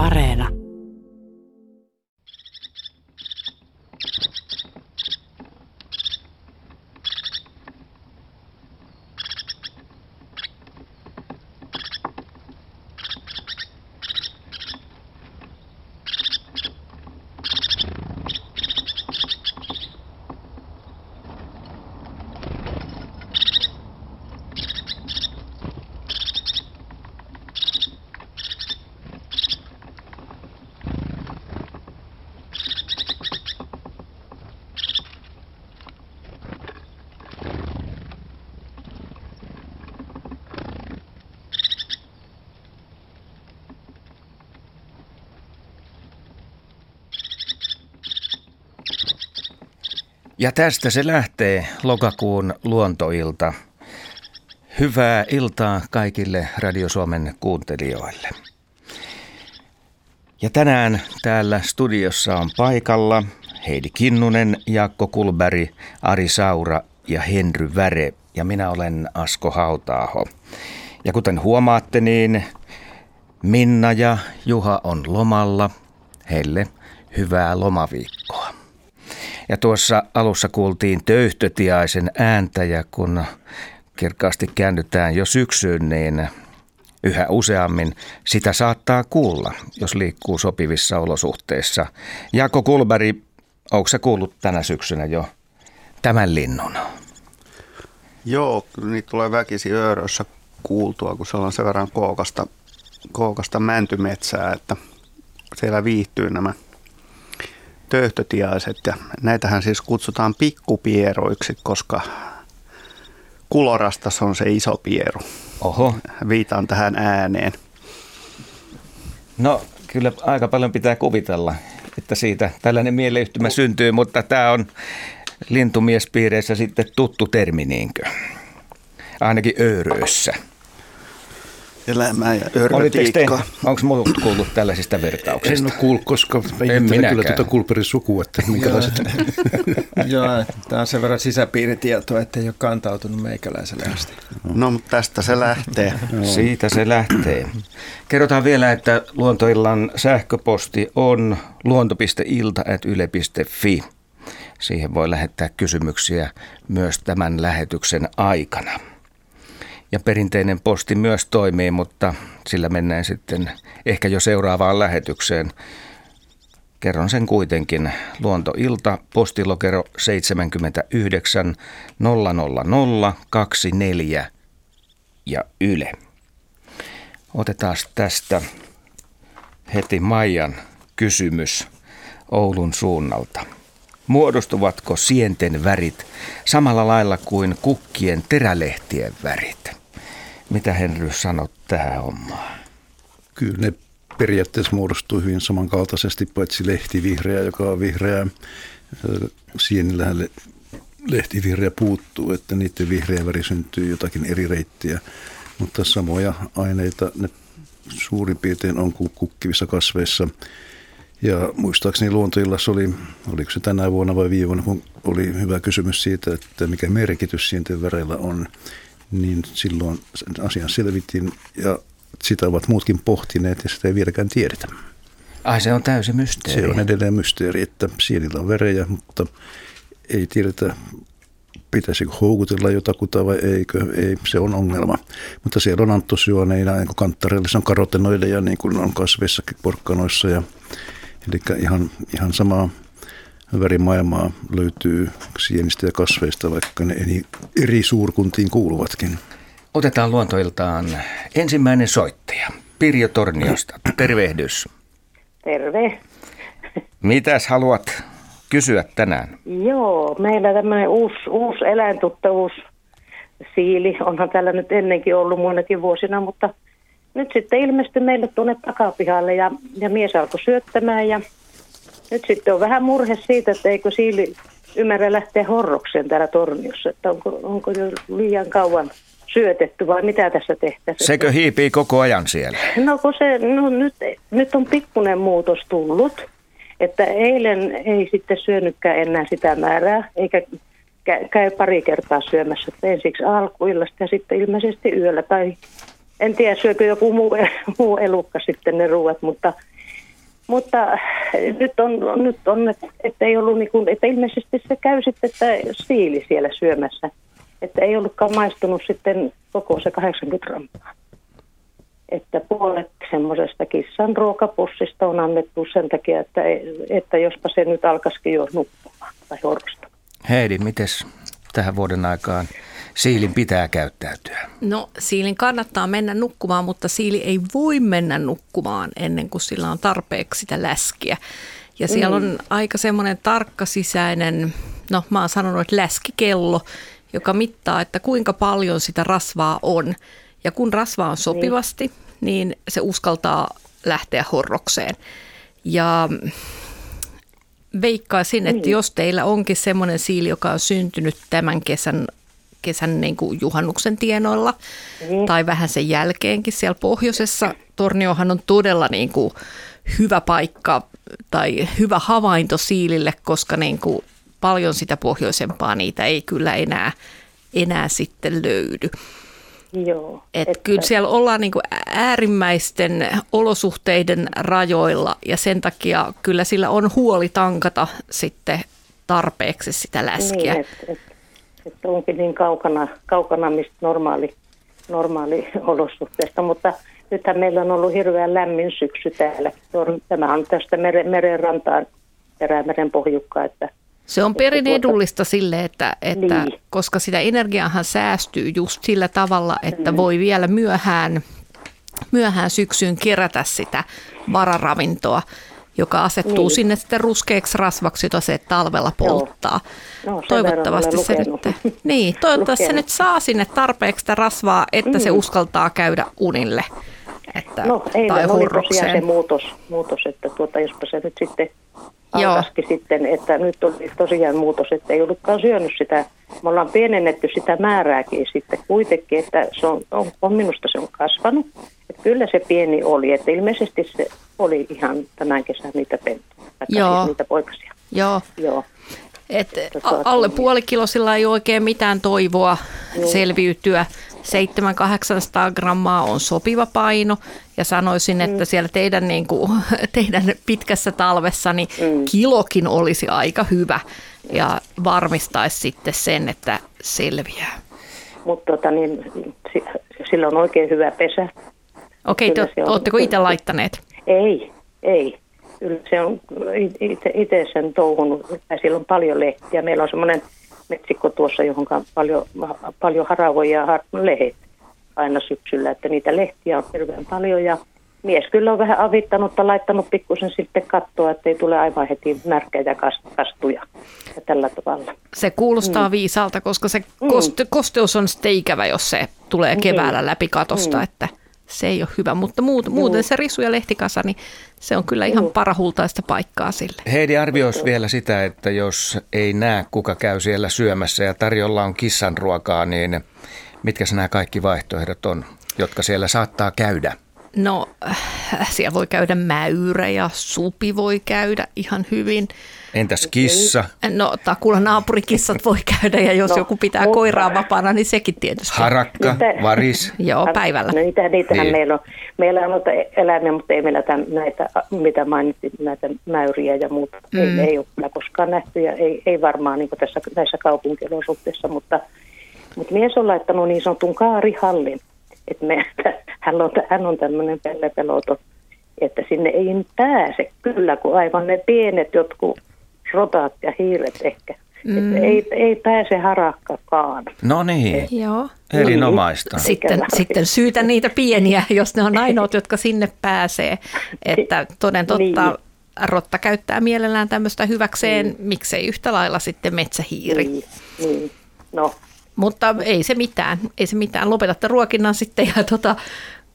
Areena. Ja tästä se lähtee lokakuun luontoilta. Hyvää iltaa kaikille Radio Suomen kuuntelijoille. Ja tänään täällä studiossa on paikalla Heidi Kinnunen, Jaakko Kulberi, Ari Saura ja Henry Väre. Ja minä olen Asko Hautaaho. Ja kuten huomaatte, niin Minna ja Juha on lomalla. Heille hyvää lomaviikkoa. Ja tuossa alussa kuultiin töyhtötiaisen ääntä ja kun kirkkaasti käännytään jo syksyyn, niin yhä useammin sitä saattaa kuulla, jos liikkuu sopivissa olosuhteissa. Jaakko Kulberi, onko se kuullut tänä syksynä jo tämän linnun? Joo, niitä tulee väkisin öörössä kuultua, kun se on sen verran kookasta, kookasta mäntymetsää, että siellä viihtyy nämä töyhtötiaiset ja näitähän siis kutsutaan pikkupieroiksi, koska kulorastas on se iso pieru. Oho. Viitaan tähän ääneen. No kyllä aika paljon pitää kuvitella, että siitä tällainen mieleyhtymä syntyy, mutta tämä on lintumiespiireissä sitten tuttu termi niinkö? Ainakin ööröissä elämää ja örötiikkaa. Onko muut kuullut tällaisista vertauksista? En ole kuullut, koska en kyllä tuota Kulperin sukua, että minkälaiset... Joo, tämä on sen verran sisäpiiritietoa, että ei ole kantautunut meikäläiselle asti. No, mutta tästä se lähtee. Siitä se lähtee. Kerrotaan vielä, että Luontoillan sähköposti on luonto.ilta.yle.fi. Siihen voi lähettää kysymyksiä myös tämän lähetyksen aikana. Ja perinteinen posti myös toimii, mutta sillä mennään sitten ehkä jo seuraavaan lähetykseen. Kerron sen kuitenkin. Luontoilta, postilokero 79 000 24 ja Yle. Otetaan tästä heti Maijan kysymys Oulun suunnalta. Muodostuvatko sienten värit samalla lailla kuin kukkien terälehtien värit? Mitä Henry sanot tähän hommaan? Kyllä ne periaatteessa muodostuu hyvin samankaltaisesti, paitsi lehtivihreä, joka on vihreä. Sienillähän lehtivihreä puuttuu, että niiden vihreä väri syntyy jotakin eri reittiä. Mutta samoja aineita ne suurin piirtein on kuin kukkivissa kasveissa. Ja muistaakseni luontoillassa oli, oliko se tänä vuonna vai viime vuonna, kun oli hyvä kysymys siitä, että mikä merkitys sienten väreillä on niin silloin sen asian selvittiin ja sitä ovat muutkin pohtineet ja sitä ei vieläkään tiedetä. Ai se on täysin mysteeri. Se on edelleen mysteeri, että sienillä on verejä, mutta ei tiedetä pitäisikö houkutella jotakuta vai eikö, ei, se on ongelma. Mutta siellä on antosyoneina, niin kuin se on karotenoideja niin kuin on kasveissakin porkkanoissa. Ja, eli ihan, ihan samaa värimaailmaa löytyy sienistä ja kasveista, vaikka ne eri, eri suurkuntiin kuuluvatkin. Otetaan luontoiltaan ensimmäinen soittaja, Pirjo Torniosta. Tervehdys. Terve. Mitäs haluat kysyä tänään? Joo, meillä tämmöinen uusi, uusi eläintuttavuus, siili, onhan täällä nyt ennenkin ollut muinakin vuosina, mutta nyt sitten ilmestyi meille tuonne takapihalle ja, ja mies alkoi syöttämään ja nyt sitten on vähän murhe siitä, että eikö siili ymmärrä lähteä horrokseen täällä torniossa, että onko, onko jo liian kauan syötetty vai mitä tässä tehtäisiin. Sekö hiipii koko ajan siellä? No, kun se, no nyt, nyt on pikkuinen muutos tullut, että eilen ei sitten syönytkään enää sitä määrää, eikä käy pari kertaa syömässä, että ensiksi alkuillasta ja sitten ilmeisesti yöllä tai en tiedä syökö joku muu, muu elukka sitten ne ruuat, mutta Mutta nyt on, nyt on että, ei ollut niin kuin, että ilmeisesti se käy sitten että siili siellä syömässä. Että ei ollutkaan maistunut sitten koko se 80 grammaa. Että puolet semmoisesta kissan ruokapussista on annettu sen takia, että, että jospa se nyt alkaisikin jo nukkumaan tai horrostamaan. Heidi, mites tähän vuoden aikaan siilin pitää käyttäytyä? No siilin kannattaa mennä nukkumaan, mutta siili ei voi mennä nukkumaan ennen kuin sillä on tarpeeksi sitä läskiä. Ja siellä on mm. aika semmoinen tarkka sisäinen, no mä oon sanonut, että läskikello, joka mittaa, että kuinka paljon sitä rasvaa on. Ja kun rasvaa on sopivasti, niin se uskaltaa lähteä horrokseen. Ja veikkaisin, että niin. jos teillä onkin semmoinen siili, joka on syntynyt tämän kesän, kesän niin kuin juhannuksen tienoilla niin. tai vähän sen jälkeenkin siellä pohjoisessa, Torniohan on todella niin kuin hyvä paikka tai hyvä havainto siilille, koska niin kuin paljon sitä pohjoisempaa niitä ei kyllä enää, enää sitten löydy. Joo. Et että... Kyllä siellä ollaan niin äärimmäisten olosuhteiden rajoilla ja sen takia kyllä sillä on huoli tankata sitten tarpeeksi sitä läskiä. Niin, että et, et onkin niin kaukana, kaukana mistä normaali, normaali olosuhteista, mutta nythän meillä on ollut hirveän lämmin syksy täällä. Tämä on tästä meren, merenrantaan Perämeren pohjukka, että se on perin edullista sille, että, että niin. koska sitä energiaahan säästyy just sillä tavalla, että mm. voi vielä myöhään, myöhään syksyyn kerätä sitä vararavintoa, joka asettuu niin. sinne sitten ruskeaksi rasvaksi, jota se talvella polttaa. No, toivottavasti se nyt, niin, toivottavasti se nyt saa sinne tarpeeksi sitä rasvaa, että mm. se uskaltaa käydä unille. Että, no eilen oli tosiaan se muutos, muutos että tuota, jospa se nyt sitten alkaisikin sitten, että nyt oli tosiaan muutos, että ei ollutkaan syönyt sitä. Me ollaan pienennetty sitä määrääkin sitten kuitenkin, että se on, on, on minusta se on kasvanut. Että kyllä se pieni oli, että ilmeisesti se oli ihan tämän kesän niitä pentuja, Joo. Siis niitä poikasia. Joo. Joo. Et alle puoli kilosilla ei oikein mitään toivoa Joo. selviytyä. 700-800 grammaa on sopiva paino ja sanoisin, mm. että siellä teidän, niin kuin, teidän pitkässä talvessa niin mm. kilokin olisi aika hyvä ja varmistaisi sitten sen, että selviää. Mutta tota, niin, sillä on oikein hyvä pesä. Okei, te, oletteko itse laittaneet? Ei, ei. Kyllä se on itse sen touhunut. Sillä on paljon lehtiä. Meillä on semmoinen metsikko tuossa, johon paljon, paljon haravoja ja lehet aina syksyllä, että niitä lehtiä on hirveän paljon ja mies kyllä on vähän avittanut tai laittanut pikkusen sitten kattoa, että ei tule aivan heti märkä ja kastuja ja tällä tavalla. Se kuulostaa mm. viisalta, koska se mm. kosteus on sitten ikävä, jos se tulee niin. keväällä läpi katosta, mm. että se ei ole hyvä, mutta muut, muuten se risu- ja lehtikasa, niin se on kyllä ihan parahultaista paikkaa sille. Heidi arvioisi vielä sitä, että jos ei näe, kuka käy siellä syömässä ja tarjolla on kissan ruokaa, niin mitkä nämä kaikki vaihtoehdot on, jotka siellä saattaa käydä? No, äh, siellä voi käydä mäyrä ja supi voi käydä ihan hyvin. Entäs kissa? No, takulla naapurikissat voi käydä ja jos no, joku pitää mutta... koiraa vapaana, niin sekin tietysti. Harakka, Niitä, varis. Joo, päivällä. No, niitä, niitähän niin. meillä on. Meillä on noita eläimiä, mutta ei meillä tämän, näitä, mitä mainitsin, näitä mäyriä ja muuta. Mm. Ei, ei ole kyllä koskaan nähty ja ei, ei varmaan niin tässä, näissä kaupunkiolosuhteissa, mutta, mutta mies on laittanut niin sanotun kaarihallin. Että me, hän on, hän on tämmöinen pellepeloto, että sinne ei pääse kyllä, kun aivan ne pienet jotkut rotat ja hiiret ehkä. Mm. ei, ei pääse harakkakaan. No niin, eh, Joo. erinomaista. Sitten, sitten syytä niitä pieniä, jos ne on ainoat, jotka sinne pääsee. Että toden totta, niin. rotta käyttää mielellään tämmöistä hyväkseen, niin. miksei yhtä lailla sitten metsähiiri. Niin, niin. No. Mutta ei se mitään, ei se mitään. Lopetatte ruokinnan sitten ja tota,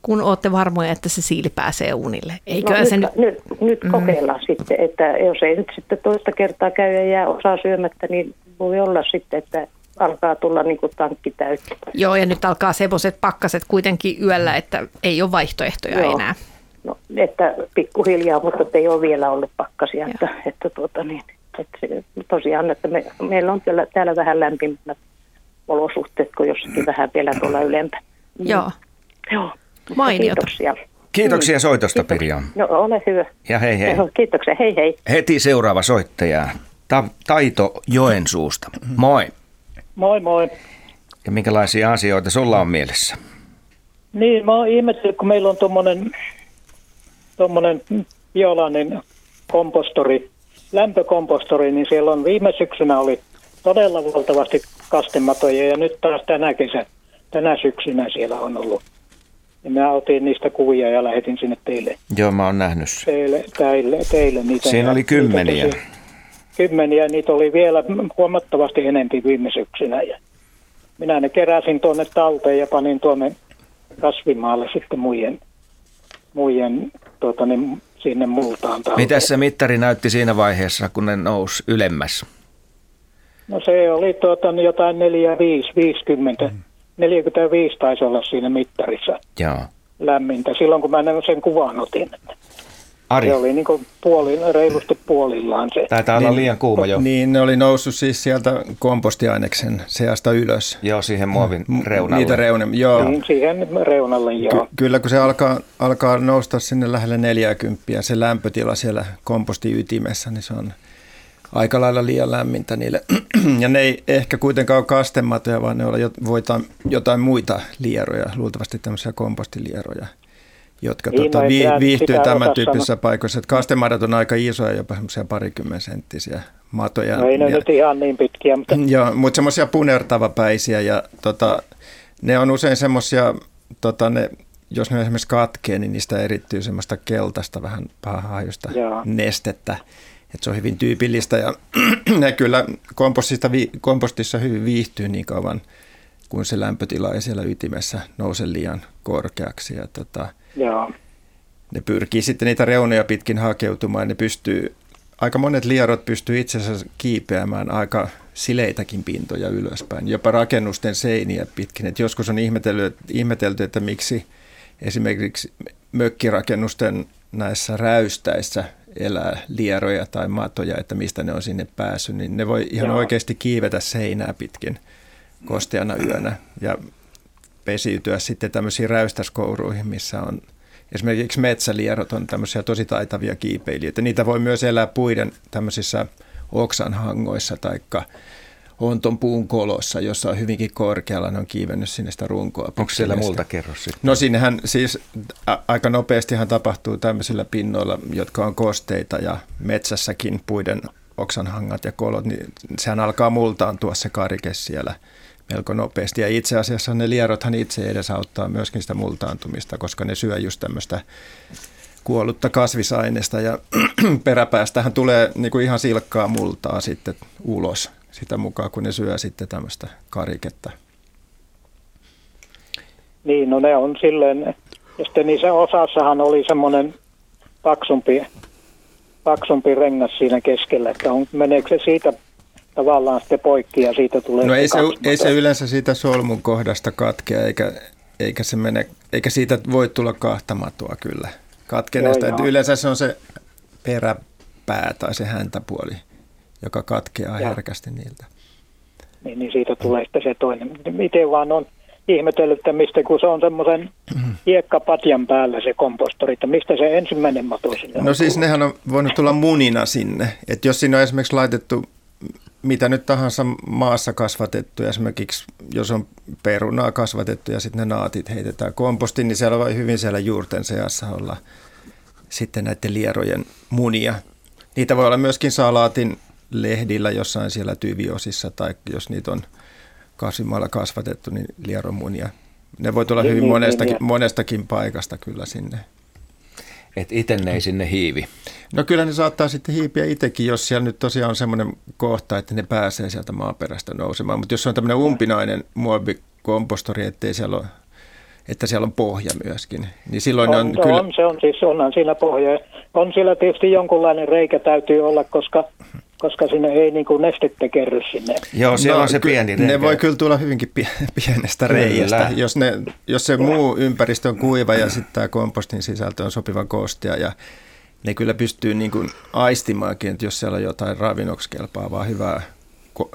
kun olette varmoja, että se siili pääsee unille. Eikö no, se nyt, nyt, nyt mm. kokeillaan sitten, että jos ei nyt sitten toista kertaa käy ja jää osaa syömättä, niin voi olla sitten, että alkaa tulla niin kuin tankki täyttä. Joo, ja nyt alkaa semmoiset pakkaset kuitenkin yöllä, että ei ole vaihtoehtoja Joo. enää. No, että pikkuhiljaa, mutta ei ole vielä ollut pakkasia. Että, että, tuota, niin, että se, tosiaan, että me, meillä on täällä, täällä vähän lämpimät olosuhteet kuin jossakin vähän vielä tuolla ylempänä. Joo. Joo. Mainiota. Kiitoksia. Kiitoksia soitosta, Pirjo. No ole hyvä. Ja hei hei. Joo, Kiitoksia, hei hei. Heti seuraava soittaja. Ta- Taito Joensuusta. Moi. Moi moi. Ja minkälaisia asioita sulla on mielessä? Niin, mä oon ihmetellyt, kun meillä on tuommoinen tommonen biolainen kompostori, lämpökompostori, niin siellä on viime syksynä oli todella valtavasti kastematoja ja nyt taas tänä kesä, tänä syksynä siellä on ollut. Ja mä otin niistä kuvia ja lähetin sinne teille, Joo, mä oon nähnyt teille, teille, teille niitä. Siinä oli niitä kymmeniä. tosi- Kymmeniä, niitä oli vielä huomattavasti enempi viime syksynä. Ja minä ne keräsin tuonne talteen ja panin tuonne kasvimaalle sitten muiden, muiden tuota, niin sinne multaan talteen. Mitä se mittari näytti siinä vaiheessa, kun ne nousi ylemmäs? No se oli tuota, niin jotain 45, 50. 45 taisi olla siinä mittarissa Joo. lämmintä silloin, kun mä sen kuvan otin. Ari, Se oli niin kuin puoli, reilusti puolillaan se. taitaa olla liian kuuma jo. Niin, ne oli noussut siis sieltä kompostiaineksen seasta ylös. Joo, siihen muovin reunalle. Niitä reunam, joo. Niin siihen reunalle joo. Ky- kyllä kun se alkaa, alkaa nousta sinne lähelle 40, se lämpötila siellä kompostin ytimessä, niin se on aika lailla liian lämmintä niille. Ja ne ei ehkä kuitenkaan ole kastematoja, vaan ne on jo- voitain, jotain muita lieroja, luultavasti tämmöisiä kompostilieroja, jotka Niin, tota, no vi, viihtyy tämän tyyppisissä paikoissa. Että kastemadat on aika isoja, jopa semmoisia parikymmen senttisiä matoja. No ei ne Ja- nyt ihan niin pitkiä, mutta Joo, mutta semmoisia punertavapäisiä ja tota, ne on usein semmoisia, tota, ne, jos ne esimerkiksi katkee, niin niistä erittyy semmoista keltaista vähän pahahajusta Joo. nestettä. Et se on hyvin tyypillistä ja ne kyllä kompostista, kompostissa hyvin viihtyy niin kauan, kun se lämpötila ei siellä ytimessä nouse liian korkeaksi. Ja tota, joo. ne pyrkii sitten niitä reunoja pitkin hakeutumaan. Ne pystyy, aika monet lierot pystyy itse asiassa kiipeämään aika sileitäkin pintoja ylöspäin, jopa rakennusten seiniä pitkin. Et joskus on ihmetelty, ihmetelty, että miksi esimerkiksi mökkirakennusten näissä räystäissä elää lieroja tai matoja, että mistä ne on sinne päässyt, niin ne voi ihan Joo. oikeasti kiivetä seinää pitkin kosteana yönä ja pesiytyä sitten tämmöisiin räystäskouruihin, missä on esimerkiksi metsälierot on tämmöisiä tosi taitavia kiipeilijöitä. Niitä voi myös elää puiden tämmöisissä oksanhangoissa tai onton puun kolossa, jossa on hyvinkin korkealla, ne on kiivennyt sinne sitä runkoa. Onko siellä multa kerros sitten? No sinnehän siis a- aika nopeastihan tapahtuu tämmöisillä pinnoilla, jotka on kosteita ja metsässäkin puiden oksanhangat ja kolot, niin sehän alkaa multaantua se karike siellä melko nopeasti. Ja itse asiassa ne lierothan itse edesauttaa myöskin sitä multaantumista, koska ne syö just tämmöistä kuollutta kasvisaineesta ja peräpäästähän tulee niin kuin ihan silkkaa multaa sitten ulos sitä mukaan, kun ne syö sitten tämmöistä kariketta. Niin, no ne on silleen, ja sitten niissä osassahan oli semmoinen paksumpi, paksumpi rengas siinä keskellä, että on, meneekö se siitä tavallaan sitten poikki ja siitä tulee No ei se, ei se yleensä siitä solmun kohdasta katkea, eikä, eikä, se mene, eikä siitä voi tulla kahta matoa kyllä katkeneesta. Joo, joo. yleensä se on se peräpää tai se häntäpuoli, joka katkeaa Joo. herkästi niiltä. niin, niin siitä tulee sitten se toinen. Miten vaan on ihmetellyt, että mistä kun se on semmoisen hiekkapatjan päällä se kompostori, että mistä se ensimmäinen mato sinne No on siis tullut. nehän on voinut tulla munina sinne. Että jos siinä on esimerkiksi laitettu mitä nyt tahansa maassa kasvatettu, esimerkiksi jos on perunaa kasvatettu ja sitten ne naatit heitetään kompostiin, niin siellä voi hyvin siellä juurten seassa olla sitten näiden lierojen munia. Niitä voi olla myöskin salaatin lehdillä jossain siellä tyviosissa tai jos niitä on kasvimaalla kasvatettu, niin lieromunia. Ne voi tulla Niin, hyvin niin, monestakin, niin, ja- monestakin paikasta kyllä sinne. Et ite ne ei sinne hiivi. No kyllä ne saattaa sitten hiipiä itsekin, jos siellä nyt tosiaan on semmoinen kohta, että ne pääsee sieltä maaperästä nousemaan. Mutta jos se on tämmöinen umpinainen muovikompostori, ettei siellä ole, että siellä on pohja myöskin, niin silloin ne on, on, on, kyllä... on, se on siis, onhan siinä pohja. On siellä tietysti jonkunlainen reikä täytyy olla, koska, koska sinne ei niin kuin nestettä kerry sinne. Joo, siellä on se ky- pieni Ne reikä. voi kyllä tulla hyvinkin pie- pienestä reiästä. Jos, ne, jos se muu ympäristö on kuiva ja sitten tämä kompostin sisältö on sopivan kostea ja ne kyllä pystyy niin kuin aistimaankin, että jos siellä on jotain ravinnoksi kelpaavaa, hyvää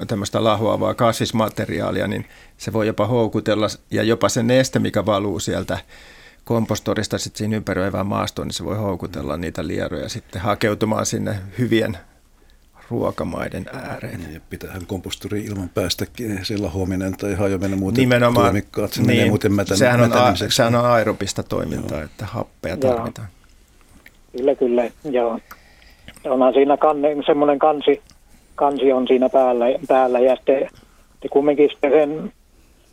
tämmöistä lahoavaa kasvismateriaalia, niin se voi jopa houkutella ja jopa se neste, mikä valuu sieltä kompostorista sitten siinä ympäröivään maastoon, niin se voi houkutella niitä lieroja sitten hakeutumaan sinne hyvien ruokamaiden ääreen. Ja pitäähän kompostori ilman päästäkin sillä huominen tai hajominen muuten Nimenomaan, tuomikkaat. Se niin, muuten mätän, sehän, on, a, sehän on aerobista toimintaa, Joo. että happea tarvitaan. Kyllä, kyllä, joo. Onhan siinä kanne, semmoinen kansi, kansi on siinä päällä, päällä ja sitten kumminkin sitten sen,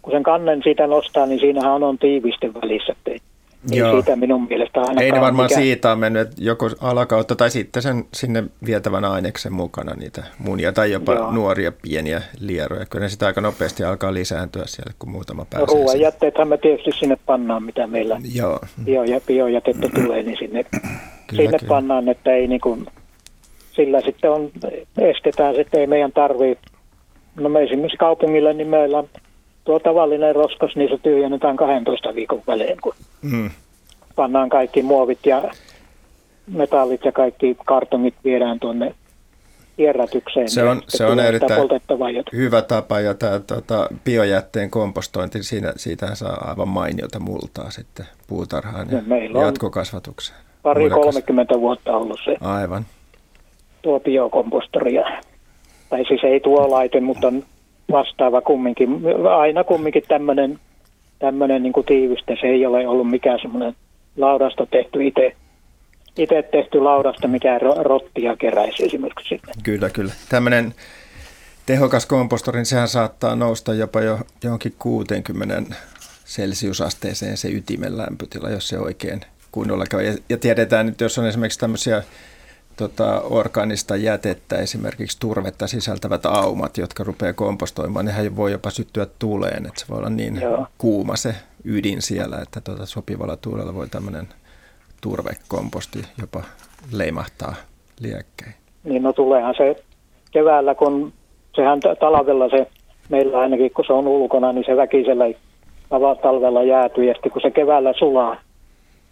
kun sen kannen siitä nostaa, niin siinähän on tiiviste välissä, että ei Joo. siitä minun mielestä ainakaan. Ei ne varmaan mikä... siitä on mennyt, joko alakautta tai sitten sen sinne vietävän aineksen mukana niitä munia tai jopa Joo. nuoria pieniä lieroja. Kyllä ne sitä aika nopeasti alkaa lisääntyä siellä, kun muutama pääsee. No, ruoan jätteethän me tietysti sinne pannaan, mitä meillä Joo. Bio, ja biojätettä tulee, niin sinne, kyllä, sinne kyllä. pannaan, että ei niin kuin, sillä sitten on, estetään, että ei meidän tarvitse. No me esimerkiksi kaupungilla, niin meillä tuo tavallinen roskos, niin se tyhjennetään 12 viikon välein, kun mm. pannaan kaikki muovit ja metallit ja kaikki kartongit viedään tuonne kierrätykseen. Se on, se on erittäin hyvä tapa ja tämä tuota, biojätteen kompostointi, siinä, siitä saa aivan mainiota multaa sitten puutarhaan ja, ja jatkokasvatukseen. Pari 30 vuotta ollut se. Aivan. Tuo biokompostori. Tai siis ei tuo laite, mutta vastaava kumminkin. Aina kumminkin tämmöinen tämmöinen niin tiiviste, se ei ole ollut mikään semmoinen laudasta tehty itse itse tehty laudasta, mikä rottia keräisi esimerkiksi. Kyllä, kyllä. Tämmöinen tehokas kompostori, niin sehän saattaa nousta jopa jo johonkin 60 celsiusasteeseen se ytimen lämpötila, jos se oikein kunnolla käy. Ja, ja tiedetään, että jos on esimerkiksi tämmöisiä tota, orgaanista jätettä, esimerkiksi turvetta sisältävät aumat, jotka rupeaa kompostoimaan, nehän voi jopa syttyä tuleen, että se voi olla niin Joo. kuuma se ydin siellä, että tota, sopivalla tuulella voi tämmöinen turvekomposti jopa leimahtaa liekkeihin. Niin no tuleehan se keväällä, kun sehän talvella se, meillä ainakin kun se on ulkona, niin se väkisellä talvella jäätyy ja sitten kun se keväällä sulaa,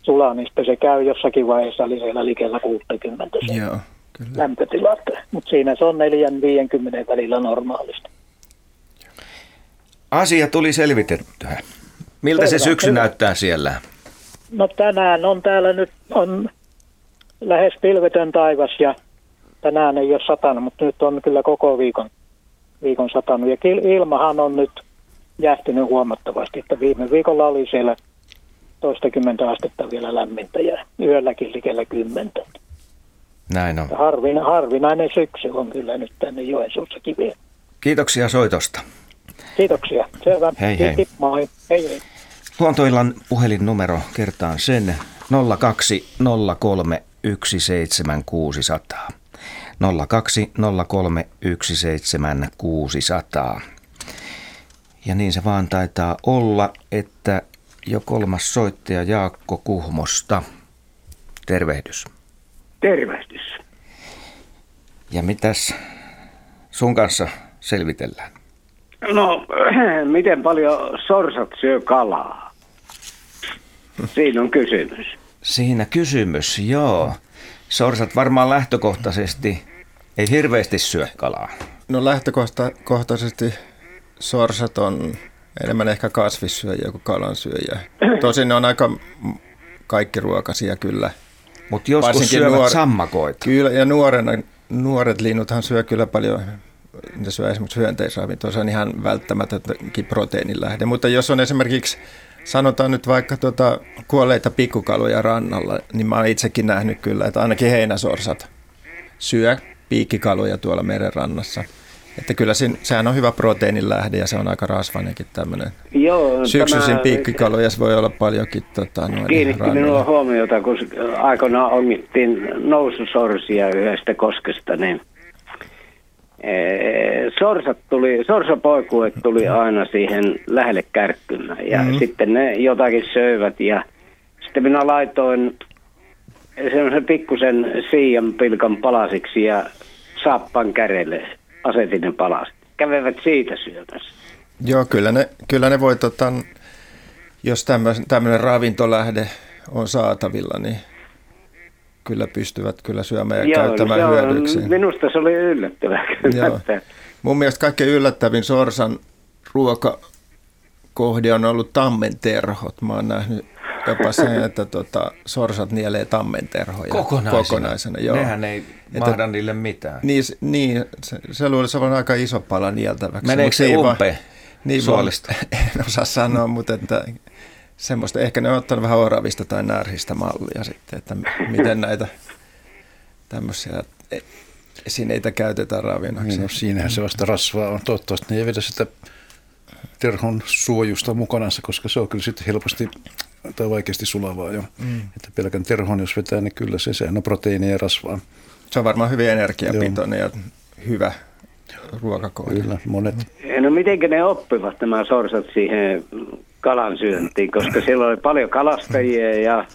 sulaa, niin sitten se käy jossakin vaiheessa, eli siellä likellä 60 Joo, kyllä. lämpötilat. Mutta siinä se on 4-50 välillä normaalisti. Asia tuli selvitettyä. Miltä Selvä, se syksy hyvä. näyttää siellä? No tänään on täällä nyt on lähes pilvetön taivas ja tänään ei ole satanut, mutta nyt on kyllä koko viikon, viikon satanut. Ja ilmahan on nyt jähtynyt huomattavasti, että viime viikolla oli siellä toistakymmentä astetta vielä lämmintä ja yölläkin likellä kymmentä. Näin on. Harvina, harvinainen syksy on kyllä nyt tänne Joensuussakin vielä. Kiitoksia soitosta. Kiitoksia. Selvä. Hei hei. Hei, moi. Hei hei. Luontoillan puhelinnumero kertaan sen 0203 17600. 0203 17600. Ja niin se vaan taitaa olla, että jo kolmas soittaja Jaakko Kuhmosta. Tervehdys. Tervehdys. Ja mitäs sun kanssa selvitellään? No, miten paljon sorsat syö kalaa? Siinä on kysymys. Siinä kysymys, joo. Sorsat varmaan lähtökohtaisesti ei hirveästi syö kalaa. No lähtökohtaisesti sorsat on enemmän ehkä kasvissyöjiä kuin kalansyöjiä. Tosin ne on aika kaikki ruokasia kyllä. Mutta joskus Varsinkin syövät nuor- sammakoita. Kyllä, ja nuorena, nuoret linnuthan syö kyllä paljon, ne syö esimerkiksi hyönteisravintoa, se on ihan välttämätöntäkin proteiinin lähde. Mutta jos on esimerkiksi, sanotaan nyt vaikka tuota, kuolleita pikkukaloja rannalla, niin mä oon itsekin nähnyt kyllä, että ainakin heinäsorsat syö piikkikaloja tuolla merenrannassa – että kyllä siinä, sehän on hyvä proteiinin lähde ja se on aika rasvainenkin tämmöinen. Joo, Syksyisin piikkikaluja voi olla paljonkin. Tota, kiinnitti minua huomiota, kun aikoinaan omittiin noususorsia yhdestä koskesta, niin e, sorsat tuli, sorsapoikuet tuli aina siihen lähelle kärkkymään ja mm-hmm. sitten ne jotakin söivät ja sitten minä laitoin semmoisen pikkusen siian pilkan palasiksi ja saappan kärelle asetin ne palaset. Kävevät siitä syömässä. Joo, kyllä ne, kyllä ne voi, tota, jos tämmöinen ravintolähde on saatavilla, niin kyllä pystyvät kyllä syömään ja Joo, käyttämään se hyödykseen. Minusta se oli yllättävää. Joo. Mun mielestä kaikkein yllättävin sorsan ruokakohde on ollut tammenterhot. Mä oon nähnyt jopa sen, että tota, sorsat nielee tammenterhoja Kokonaisena. kokonaisena. Joo. Nehän ei Että- mahda niille mitään. Niin, niin se, se luulisi olevan aika iso pala nieltäväksi. Meneekö se niin umpeen niin suolista? En osaa sanoa, mutta että semmoista, ehkä ne on ottanut vähän oravista tai närhistä mallia sitten, että miten näitä tämmöisiä e- esineitä käytetään ravinnoksi. Niin, no, siinähän se vasta rasvaa on. Toivottavasti ne ei vedä sitä terhon suojusta mukanansa, koska se on kyllä sitten helposti tai vaikeasti sulavaa jo. Mm. Että pelkän terhon, jos vetää, niin kyllä se, sehän on proteiinia ja rasvaa. Se on varmaan hyvin energiapitoinen ja hyvä ruokakohde. Kyllä, monet. No miten ne oppivat nämä sorsat siihen kalan syöntiin, koska siellä oli paljon kalastajia ja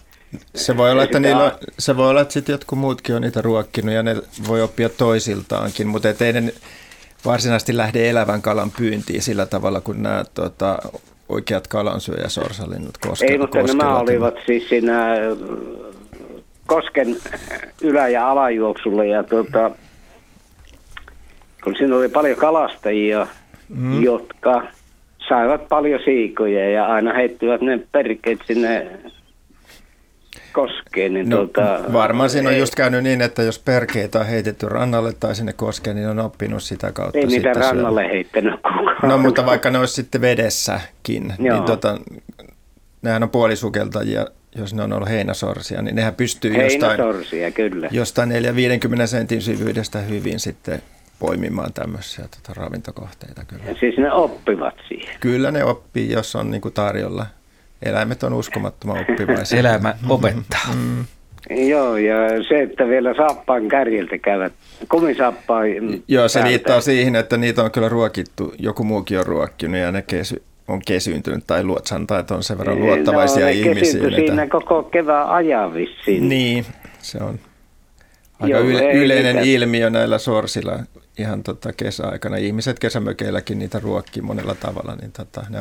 Se voi olla, että niillä se voi olla, että sitten jotkut muutkin on niitä ruokkinut ja ne voi oppia toisiltaankin, mutta et ei ne varsinaisesti lähde elävän kalan pyyntiin sillä tavalla, kun nämä tota, oikeat kalansyöjäsorsalinnut koskevat. ei, mutta nämä olivat siis siinä äh, kosken ylä- ja alajuoksulla ja tuota, kun siinä oli paljon kalastajia, mm. jotka saivat paljon siikoja ja aina heittivät ne perkeet sinne koskeen. Niin No, tuota, varmaan siinä on just käynyt niin, että jos perkeitä on heitetty rannalle tai sinne koskeen, niin on oppinut sitä kautta Ei niitä rannalle heittänyt kukaan. No mutta vaikka ne olisi sitten vedessäkin, Joo. niin tota, nehän on puolisukeltajia, jos ne on ollut heinäsorsia, niin nehän pystyy jostain, kyllä. jostain 4-50 sentin syvyydestä hyvin sitten poimimaan tämmöisiä tota, ravintokohteita kyllä. Siis ne oppivat siihen. Kyllä ne oppii, jos on niin kuin tarjolla. Eläimet on uskomattoman oppivaisia. Elämä opettaa. Joo, ja se, että vielä saappaan kärjeltä käyvät, kumisaappaan Joo, se päältä. liittyy siihen, että niitä on kyllä ruokittu, joku muukin on ruokkinut ja ne kesy, on kesyyntynyt tai luotsan tai että on sen verran luottavaisia no, ne ihmisiä. niitä- siinä koko kevään ajan vissiin. Niin, se on aika Joo, yle, ei yleinen mitään. ilmiö näillä sorsilla ihan tota kesäaikana. Ihmiset kesämökeilläkin niitä ruokkii monella tavalla, niin tota, ne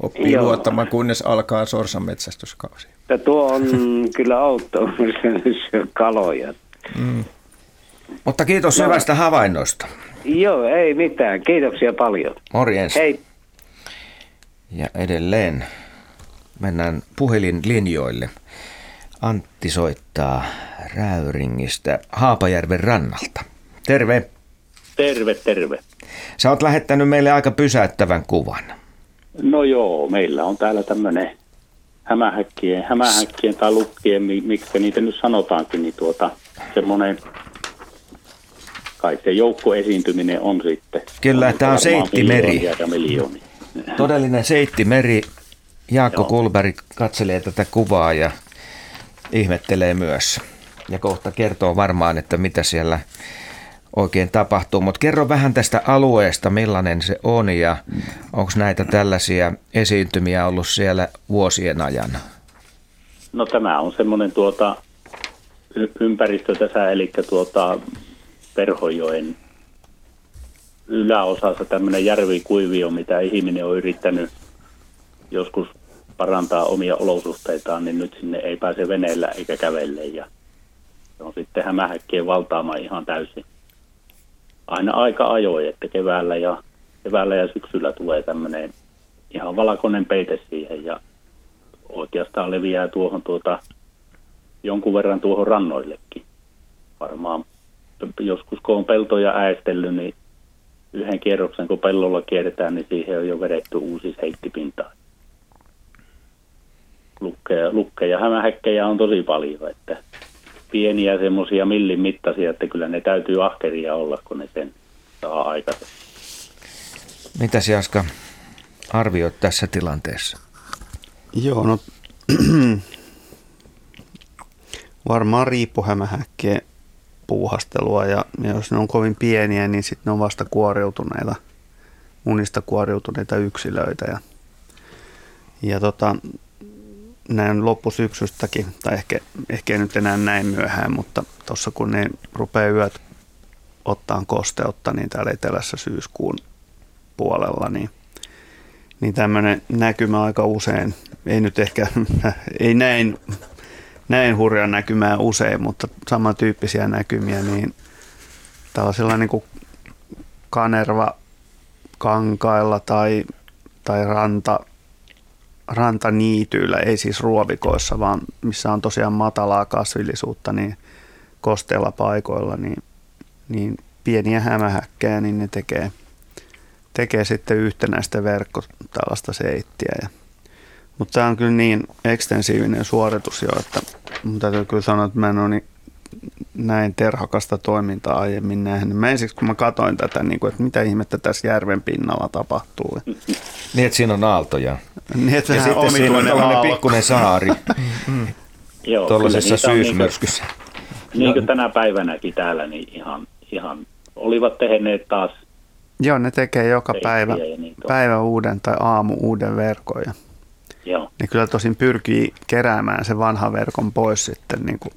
oppii Joo. luottamaan, kunnes alkaa sorsan metsästyskausi. Että tuo on kyllä outo syö kaloja. Mutta kiitos No. hyvästä havainnosta. Joo, ei mitään. Kiitoksia paljon. Morjens. Hei. Ja edelleen mennään puhelinlinjoille. Antti soittaa Räyringistä Haapajärven rannalta. Terve. Terve, terve. Sä oot lähettänyt meille aika pysäyttävän kuvan. No joo, meillä on täällä tämmöinen hämähäkkien, hämähäkkien tai lukkien, mi- miksi niitä nyt sanotaankin, niin tuota, semmoinen, kai se joukkoesiintyminen on sitten. Kyllä, on seittimeri. miljoonia Ja miljoonia. Todellinen seittimeri. Jaakko Joo. Kulberg katselee tätä kuvaa ja ihmettelee myös. Ja kohta kertoo varmaan, että mitä siellä oikein tapahtuu. Mutta kerro vähän tästä alueesta, millainen se on ja onko näitä tällaisia esiintymiä ollut siellä vuosien ajan? No tämä on semmoinen tuota, ympäristö tässä, eli tuota Perhojoen yläosassa tämmöinen järvikuivio, mitä ihminen on yrittänyt joskus parantaa omia olosuhteitaan, niin nyt sinne ei pääse veneellä eikä kävelle ja se on sitten hämähäkkien valtaama ihan täysin. Aina aika ajoin, että keväällä ja, keväällä ja syksyllä tulee tämmöinen ihan valkoinen peite siihen ja oikeastaan leviää tuohon tuota, jonkun verran tuohon rannoillekin. Varmaan joskus kun on peltoja äestellyt, niin yhden kierroksen kun pellolla kierretään, niin siihen on jo vedetty uusi seittipinta. Lukkeja, lukkeja hämähäkkejä on tosi paljon, että pieniä semmoisia millin mittaisia, että kyllä ne täytyy ahkeria olla, kun ne sen saa aikaisemmin. Mitä Jaska arvioit tässä tilanteessa? Joo, no varmaan riippuhämähäkkien puuhastelua ja, ja jos ne on kovin pieniä, niin sitten ne on vasta kuoriutuneita, munista kuoriutuneita yksilöitä ja, ja tota, näin loppusyksystäkin, tai ehkä, ehkä nyt enää näin myöhään, mutta tuossa kun ne rupeaa yöt ottaa kosteutta, niin täällä etelässä syyskuun puolella, niin niin tämmöinen näkymä aika usein, ei nyt ehkä, ei näin, näin hurja näkymää usein, mutta samantyyppisiä näkymiä, niin tällaisilla niin kuin kanerva kankailla tai, tai ranta, rantaniityillä, ei siis ruovikoissa, vaan missä on tosiaan matalaa kasvillisuutta, niin kosteilla paikoilla, niin, niin pieniä hämähäkkejä, niin ne tekee, tekee sitten yhtenäistä verkko tällaista seittiä. Ja, mutta tämä on kyllä niin ekstensiivinen suoritus jo, että mun täytyy kyllä sanoa, että mä en ole niin näin terhakasta toimintaa aiemmin nähnyt. Mä ensiksi kun mä katsoin tätä, niin kuin, että mitä ihmettä tässä järven pinnalla tapahtuu. Niin, että siinä on aaltoja. Niin, että ja sitten siinä on tällainen pikkuinen saari tuollaisessa syysmyrskyssä. Niin kuin tänä päivänäkin täällä, niin ihan, ihan olivat tehneet taas. Joo, ne tekee joka päivä, niin päivä uuden tai aamu uuden verkon. Ja Joo. Ne kyllä tosin pyrkii keräämään sen vanhan verkon pois sitten niin kuin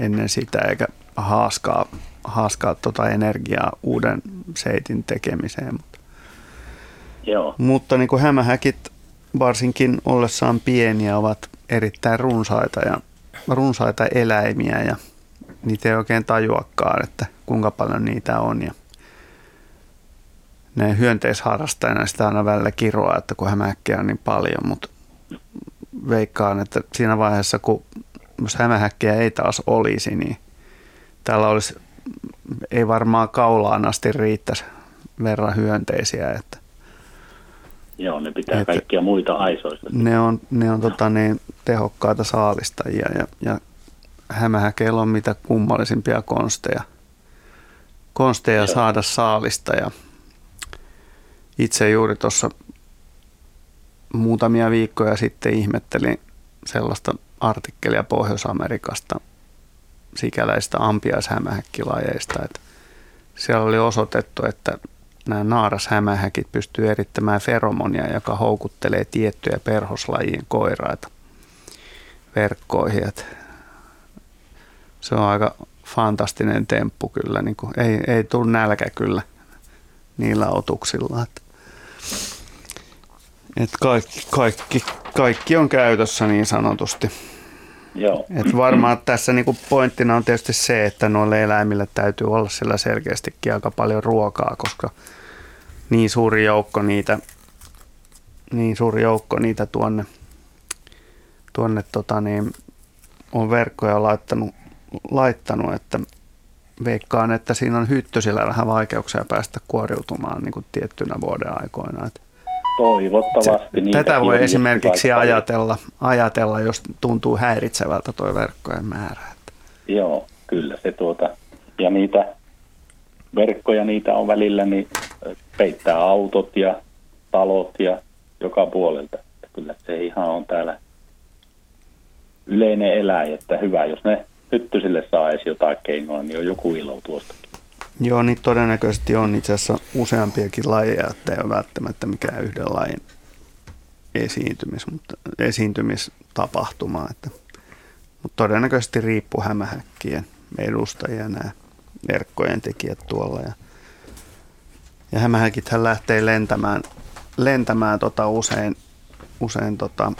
ennen sitä, eikä haaskaa, haaskaa tuota energiaa uuden seitin tekemiseen. Mutta, Joo. mutta niin kuin hämähäkit varsinkin ollessaan pieniä ovat erittäin runsaita ja runsaita eläimiä ja niitä ei oikein tajuakaan, että kuinka paljon niitä on. Ja ne hyönteisharrastajana sitä aina välillä kiroa, että kun hämähäkkiä on niin paljon, mutta veikkaan, että siinä vaiheessa, kun jos hämähäkkiä ei taas olisi, niin täällä olisi, ei varmaan kaulaan asti riittäisi verran hyönteisiä. Että, Joo, ne pitää että kaikkia muita aisoista. Ne on, ne on tota niin, tehokkaita saalistajia ja, ja hämähäkeillä on mitä kummallisimpia konsteja, konsteja Joo. saada saalista. Ja itse juuri tuossa muutamia viikkoja sitten ihmettelin sellaista artikkelia Pohjois-Amerikasta sikäläistä ampiaishämähäkkilajeista. Että siellä oli osoitettu, että nämä naarashämähäkit pystyy erittämään feromonia, joka houkuttelee tiettyjä perhoslajien koiraita verkkoihin. Että se on aika fantastinen temppu kyllä. Niin kuin, ei, ei tule nälkä kyllä niillä otuksilla. Että, että kaikki, kaikki, kaikki on käytössä niin sanotusti. Joo. Et varmaan tässä niinku pointtina on tietysti se, että noille eläimille täytyy olla sillä selkeästikin aika paljon ruokaa, koska niin suuri joukko niitä, niin suuri joukko niitä tuonne, tuonne tota niin, on verkkoja laittanut, laittanut, että veikkaan, että siinä on hyttysillä vähän vaikeuksia päästä kuoriutumaan niin kuin tiettynä vuoden aikoina. Että Toivottavasti. Tätä voi esimerkiksi ajatella, ajatella, jos tuntuu häiritsevältä tuo verkkojen määrä. Joo, kyllä se tuota. Ja niitä verkkoja, niitä on välillä, niin peittää autot ja talot ja joka puolelta. Että kyllä se ihan on täällä yleinen eläin, että hyvä, jos ne hyttysille saa edes jotain keinoa, niin on joku ilo tuostakin. Joo, niin todennäköisesti on itse asiassa useampiakin lajeja, että ei ole välttämättä mikään yhden lajin esiintymis, mutta esiintymistapahtuma. Että, mutta todennäköisesti riippuu hämähäkkien edustajia nämä verkkojen tekijät tuolla. Ja, ja hämähäkithän lähtee lentämään, lentämään tota usein, usein tota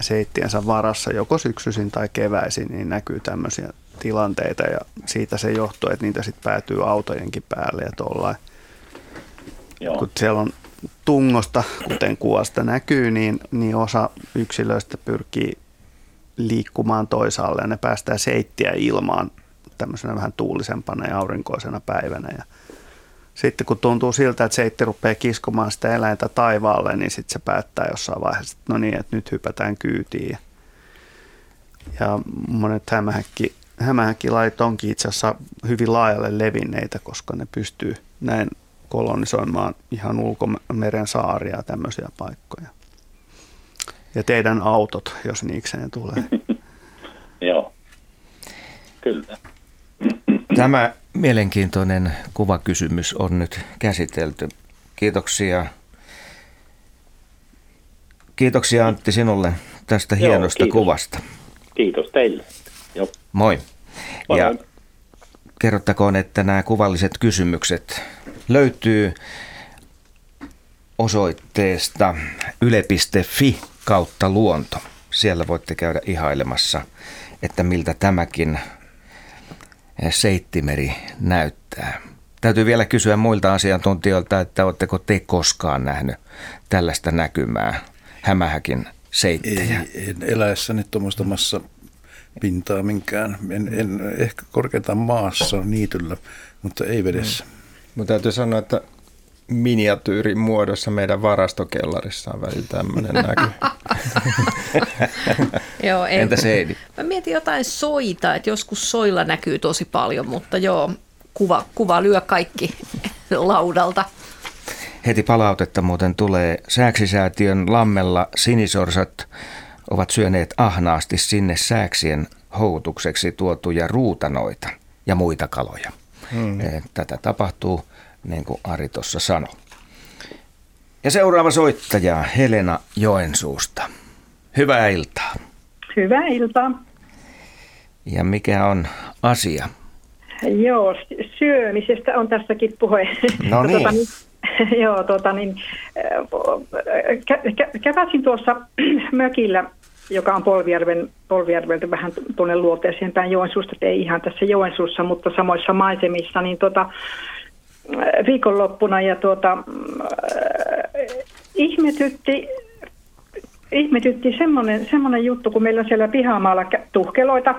seittiensä varassa joko syksyisin tai keväisin, niin näkyy tämmöisiä tilanteita ja siitä se johtuu, että niitä sitten päätyy autojenkin päälle ja tuollain. Kun siellä on tungosta, kuten kuvasta näkyy, niin, niin osa yksilöistä pyrkii liikkumaan toisaalle ja ne päästää seittiä ilmaan tämmöisenä vähän tuulisempana ja aurinkoisena päivänä. Ja sitten kun tuntuu siltä, että seitti rupeaa kiskomaan sitä eläintä taivaalle, niin sitten se päättää jossain vaiheessa, että no niin, että nyt hypätään kyytiin. Ja monet hämähäkki hämähäkkilait onkin itse asiassa hyvin laajalle levinneitä, koska ne pystyy näin kolonisoimaan ihan ulkomeren saaria ja tämmöisiä paikkoja. Ja teidän autot, jos niikseen tulee. Joo, kyllä. Tämä mielenkiintoinen kuvakysymys on nyt käsitelty. Kiitoksia. Kiitoksia Antti sinulle tästä Joo, hienosta kiitos. kuvasta. Kiitos teille. Moi. Moi. Ja kerrottakoon, että nämä kuvalliset kysymykset löytyy osoitteesta yle.fi kautta luonto. Siellä voitte käydä ihailemassa, että miltä tämäkin seittimeri näyttää. Täytyy vielä kysyä muilta asiantuntijoilta, että oletteko te koskaan nähnyt tällaista näkymää Hämähäkin seittejä? Ei, en eläessäni tuommoista massa pintaa minkään. En, en ehkä korkeintaan maassa niityllä, mutta ei vedessä. Mm. Mutta täytyy sanoa, että miniatyyrin muodossa meidän varastokellarissa on välillä tämmöinen näky. joo, ei. Entä Seidi? Mä mietin jotain soita, että joskus soilla näkyy tosi paljon, mutta joo, kuva, kuva lyö kaikki laudalta. Heti palautetta muuten tulee. Sääksisäätiön lammella sinisorsat ovat syöneet ahnaasti sinne sääksien houkutukseksi tuotuja ruutanoita ja muita kaloja. Hmm. Tätä tapahtuu niin kuin Ari tuossa sanoi. Ja seuraava soittaja Helena Joensuusta. Hyvää iltaa. Hyvää iltaa. Ja mikä on asia? Joo, syömisestä on tässäkin puhe. No niin. Tota, niin joo, tota, niin, kä- kä- käväsin tuossa mökillä, joka on Polvijärven, Polvijärveltä vähän tuonne luoteeseen päin Joensuusta, ei ihan tässä Joensuussa, mutta samoissa maisemissa, niin tota, viikonloppuna ja tuota, äh, ihmetytti, ihmetytti semmoinen, semmoinen juttu, kun meillä on siellä pihamaalla tuhkeloita,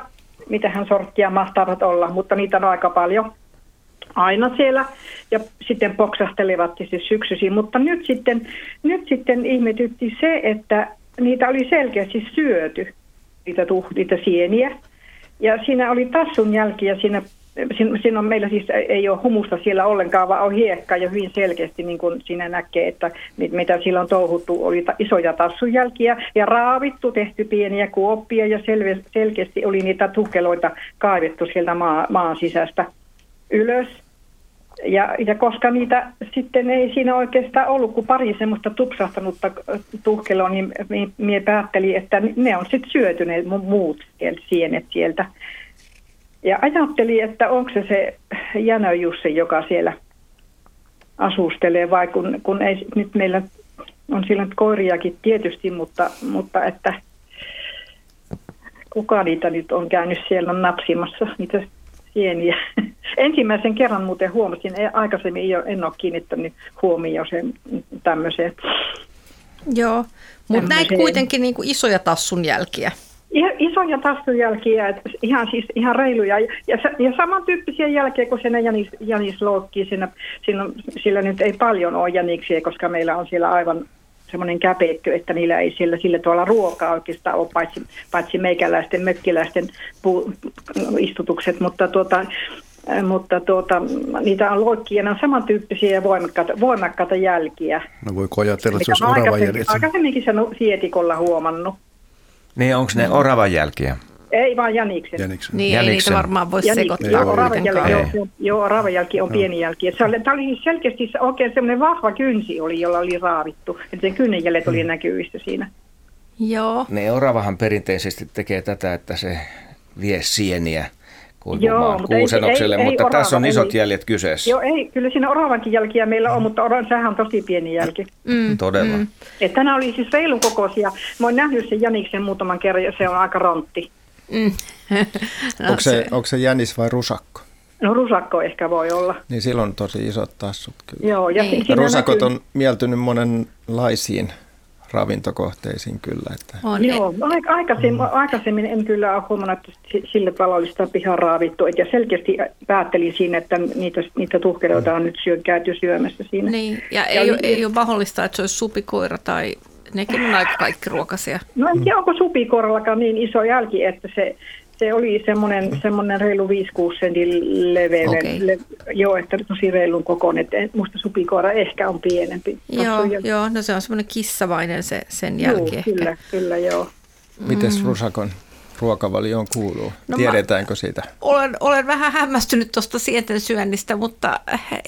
mitähän sorttia mahtavat olla, mutta niitä on aika paljon aina siellä ja sitten poksahtelevat siis syksyisiin, mutta nyt sitten, nyt sitten ihmetytti se, että niitä oli selkeästi syöty, niitä, tuh, niitä sieniä. Ja siinä oli tassun jälkiä siinä siinä on meillä siis ei ole humusta siellä ollenkaan, vaan on hiekka ja hyvin selkeästi niin kuin siinä näkee, että mitä siellä on touhuttu, oli isoja tassujälkiä ja raavittu, tehty pieniä kuoppia ja selve, selkeästi oli niitä tukkeloita kaivettu sieltä maa, maan sisästä ylös. Ja, ja koska niitä sitten ei siinä oikeastaan ollut kuin pari semmoista tupsahtanutta tuhkeloa, niin minä päättelin, että ne on sitten syötyneet muut sienet sieltä. Ja ajattelin, että onko se se Jänö Jussi, joka siellä asustelee, vai kun, kun ei nyt meillä on siellä koiriakin tietysti, mutta, mutta että kuka niitä nyt on käynyt siellä napsimassa, niitä sieniä. Ensimmäisen kerran muuten huomasin, aikaisemmin en ole kiinnittänyt huomioon sen tämmöiseen. Joo, mutta näin kuitenkin niin kuin isoja tassun jälkiä isoja tastojälkiä, että ihan siis ihan reiluja. Ja, ja samantyyppisiä jälkiä kuin siinä Janis, Janis Loukki, siinä, siinä, sillä nyt ei paljon ole jäniksiä, koska meillä on siellä aivan semmoinen käpeetty, että niillä ei siellä sillä tavalla ruokaa oikeastaan ole, paitsi, paitsi meikäläisten, mökkiläisten puu, istutukset, mutta tuota, mutta tuota, niitä on loikkia, ne on samantyyppisiä ja voimakkaita, voimakkaita jälkiä. No voi ajatella, että se olisi orava Aikaisemminkin sen sietikolla huomannut. Niin, onko ne oravan jälkiä? Ei vaan jäniksen. jäniksen. Niin, Jäniksen. ei niitä varmaan voi sekoittaa joo, oravan jälki, joo, joo, oravan jälki on no. pieni jälki. Se oli, tämä oli selkeästi oikein semmoinen vahva kynsi, oli, jolla oli raavittu. Että sen kynnenjäljet oli hmm. näkyvissä siinä. Joo. Ne oravahan perinteisesti tekee tätä, että se vie sieniä mutta kuusenokselle, ei, ei, mutta ei tässä orava, on isot ei, jäljet kyseessä. Joo, ei, kyllä siinä oravankin jälkiä meillä on, mutta oran, sehän on tosi pieni jälki. Mm, Todella. Mm. Et tänään oli siis reilun kokoisia. Mä oon nähnyt sen jäniksen muutaman kerran ja se on aika rontti. Mm. no, onko, se, onko se jänis vai rusakko? No rusakko ehkä voi olla. Niin silloin tosi isot tassut kyllä. Joo, ja niin. Rusakot näkyy... on mieltynyt monenlaisiin ravintokohteisiin kyllä. Että. On, Joo, aikaisemmin, mm. aikaisemmin en kyllä ole huomannut, että sille tavallista pihaa raavittu. Ja selkeästi päättelin siinä, että niitä, niitä tuhkeroita on nyt syö, käyty syömässä siinä. Niin, ja, ja ei, ole, ei ole mahdollista, että se olisi supikoira tai nekin on aika kaikki ruokasia. No en tiedä, onko supikoirallakaan niin iso jälki, että se se oli semmoinen, semmoinen reilu 5-6 sentin leveinen. Okay. Le, joo, että tosi reilun kokoinen. Musta supikoira ehkä on pienempi. Joo, joo no se on semmoinen kissavainen se, sen jälki joo, ehkä. Kyllä, kyllä joo. Mites mm. Rusakon ruokavalioon kuuluu? No Tiedetäänkö siitä? Olen, olen vähän hämmästynyt tuosta sienten syönnistä, mutta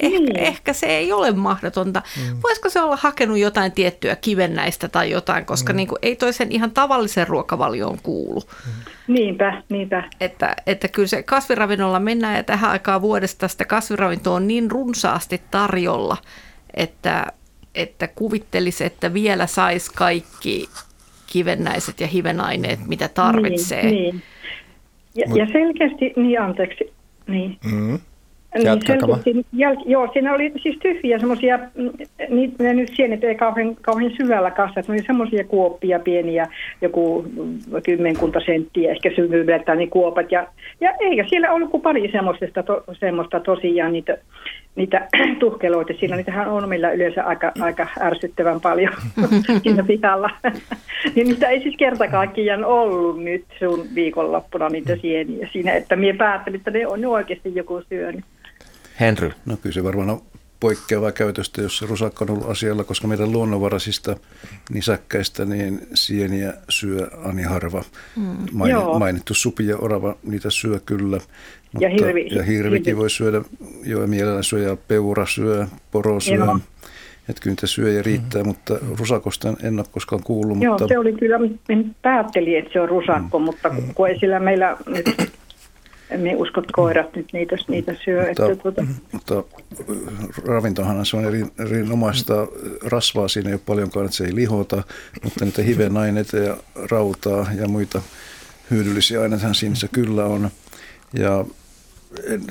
ehkä, niin. ehkä se ei ole mahdotonta. Mm. Voisiko se olla hakenut jotain tiettyä kivennäistä tai jotain, koska mm. niin kuin, ei toisen ihan tavallisen ruokavalioon kuulu. Mm. Niinpä, niinpä. Että, että kyllä se kasviravinnolla mennään ja tähän aikaan vuodesta sitä kasviravintoa on niin runsaasti tarjolla, että, että kuvittelisi, että vielä saisi kaikki kivennäiset ja hivenaineet, mitä tarvitsee. Niin, niin. Ja, ja selkeästi, niin anteeksi, niin. Mm. Niin, selvitin, jäl- joo, siinä oli siis tyhjiä semmoisia, niitä ne nyt sienet ei kauhean, kauhean syvällä kasva, ne oli semmoisia kuoppia pieniä, joku kymmenkunta senttiä ehkä syvyydeltä, niin kuopat. Ja, ja eikä siellä ollut kuin pari semmoista, to, semmoista tosiaan niitä, niitä tuhkeloita. Siinä niitähän on meillä yleensä aika, aika ärsyttävän paljon siinä pihalla. niin niitä ei siis kerta kaikkiaan ollut nyt sun viikonloppuna niitä sieniä siinä, että minä päättelin, että ne on oikeasti joku syönyt. Henry, No kyllä se varmaan on poikkeavaa käytöstä, jos se rusakka on ollut asialla, koska meidän luonnonvaraisista nisäkkäistä niin sieniä syö ani harva. Main, Joo. mainittu supi ja orava, niitä syö kyllä. Mutta, Ja hirvi- ja hirvikin hirvi. voi syödä, joo mielellään syö ja peura syö, poro syö. Joo. Että kyllä niitä syö ja riittää, mutta rusakosta en ole koskaan kuullut. Joo, mutta, se oli kyllä, minä päättelin, että se on rusakko, mutta kun- kun ei sillä meillä nyt, emme usko, että koirat nyt niitä, niitä syö. Mutta, Että, tuota, mutta ravintohan se on eri, erinomaista rasvaa, siinä ei ole paljonkaan, että se ei lihota, mutta niitä hivenaineita ja rautaa ja muita hyödyllisiä aineita siinä se kyllä on. Ja en,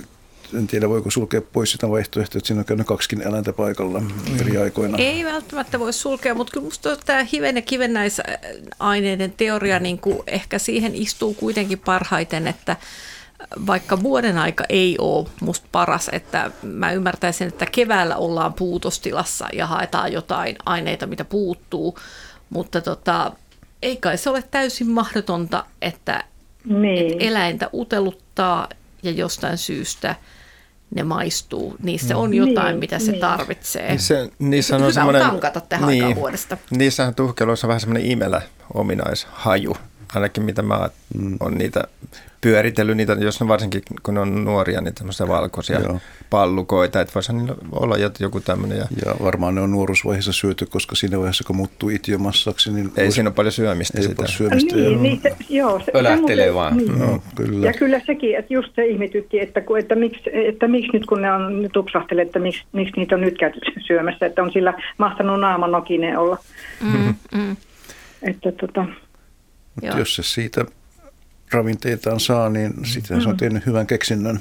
en tiedä, voiko sulkea pois sitä vaihtoehtoa, että siinä on käynyt kaksikin eläintä paikalla eri aikoina. Ei välttämättä voi sulkea, mutta kyllä minusta tämä hiven ja kivennäisaineiden teoria niin kuin ehkä siihen istuu kuitenkin parhaiten, että vaikka vuoden aika ei ole musta paras, että mä ymmärtäisin, että keväällä ollaan puutostilassa ja haetaan jotain aineita, mitä puuttuu, mutta tota, ei kai se ole täysin mahdotonta, että niin. eläintä uteluttaa ja jostain syystä ne maistuu. Niissä on jotain, Niin, mitä se niin. tarvitsee. Niin Se, niissä on Hyvä on semmoinen, tankata tähän aikaan vuodesta. Niissähän tuhkeluissa on vähän semmoinen imelä ominaishaju. Ainakin mitä mä Mm. oon niitä pyöritellyt, niitä, jos ne varsinkin kun ne on nuoria, niin tämmöisiä valkoisia Joo. pallukoita. Että voisihan niillä olla joku tämmöinen. Ja Ja varmaan ne on nuoruusvaiheessa syöty, koska siinä vaiheessa kun muuttuu itiomassaksi, niin ei voisi- siinä ole paljon syömistä ei sitä. ole paljon syömistä. Niin, ja, niin se, joo, se, Pölähtelee semmoinen- vaan. Niin. no, kyllä. Ja kyllä sekin, että just se ihmetytti, että, kun, että, miksi, että miksi nyt kun ne on nyt tupsahtelee, että miksi, miksi niitä on nyt käyty syömässä, että on sillä mahtanut naaman nokinen olla. Mm, mm. Että tota, Mutta jos se siitä ravinteitaan saa, niin sitten se on tehnyt hyvän keksinnön.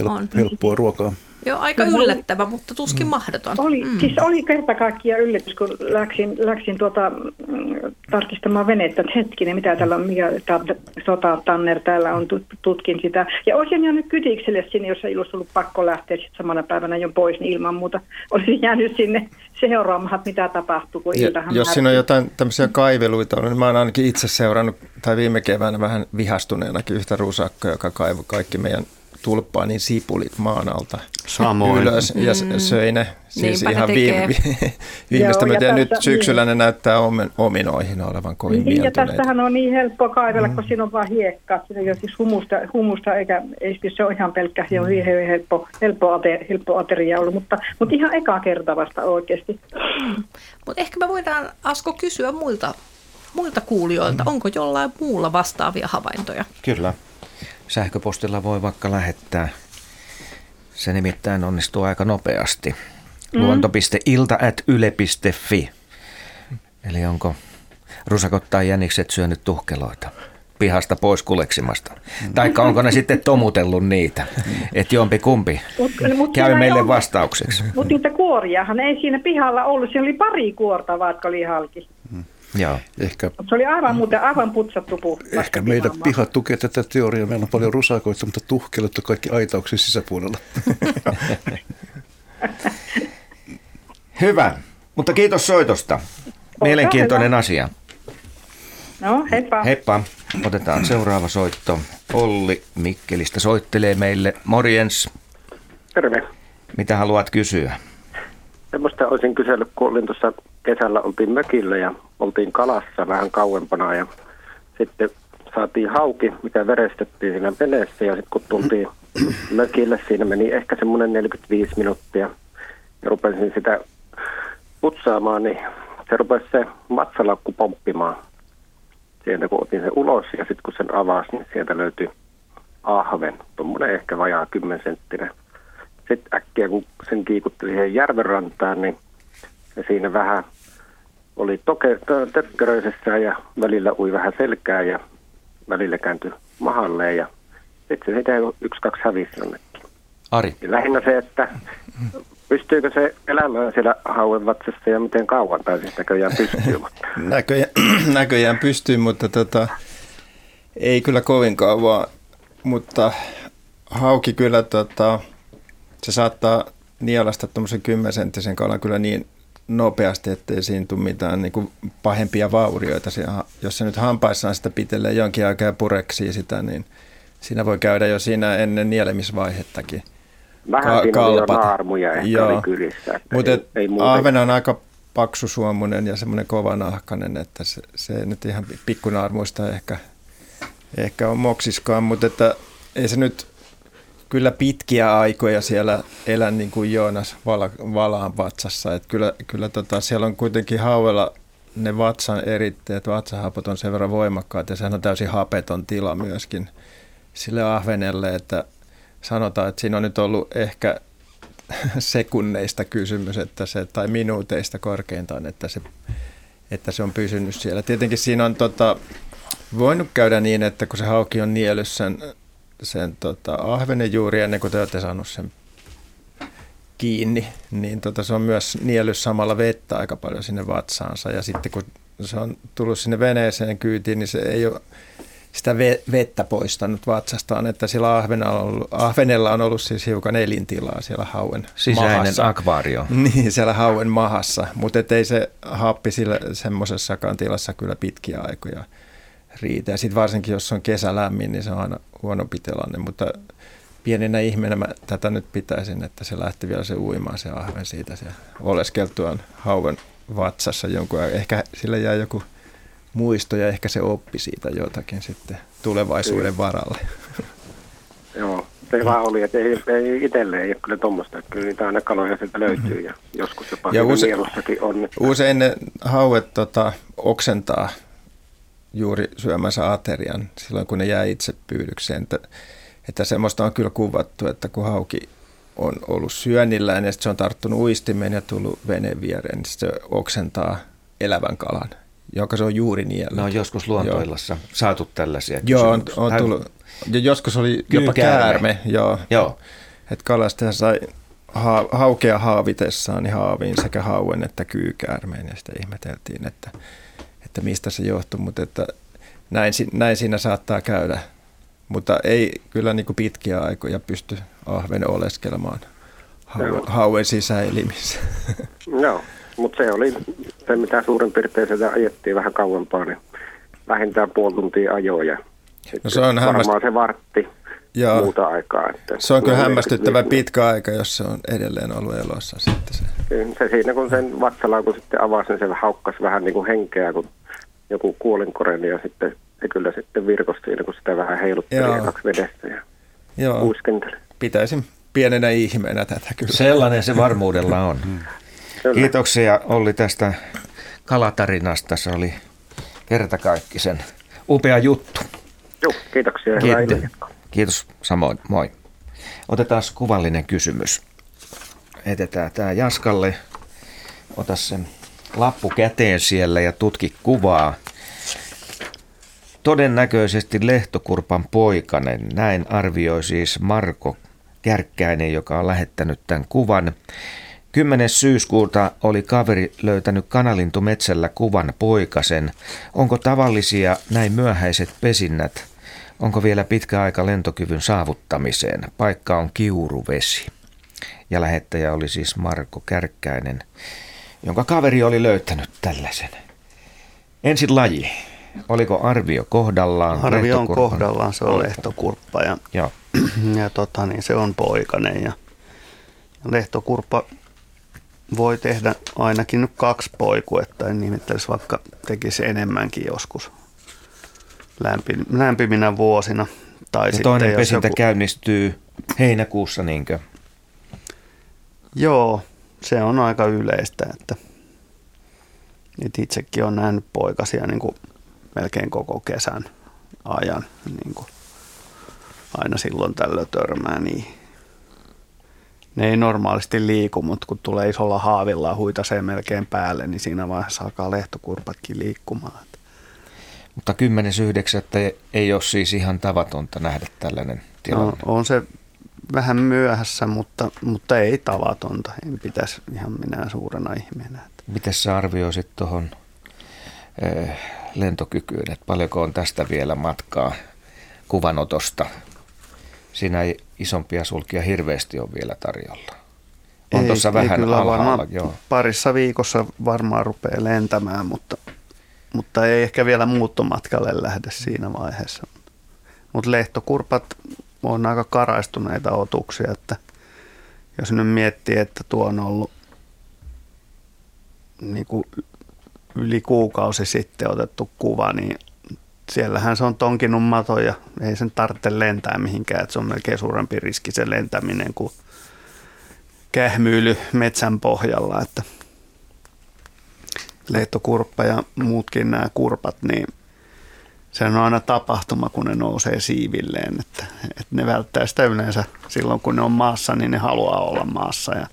Hel- On. helppoa ruokaa. Joo, aika yllättävä, mutta tuskin mahdoton. Oli, mm. siis oli kerta kaikkiaan yllätys, kun läksin, läksin tuota, mm, tarkistamaan venettä, että hetkinen, mitä täällä on, mikä ta, sota Tanner täällä on, tut- tutkin sitä. Ja olisin jäänyt kytikselle sinne, jos ei olisi ollut pakko lähteä sit samana päivänä jo pois, niin ilman muuta olisin jäänyt sinne seuraamaan, että mitä tapahtuu, kun Ja, iltahan jos siinä on jotain tämmöisiä kaiveluita niin mä oon ainakin itse seurannut, tai viime keväänä vähän vihastuneenakin yhtä rusakkaa, joka kaivoi kaikki meidän tulppaanin sipulit maan alta Samoin. ylös ja mm. söi ne. Siis Niinpä ihan viime, viimeistä Joo, myöten. nyt syksyllä ne näyttää omen, ominoihin olevan kovin Niin, ja tästähän on niin helppo kaivella, kun siinä on vain hiekkaa. Siinä ei ole siis humusta, humusta eikä ei, siis se on ihan pelkkä, se on hyvin helppo, helppo, ate, helppo ateria ollut, mutta, mutta ihan eka kerta vasta oikeasti. Mutta ehkä me voidaan, Asko, kysyä muilta, muilta kuulijoilta, onko jollain muulla vastaavia havaintoja? Kyllä. Sähköpostilla voi vaikka lähettää. Se nimittäin onnistuu aika nopeasti. Mm. Luonto.ilta.yle.fi Eli onko rusakot tai jänikset syönyt tuhkeloita pihasta pois kuleksimasta? Taikka onko ne sitten tomutellut niitä? Että jompi kumpi Mut, mut käy meille ollut- vastaukseksi. Mutta niitä kuoriahan ei siinä pihalla ollut. Siinä oli pari kuorta, vaikka oli halki. Joo. Ehkä, se oli aivan muuten aivan putsattu puhtaasti. ehkä meidän piha tukee tätä teoriaa. Meillä on paljon rusakoita, mutta tuhkelut on kaikki aitauksen sisäpuolella. Hyvä. Mutta kiitos soitosta. Mielenkiintoinen hyvä. asia. No, heippa. Heippa. Otetaan seuraava soitto. Olli Mikkelistä soittelee meille. Morjens. Terve. Mitä haluat kysyä? Semmoista olisin kysellyt, kun olin tuossa kesällä, oltiin mökillä ja oltiin kalassa vähän kauempana ja sitten saatiin hauki, mikä verestettiin siinä veneessä ja sitten kun tultiin mökille, siinä meni ehkä semmoinen 45 minuuttia ja rupesin sitä putsaamaan, niin se rupesi se matsalaukku pomppimaan. Sieltä kun otin sen ulos ja sitten kun sen avasi, niin sieltä löytyi ahven, tuommoinen ehkä vajaa 10 senttinen. Sitten äkkiä kun sen kiikutti siihen järvenrantaan, niin ja siinä vähän oli toke, tö- tökköröisessä ja välillä ui vähän selkää ja välillä kääntyi mahalleen ja sitten se sitä yksi, kaksi hävisi jonnekin. Ari. Lähinnä se, että pystyykö se elämään siellä hauen vatsassa ja miten kauan, tai siis näköjään pystyy. Näköjään, näköjään pystyy, mutta tota, ei kyllä kovin kauan, mutta hauki kyllä tota, se saattaa nielasta tuommoisen kymmensenttisen kalan kyllä niin nopeasti, ettei siinä tule mitään niin kuin pahempia vaurioita. Jos se nyt hampaissaan sitä pitelee jonkin aikaa ja pureksii sitä, niin siinä voi käydä jo siinä ennen nielemisvaihettakin. Vähän Ka- kalpata. naarmuja ehkä Joo. kylissä. Mutta ahven on aika paksusuomunen ja semmoinen kovanahkainen, että se, se nyt ihan pikkunaarmuista ehkä, ehkä on moksiskaan, mutta että ei se nyt kyllä pitkiä aikoja siellä elän niin kuin Joonas vala, valaan vatsassa. Että kyllä kyllä tota, siellä on kuitenkin hauella ne vatsan eritteet, vatsahapot on sen verran voimakkaat ja sehän on täysin hapeton tila myöskin sille ahvenelle, että sanotaan, että siinä on nyt ollut ehkä sekunneista kysymys, että se, tai minuuteista korkeintaan, että se, että se on pysynyt siellä. Tietenkin siinä on tota, voinut käydä niin, että kun se hauki on niellyt sen sen tota, ahvenen juuri ennen kuin te olette saanut sen kiinni, niin tota, se on myös niellyt samalla vettä aika paljon sinne vatsaansa. Ja sitten kun se on tullut sinne veneeseen kyytiin, niin se ei ole sitä vettä poistanut vatsastaan, että sillä ahvenella on ollut, ahvenella on ollut siis hiukan elintilaa siellä hauen Sisäinen mahassa. akvaario. Niin, siellä hauen mahassa, mutta ei se happi sillä semmoisessakaan tilassa kyllä pitkiä aikoja riitä. Ja sitten varsinkin, jos on kesä lämmin, niin se on aina huonompi tilanne, mutta pienenä ihmeenä mä tätä nyt pitäisin, että se lähti vielä se uimaan se ahven siitä se oleskeltuaan hauen vatsassa jonkun Ehkä sille jää joku muisto ja ehkä se oppi siitä jotakin sitten tulevaisuuden varalle. Joo, se vaan oli, että ei, ei itselleen ei ole kyllä tuommoista, että kyllä niitä aina kaloja sieltä löytyy ja joskus jopa ja use, on. Että... Usein ne hauet tota, oksentaa juuri syömänsä aterian silloin, kun ne jää itse pyydykseen. Että, että semmoista on kyllä kuvattu, että kun hauki on ollut syönnillään ja se on tarttunut uistimeen ja tullut veneen viereen, niin se oksentaa elävän kalan, joka se on juuri niellä. No on joskus luontoillassa joo. saatu tällaisia Joo, on, on tullut. Ja joskus oli jopa käärme. joo. joo. Että kalastaja sai ha- haukea haavitessaan niin haaviin sekä hauen että kyykäärmeen ja sitä ihmeteltiin, että että mistä se johtuu, mutta että näin, näin siinä saattaa käydä. Mutta ei kyllä niin kuin pitkiä aikoja pysty ahven oleskelemaan hauen, hauen sisäelimissä. Joo, mutta se oli se, mitä suurin piirtein sitä ajettiin vähän kauempaa, niin vähintään puoli tuntia ajoja. No se on varmaan hämmäst... se vartti Joo. muuta aikaa. Että se on kyllä hämmästyttävä pitkä aika, jos se on edelleen ollut elossa sitten se. se siinä kun sen vatsalaukun sitten avasi, niin se haukkasi vähän niin kuin henkeä, kun joku kuolinkoreni ja sitten se kyllä sitten virkosti siinä, kun sitä vähän heilutteli Joo. kaksi vedessä ja Joo. uuskenteli. Pitäisin pienenä ihmeenä tätä kyllä. Sellainen se varmuudella on. Kiitoksia Olli tästä kalatarinasta. Se oli kertakaikkisen upea juttu. Joo, kiitoksia. Kiitos. Kiitos samoin. Moi. Otetaan kuvallinen kysymys. Etetään tämä Jaskalle. Ota sen lappu käteen siellä ja tutki kuvaa. Todennäköisesti Lehtokurpan poikanen, näin arvioi siis Marko Kärkkäinen, joka on lähettänyt tämän kuvan. 10. syyskuuta oli kaveri löytänyt kanalintumetsällä kuvan poikasen. Onko tavallisia näin myöhäiset pesinnät? Onko vielä pitkä aika lentokyvyn saavuttamiseen? Paikka on Kiuruvesi. Ja lähettäjä oli siis Marko Kärkkäinen jonka kaveri oli löytänyt tällaisen. Ensin laji. Oliko arvio kohdallaan? Arvio on kohdallaan, se on lehtokurppa ja, ja. ja tota, niin se on poikainen. Ja, ja lehtokurppa voi tehdä ainakin nyt kaksi poikuetta, en nimittelisi vaikka tekisi enemmänkin joskus lämpiminä vuosina. Tai ja toinen pesintä joku... käynnistyy heinäkuussa, niinkö? Joo, se on aika yleistä, että, että itsekin on nähnyt poikasia niin kuin melkein koko kesän ajan. Niin kuin aina silloin tällöin törmää niin. Ne ei normaalisti liiku, mutta kun tulee isolla haavilla huitasee melkein päälle, niin siinä vaiheessa alkaa lehtokurpatkin liikkumaan. Mutta 10.9. ei ole siis ihan tavatonta nähdä tällainen tilanne. No, on se vähän myöhässä, mutta, mutta ei tavatonta. En pitäisi ihan minä suurena ihmeenä. Miten sä arvioisit tuohon eh, lentokykyyn, että paljonko on tästä vielä matkaa kuvanotosta? Siinä ei isompia sulkia hirveästi ole vielä tarjolla. On tuossa vähän kyllä alhaalla, joo. Parissa viikossa varmaan rupeaa lentämään, mutta, mutta ei ehkä vielä muuttomatkalle lähde siinä vaiheessa. Mutta lehtokurpat on aika karaistuneita otuksia, että jos nyt miettii, että tuo on ollut niin kuin yli kuukausi sitten otettu kuva, niin siellähän se on tonkinut mato ja ei sen tarvitse lentää mihinkään, että se on melkein suurempi riski se lentäminen kuin kähmyily metsän pohjalla, että leittokurppa ja muutkin nämä kurpat, niin se on aina tapahtuma, kun ne nousee siivilleen, että, että ne välttää sitä yleensä silloin, kun ne on maassa, niin ne haluaa olla maassa ja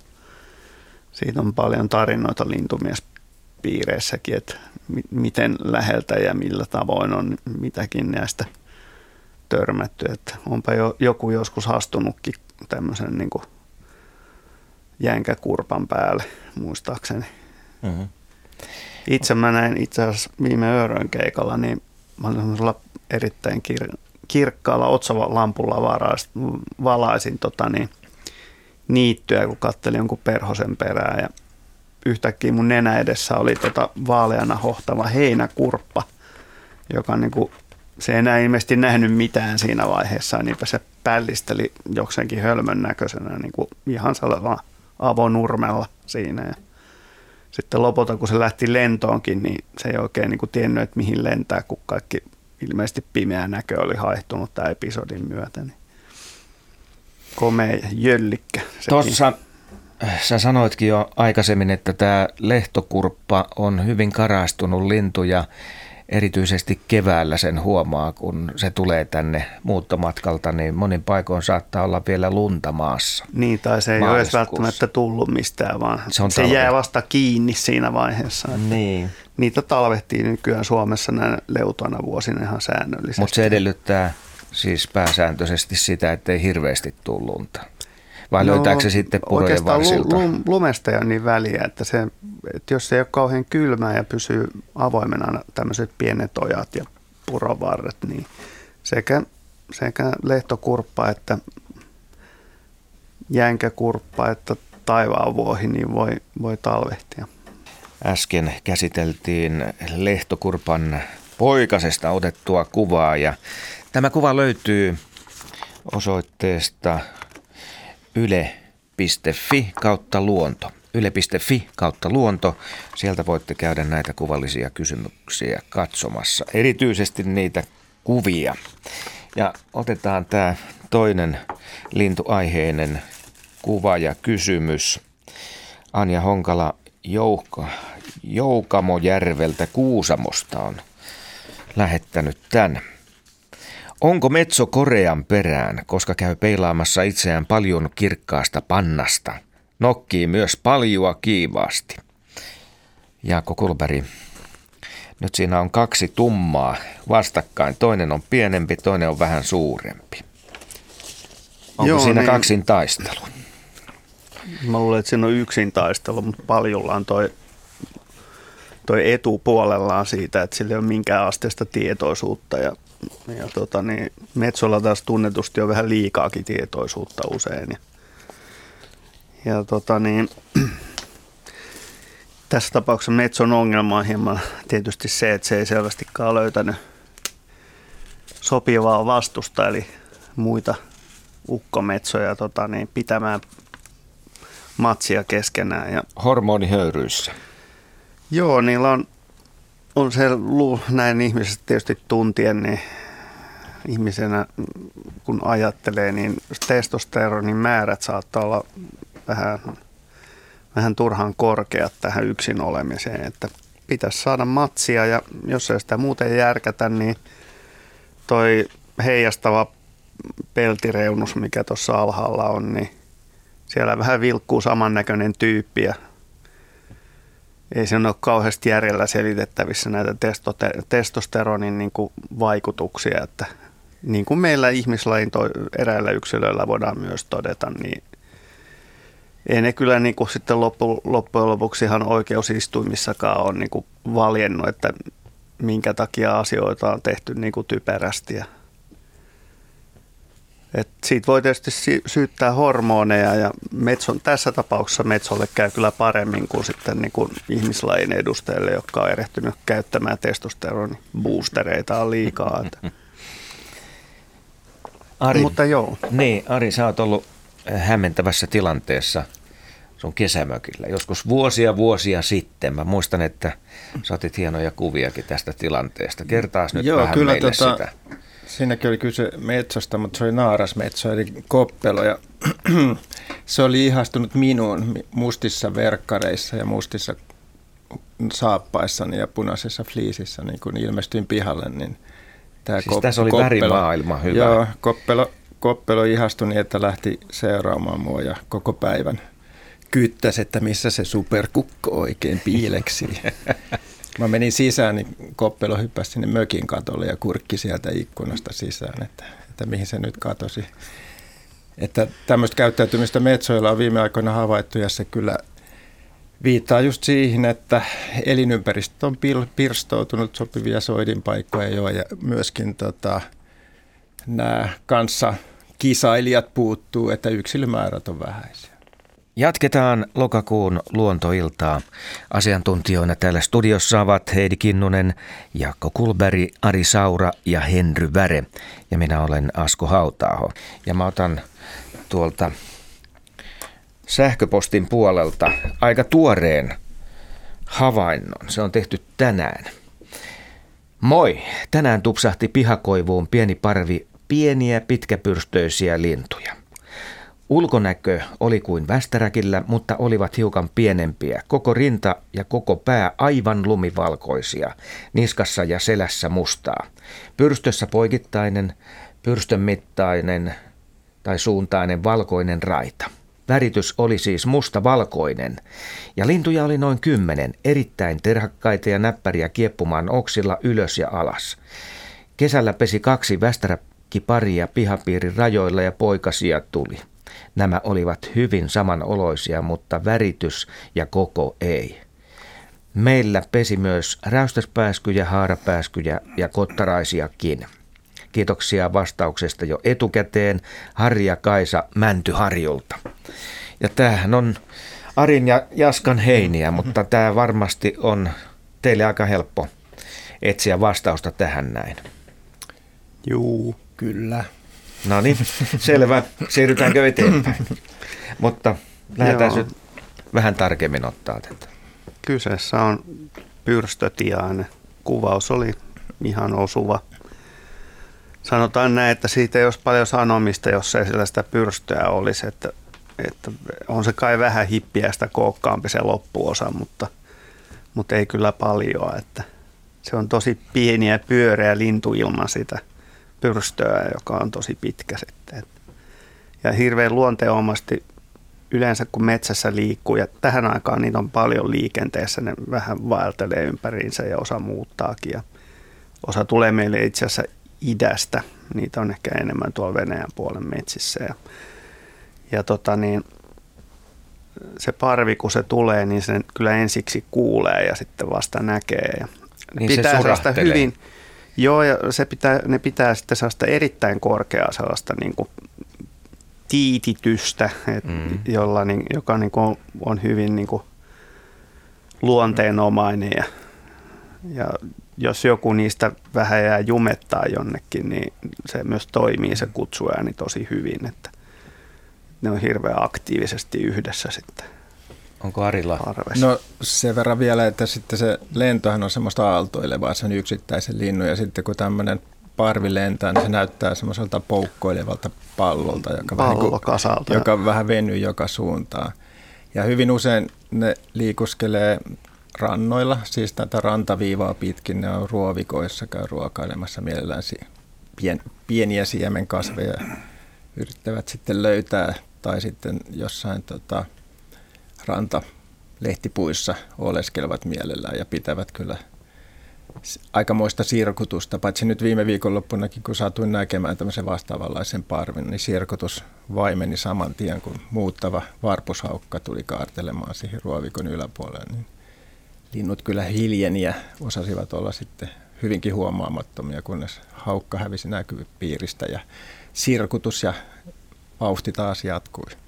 siitä on paljon tarinoita lintumiespiireissäkin, että miten läheltä ja millä tavoin on mitäkin näistä törmätty, että onpa jo, joku joskus astunutkin tämmöisen niin kuin jänkäkurpan päälle, muistaakseni. Mm-hmm. Itse mä näin itse asiassa viime Öörön keikalla, niin semmoisella erittäin kir- kirkkaalla otsalampulla valaisin tota, niin, niittyä, kun kattelin jonkun perhosen perää ja yhtäkkiä mun nenä edessä oli tota vaaleana hohtava heinäkurppa, joka niin kuin, se enää ilmeisesti nähnyt mitään siinä vaiheessa, niinpä se pällisteli jokseenkin hölmön näköisenä niin kuin ihan sellaisella avonurmella siinä. Ja sitten lopulta, kun se lähti lentoonkin, niin se ei oikein niin kuin tiennyt, että mihin lentää, kun kaikki ilmeisesti pimeä näkö oli haihtunut tämän episodin myötä. Niin komea jöllikkä. Tuossa sä sanoitkin jo aikaisemmin, että tämä lehtokurppa on hyvin karastunut lintu ja erityisesti keväällä sen huomaa, kun se tulee tänne muuttomatkalta, niin monin paikoin saattaa olla vielä lunta maassa. Niin, tai se ei ole edes välttämättä tullut mistään, vaan se, on se jää vasta kiinni siinä vaiheessa. Niin. Niitä talvehtii nykyään Suomessa näin leutana vuosina ihan säännöllisesti. Mutta se edellyttää siis pääsääntöisesti sitä, että ei hirveästi tule lunta. Vai no, löytääkö se sitten purojen varsilta? Lu, lumesta ei ole niin väliä, että, se, että jos se ei ole kauhean kylmää ja pysyy avoimena tämmöiset pienet ojat ja purovarret, niin sekä, sekä lehtokurppa että jänkäkurppa että taivaanvuohi niin voi, voi talvehtia. Äsken käsiteltiin lehtokurpan poikasesta otettua kuvaa ja tämä kuva löytyy osoitteesta yle.fi kautta luonto. Yle.fi kautta luonto. Sieltä voitte käydä näitä kuvallisia kysymyksiä katsomassa. Erityisesti niitä kuvia. Ja otetaan tämä toinen lintuaiheinen kuva ja kysymys. Anja Honkala Joukka, Joukamojärveltä Kuusamosta on lähettänyt tämän. Onko Metso Korean perään, koska käy peilaamassa itseään paljon kirkkaasta pannasta? Nokkii myös paljua kiivaasti. Jaakko Kulberi, nyt siinä on kaksi tummaa vastakkain. Toinen on pienempi, toinen on vähän suurempi. Onko Joo, siinä niin, kaksin taistelu? Mä luulen, että siinä on yksin taistelu, mutta paljolla on toi, toi etupuolellaan siitä, että sillä ei ole minkään asteesta tietoisuutta ja ja tota, niin Metsolla taas tunnetusti on vähän liikaakin tietoisuutta usein. Ja, ja tota, niin, tässä tapauksessa Metson ongelma on hieman tietysti se, että se ei selvästikään löytänyt sopivaa vastusta, eli muita ukkometsoja tota, niin, pitämään matsia keskenään. Ja, Hormonihöyryissä. Joo, niillä on on se näin ihmiset tietysti tuntien, niin ihmisenä kun ajattelee, niin testosteronin määrät saattaa olla vähän, vähän turhan korkeat tähän yksin olemiseen, että pitäisi saada matsia ja jos ei sitä muuten järkätä, niin toi heijastava peltireunus, mikä tuossa alhaalla on, niin siellä vähän vilkkuu samannäköinen tyyppi ja ei se ole kauheasti järjellä selitettävissä näitä testosteronin niin kuin vaikutuksia, että niin kuin meillä ihmislajin to- eräillä yksilöillä voidaan myös todeta, niin ei ne kyllä niin kuin sitten loppu, loppujen lopuksi ihan oikeusistuimissakaan ole niin kuin valjennut, että minkä takia asioita on tehty niin kuin typerästi. Ja et siitä voi tietysti syyttää hormoneja ja metson, tässä tapauksessa metsolle käy kyllä paremmin kuin sitten niin kuin ihmislajin edustajille, jotka on erehtynyt käyttämään testosteron boostereita liikaa. Ari, Mutta joo. Niin, Ari, sä oot ollut hämmentävässä tilanteessa sun kesämökillä. Joskus vuosia vuosia sitten. Mä muistan, että saatit hienoja kuviakin tästä tilanteesta. Kertaas nyt Joo, vähän kyllä meille tota, sitä. Siinäkin oli kyse metsosta, mutta se oli naarasmetso, eli koppelo. Ja se oli ihastunut minuun mustissa verkkareissa ja mustissa saappaissani ja punaisessa fliisissä, niin kun ilmestyin pihalle, niin tämä siis kop- tässä oli koppelo, värimaailma hyvä. Joo, koppelo, koppelo ihastui niin, että lähti seuraamaan mua ja koko päivän kyttäsi, että missä se superkukko oikein piileksi. Mä menin sisään, niin Koppelo hyppäsi sinne mökin katolle ja kurkki sieltä ikkunasta sisään, että, että mihin se nyt katosi. Että tämmöistä käyttäytymistä metsoilla on viime aikoina havaittu ja se kyllä viittaa just siihen, että elinympäristö on pirstoutunut, sopivia soidinpaikkoja jo ja myöskin tota, nämä kanssa kisailijat puuttuu, että yksilömäärät on vähäisiä. Jatketaan lokakuun luontoiltaa. Asiantuntijoina täällä studiossa ovat Heidi Kinnunen, Jakko Kulberi, Ari Saura ja Henry Väre. Ja minä olen Asko Hautaaho. Ja mä otan tuolta sähköpostin puolelta aika tuoreen havainnon. Se on tehty tänään. Moi! Tänään tupsahti pihakoivuun pieni parvi pieniä pitkäpyrstöisiä lintuja. Ulkonäkö oli kuin västäräkillä, mutta olivat hiukan pienempiä. Koko rinta ja koko pää aivan lumivalkoisia, niskassa ja selässä mustaa. Pyrstössä poikittainen, pyrstön mittainen tai suuntainen valkoinen raita. Väritys oli siis musta-valkoinen, ja lintuja oli noin kymmenen, erittäin terhakkaita ja näppäriä kieppumaan oksilla ylös ja alas. Kesällä pesi kaksi västäräkkiparia pihapiirin rajoilla ja poikasia tuli. Nämä olivat hyvin samanoloisia, mutta väritys ja koko ei. Meillä pesi myös räystäspääskyjä, haarapääskyjä ja kottaraisiakin. Kiitoksia vastauksesta jo etukäteen Harri ja Kaisa Mäntyharjulta. Ja tämähän on Arin ja Jaskan heiniä, mutta tämä varmasti on teille aika helppo etsiä vastausta tähän näin. Juu, kyllä. No niin, selvä. Siirrytäänkö eteenpäin? Mutta lähdetään nyt vähän tarkemmin ottaa tätä. Kyseessä on pyrstötiainen. Kuvaus oli ihan osuva. Sanotaan näin, että siitä ei olisi paljon sanomista, jos ei sillä sitä pyrstöä olisi. Että, että on se kai vähän hippiä sitä kookkaampi se loppuosa, mutta, mutta ei kyllä paljon. Että se on tosi pieni ja pyöreä lintu ilman sitä – pyrstöä, joka on tosi pitkä sitten. Ja hirveän luonteomasti yleensä kun metsässä liikkuu, ja tähän aikaan niitä on paljon liikenteessä, ne vähän vaeltelee ympäriinsä ja osa muuttaakin. Ja osa tulee meille itse asiassa idästä, niitä on ehkä enemmän tuolla Venäjän puolen metsissä. Ja, ja tota niin, se parvi, kun se tulee, niin sen kyllä ensiksi kuulee ja sitten vasta näkee. Ja niin pitää se hyvin, Joo, ja se pitää, ne pitää sitten sellaista erittäin korkeaa sellaista niin kuin tiititystä, et, mm. jolla, niin, joka niin kuin on, on hyvin niin kuin luonteenomainen. Ja, ja jos joku niistä vähän jää jumettaa jonnekin, niin se myös toimii se kutsuääni tosi hyvin, että ne on hirveän aktiivisesti yhdessä sitten. Onko Arilla? Arvessa. No sen verran vielä, että sitten se lentohan on semmoista aaltoilevaa sen yksittäisen linnun ja sitten kun tämmöinen parvi lentää, niin se näyttää semmoiselta poukkoilevalta pallolta, joka, vähän, niin joka vähän venyy joka suuntaan. Ja hyvin usein ne liikuskelee rannoilla, siis tätä rantaviivaa pitkin, ne on ruovikoissa, käy ruokailemassa mielellään pien, pieniä siemenkasveja yrittävät sitten löytää tai sitten jossain tota, ranta lehtipuissa oleskelevat mielellään ja pitävät kyllä aikamoista sirkutusta, paitsi nyt viime viikonloppunakin, kun saatuin näkemään tämmöisen vastaavanlaisen parvin, niin sirkutus vaimeni saman tien, kun muuttava varpushaukka tuli kaartelemaan siihen ruovikon yläpuolelle. Niin linnut kyllä hiljeniä osasivat olla sitten hyvinkin huomaamattomia, kunnes haukka hävisi näkyvipiiristä ja sirkutus ja vauhti taas jatkui.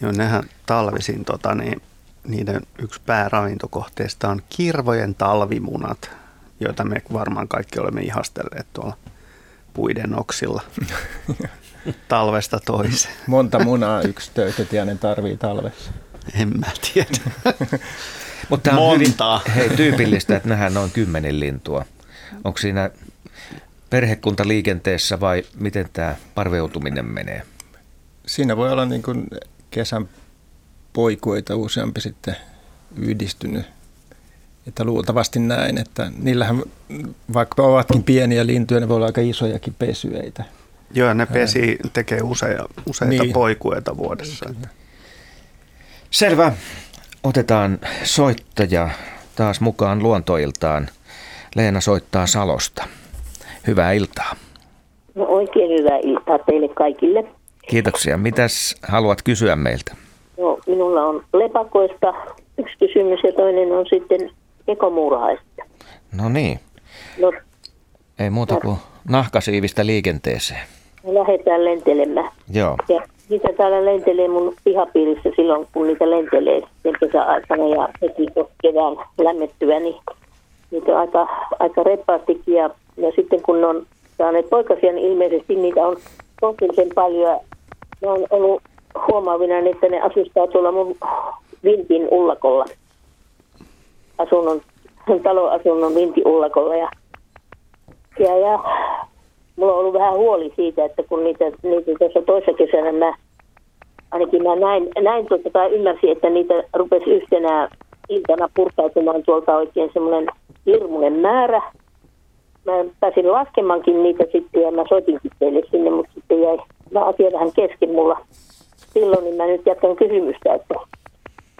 Joo, nehän talvisin tota, niin niiden yksi pääravintokohteista on kirvojen talvimunat, joita me varmaan kaikki olemme ihastelleet tuolla puiden oksilla talvesta toiseen. Monta munaa yksi töykötiäinen tarvii talvessa. En mä tiedä. Mutta on Montaa. hyvin hei, tyypillistä, että nähdään noin kymmenen lintua. Onko siinä perhekunta liikenteessä vai miten tämä parveutuminen menee? Siinä voi olla niin kuin kesän poikuita useampi sitten yhdistynyt. Että luultavasti näin, että niillähän vaikka ovatkin pieniä lintuja, ne voi olla aika isojakin pesyeitä. Joo, ne pesi tekee useita, useita niin. poikueita vuodessa. Selvä. Otetaan soittaja taas mukaan luontoiltaan. Leena soittaa Salosta. Hyvää iltaa. No oikein hyvää iltaa teille kaikille. Kiitoksia. Mitäs haluat kysyä meiltä? No, minulla on lepakoista yksi kysymys ja toinen on sitten ekomuurahaista. No niin. No, Ei muuta kuin nahkasiivistä liikenteeseen. Lähdetään lentelemään. Joo. Ja niitä täällä lentelee mun pihapiirissä silloin, kun niitä lentelee sitten kesäaikana ja heti kevään lämmettyä, niin niitä on aika, aika reppaastikin. Ja, ja sitten kun ne on saaneet poikasia, niin ilmeisesti niitä on kohtuullisen paljon. Ne on ollut huomaavina, että ne asustaa tuolla mun vintin ullakolla. Asunnon, taloasunnon vintin ullakolla. Ja, ja, ja mulla on ollut vähän huoli siitä, että kun niitä, niitä tuossa toisessa kesänä mä, ainakin mä näin, näin tuota, tai ymmärsin, että niitä rupesi yhtenä iltana purkautumaan tuolta oikein semmoinen hirmuinen määrä. Mä pääsin laskemankin niitä sitten ja mä soitinkin teille sinne, mutta sitten jäi asia vähän kesken mulla silloin, niin mä nyt jatkan kysymystä, että,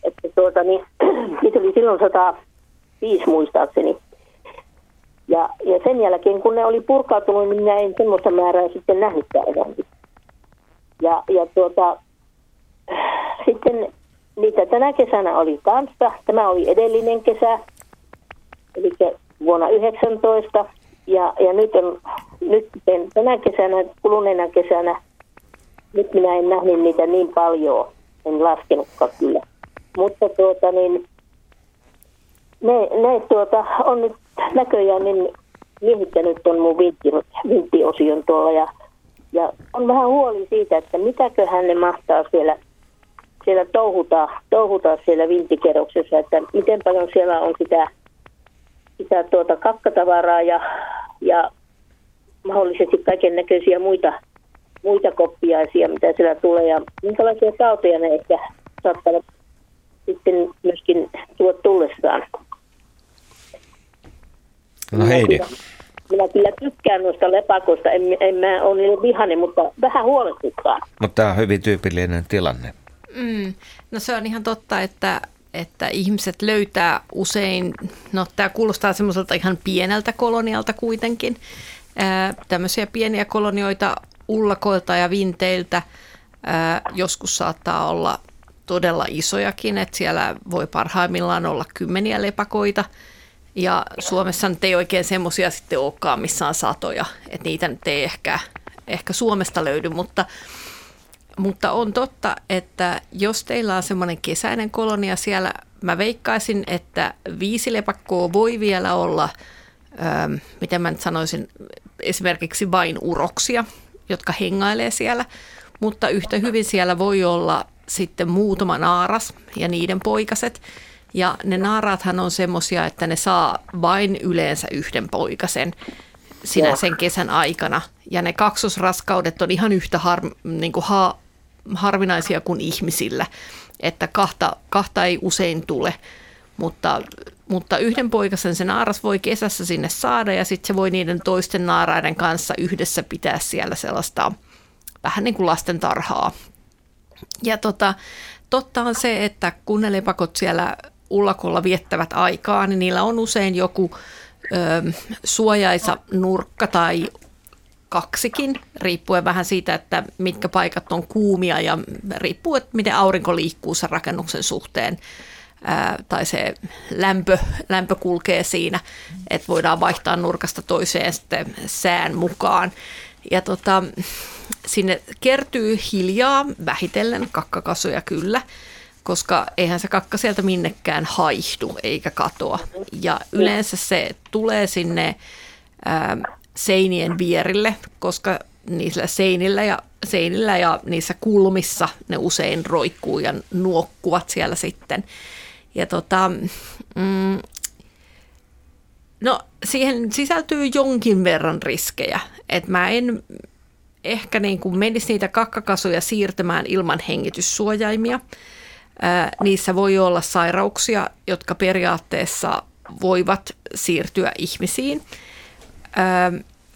että tuota, niin, niitä oli silloin 105 muistaakseni. Ja, ja sen jälkeen, kun ne oli purkautunut, niin minä en semmoista määrää sitten nähnytkään enää. Ja, ja tuota, sitten niitä tänä kesänä oli kanssa. Tämä oli edellinen kesä, eli vuonna 19. Ja, ja nyt, on, nyt tänä kesänä, kuluneena kesänä, nyt minä en nähnyt niitä niin paljon, en laskenutkaan kyllä. Mutta tuota niin, ne, ne tuota, on nyt näköjään niin miehittänyt tuon mun vintti, vinttiosion tuolla ja, ja on vähän huoli siitä, että mitäköhän ne mahtaa siellä, siellä touhuta, touhuta siellä vinttikerroksessa, että miten paljon siellä on sitä, sitä tuota kakkatavaraa ja, ja mahdollisesti kaiken näköisiä muita, muita koppiaisia, mitä siellä tulee ja minkälaisia tauteja ne ehkä saattavat sitten myöskin tuo tullessaan. No Heidi. Minä kyllä tykkään noista lepakoista, en, en mä ole niille vihane, mutta vähän huolestuttaa. Mutta tämä on hyvin tyypillinen tilanne. Mm. No se on ihan totta, että, että ihmiset löytää usein, no tämä kuulostaa semmoiselta ihan pieneltä kolonialta kuitenkin, tämmöisiä pieniä kolonioita ullakoilta ja vinteiltä. Joskus saattaa olla todella isojakin, että siellä voi parhaimmillaan olla kymmeniä lepakoita – ja Suomessa nyt ei oikein semmoisia sitten olekaan, missä on satoja, että niitä nyt ei ehkä, ehkä Suomesta löydy, mutta, mutta on totta, että jos teillä on semmoinen kesäinen kolonia siellä, mä veikkaisin, että viisi lepakkoa voi vielä olla, ähm, miten mä nyt sanoisin, esimerkiksi vain uroksia, jotka hengailee siellä, mutta yhtä hyvin siellä voi olla sitten muutama naaras ja niiden poikaset. Ja ne naaraathan on semmoisia, että ne saa vain yleensä yhden poikasen sinä sen kesän aikana. Ja ne kaksosraskaudet on ihan yhtä har, niin kuin ha, harvinaisia kuin ihmisillä, että kahta, kahta ei usein tule. Mutta, mutta yhden poikasen se naaras voi kesässä sinne saada ja sitten se voi niiden toisten naaraiden kanssa yhdessä pitää siellä sellaista vähän niin kuin lasten tarhaa. Ja tota, totta on se, että kun ne lepakot siellä ullakolla viettävät aikaa, niin niillä on usein joku ö, suojaisa nurkka tai kaksikin, riippuen vähän siitä, että mitkä paikat on kuumia ja riippuu, että miten aurinko liikkuu sen rakennuksen suhteen tai se lämpö, lämpö kulkee siinä, että voidaan vaihtaa nurkasta toiseen sitten sään mukaan. Ja tota, sinne kertyy hiljaa vähitellen kakkakasuja kyllä, koska eihän se kakka sieltä minnekään haihdu eikä katoa. Ja yleensä se tulee sinne ää, seinien vierille, koska niillä seinillä ja, seinillä ja niissä kulmissa ne usein roikkuu ja nuokkuvat siellä sitten. Ja tota, mm, no siihen sisältyy jonkin verran riskejä, että mä en ehkä niin kuin menisi niitä kakkakasuja siirtämään ilman hengityssuojaimia. Ää, niissä voi olla sairauksia, jotka periaatteessa voivat siirtyä ihmisiin.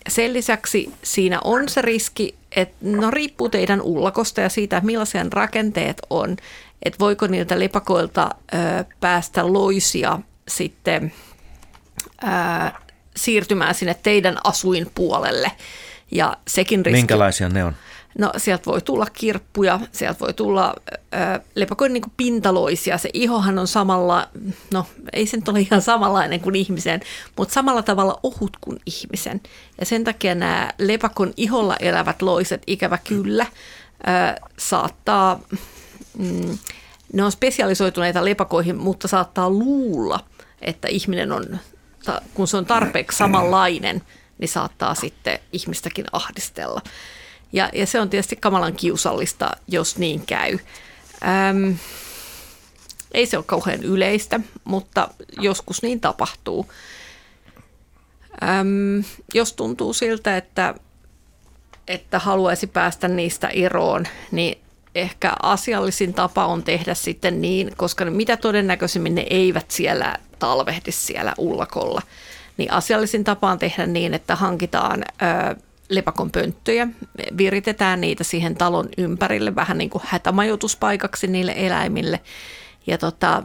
Sen lisäksi siinä on se riski, että no riippuu teidän ullakosta ja siitä, millaisia rakenteet on, että voiko niiltä lepakoilta päästä loisia sitten siirtymään sinne teidän asuinpuolelle. Ja sekin riski, Minkälaisia ne on? No sieltä voi tulla kirppuja, sieltä voi tulla ö, lepakoin niin pintaloisia. Se ihohan on samalla, no ei se nyt ole ihan samanlainen kuin ihmisen, mutta samalla tavalla ohut kuin ihmisen. Ja sen takia nämä lepakon iholla elävät loiset, ikävä kyllä, ö, saattaa, mm, ne on spesialisoituneita lepakoihin, mutta saattaa luulla, että ihminen on, kun se on tarpeeksi samanlainen, niin saattaa sitten ihmistäkin ahdistella. Ja, ja se on tietysti kamalan kiusallista, jos niin käy. Öm, ei se ole kauhean yleistä, mutta joskus niin tapahtuu. Öm, jos tuntuu siltä, että, että haluaisi päästä niistä eroon, niin ehkä asiallisin tapa on tehdä sitten niin, koska mitä todennäköisimmin ne eivät siellä talvehdi siellä ullakolla, niin asiallisin tapa on tehdä niin, että hankitaan ö, lepakon pönttöjä, viritetään niitä siihen talon ympärille vähän niin kuin hätämajoituspaikaksi niille eläimille. Ja tota,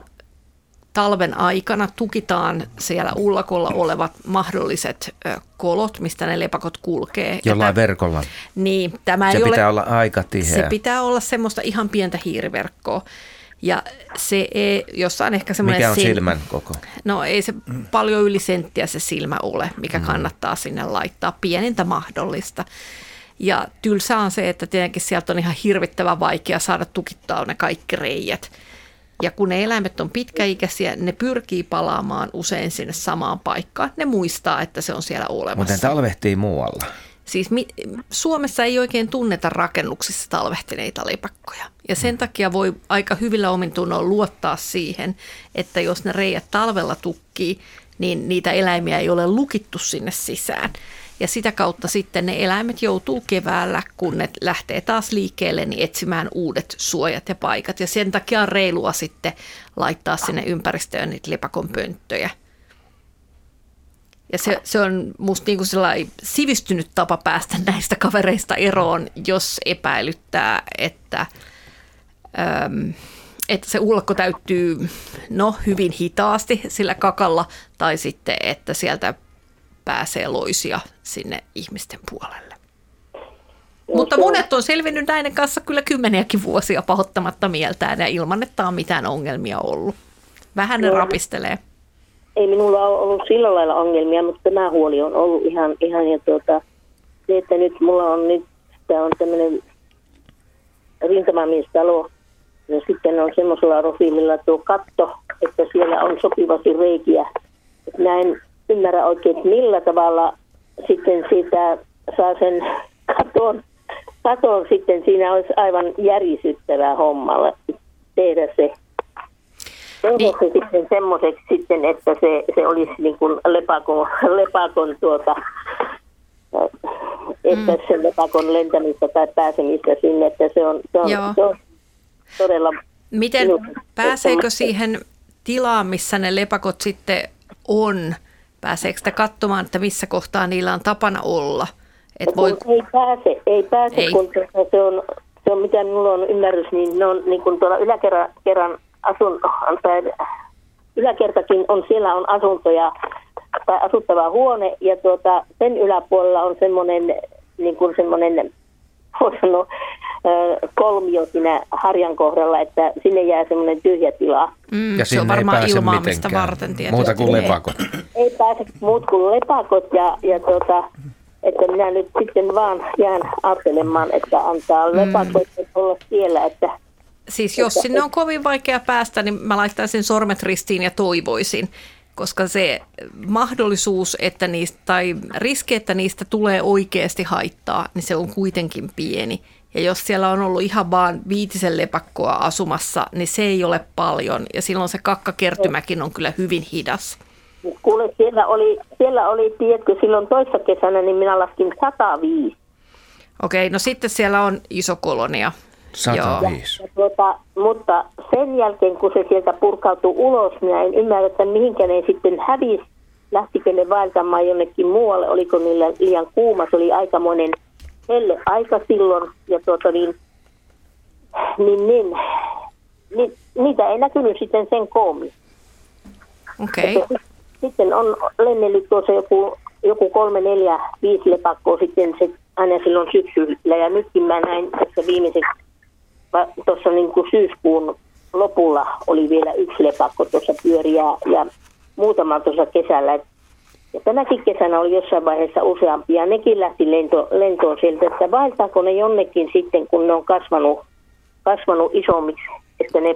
talven aikana tukitaan siellä ullakolla olevat mahdolliset kolot, mistä ne lepakot kulkee. Jollain tämä, verkolla. Niin, tämä se ei pitää ole, olla aika tiheä. Se pitää olla semmoista ihan pientä hiiriverkkoa. Ja se ei, jossa on ehkä semmoinen... Mikä on sen, silmän koko? No ei se mm. paljon yli senttiä se silmä ole, mikä mm. kannattaa sinne laittaa. Pienintä mahdollista. Ja tylsä on se, että tietenkin sieltä on ihan hirvittävän vaikea saada tukittaa ne kaikki reijät. Ja kun ne eläimet on pitkäikäisiä, ne pyrkii palaamaan usein sinne samaan paikkaan. Ne muistaa, että se on siellä olemassa. Mutta talvehtii muualla. Siis mi- Suomessa ei oikein tunneta rakennuksissa talvehtineita lepakkoja. Ja sen mm. takia voi aika hyvillä omintunnoilla luottaa siihen, että jos ne reijät talvella tukkii, niin niitä eläimiä ei ole lukittu sinne sisään. Ja sitä kautta sitten ne eläimet joutuu keväällä, kun ne lähtee taas liikkeelle, niin etsimään uudet suojat ja paikat. Ja sen takia on reilua sitten laittaa sinne ympäristöön niitä lepakon pönttöjä – ja se, se on musta niin kuin sivistynyt tapa päästä näistä kavereista eroon, jos epäilyttää, että, äm, että se ulko täyttyy no, hyvin hitaasti sillä kakalla, tai sitten, että sieltä pääsee loisia sinne ihmisten puolelle. Mutta monet on selvinnyt näiden kanssa kyllä kymmeniäkin vuosia pahoittamatta mieltään ja ilman, että on mitään ongelmia ollut. Vähän ne rapistelee ei minulla ole ollut sillä lailla ongelmia, mutta tämä huoli on ollut ihan, ihan ja tuota, se, että nyt mulla on nyt, tämä on tämmöinen rintamamiestalo, ja sitten on semmoisella profiililla tuo katto, että siellä on sopivasti reikiä. Mä en ymmärrä oikein, millä tavalla sitten siitä saa sen katon, katon sitten siinä olisi aivan järisyttävää hommalla tehdä se niin. se sitten semmoiseksi sitten, että se, se olisi niin kuin lepakon, lepakon tuota, että mm. se lepakon lentämistä tai pääsemistä sinne, että se on, se on, se on todella... Miten, pääseekö siihen tilaan, missä ne lepakot sitten on? Pääseekö sitä katsomaan, että missä kohtaa niillä on tapana olla? Et voi... Ei pääse, ei pääse, ei. kun se on, se on mitä minulla on ymmärrys, niin ne on niin kuin tuolla yläkerran asun, tai yläkertakin on, siellä on asuntoja tai asuttava huone ja tuota, sen yläpuolella on semmoinen niin kuin semmoinen sanoa, kolmio siinä harjan kohdalla, että sinne jää semmoinen tyhjä tila. Mm, ja se on varmaan ilmaamista mitenkään. varten tietysti. Muuta kuin lepakot. Ei, ei pääse muut kuin lepakot ja, ja tuota, että minä nyt sitten vaan jään ajattelemaan, että antaa mm. lepakot olla siellä, että Siis jos sinne on kovin vaikea päästä, niin mä laittaisin sormet ristiin ja toivoisin, koska se mahdollisuus, että niistä, tai riski, että niistä tulee oikeasti haittaa, niin se on kuitenkin pieni. Ja jos siellä on ollut ihan vaan viitisen lepakkoa asumassa, niin se ei ole paljon. Ja silloin se kakkakertymäkin on kyllä hyvin hidas. Kuule, siellä oli, siellä oli tiedätkö, silloin toissa kesänä, niin minä laskin 105. Okei, no sitten siellä on iso kolonia. 105. Ja, ja tuota, mutta sen jälkeen, kun se sieltä purkautui ulos, minä en ymmärrä, että mihinkä ne sitten hävisi. Lähtikö ne vaeltamaan jonnekin muualle, oliko niillä liian kuuma, se oli aikamoinen helle aika silloin. Ja tuota niin, niin, niin, niin, niitä ei näkynyt sitten sen koomin. Okei. Okay. Sitten on lennellyt tuossa joku, joku kolme, neljä, viisi lepakkoa sitten se aina silloin syksyllä. Ja nytkin mä näin tässä viimeiseksi tuossa niin syyskuun lopulla oli vielä yksi lepakko tuossa pyöriä ja muutama tuossa kesällä. Ja tänäkin kesänä oli jossain vaiheessa useampia. Nekin lähti lento, lentoon sieltä, että vaeltaako ne jonnekin sitten, kun ne on kasvanut, kasvanut isommiksi, että ne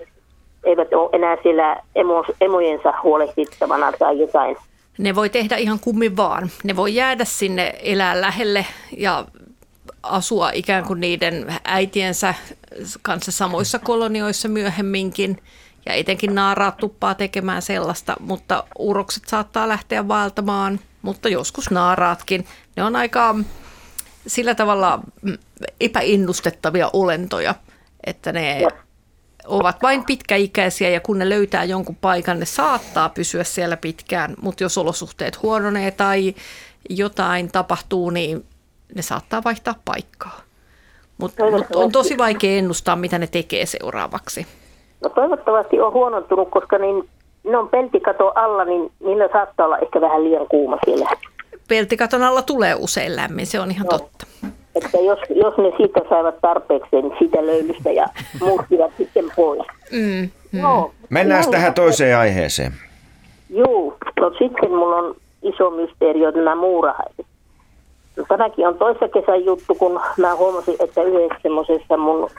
eivät ole enää siellä emo, emojensa huolehtittavana tai jotain. Ne voi tehdä ihan kummin vaan. Ne voi jäädä sinne elää lähelle ja asua ikään kuin niiden äitiensä kanssa samoissa kolonioissa myöhemminkin. Ja etenkin naaraat tuppaa tekemään sellaista, mutta urokset saattaa lähteä vaeltamaan, mutta joskus naaraatkin. Ne on aika sillä tavalla epäinnustettavia olentoja, että ne ovat vain pitkäikäisiä ja kun ne löytää jonkun paikan, ne saattaa pysyä siellä pitkään, mutta jos olosuhteet huononee tai jotain tapahtuu, niin ne saattaa vaihtaa paikkaa. Mutta mut on tosi vaikea ennustaa, mitä ne tekee seuraavaksi. No toivottavasti on huonontunut, koska niin, ne on peltikato alla, niin niillä saattaa olla ehkä vähän liian kuuma siellä. Peltikaton alla tulee usein lämmin, se on ihan no. totta. Että jos, jos ne siitä saivat tarpeeksi niin siitä löylystä ja muuttivat sitten pois. Mm, mm. No, Mennään tähän toiseen aiheeseen. Joo, no sitten mulla on iso mysteeri, on nämä muurahaiset. Tämäkin on toissa kesän juttu, kun mä huomasin, että yhdessä semmoisessa mun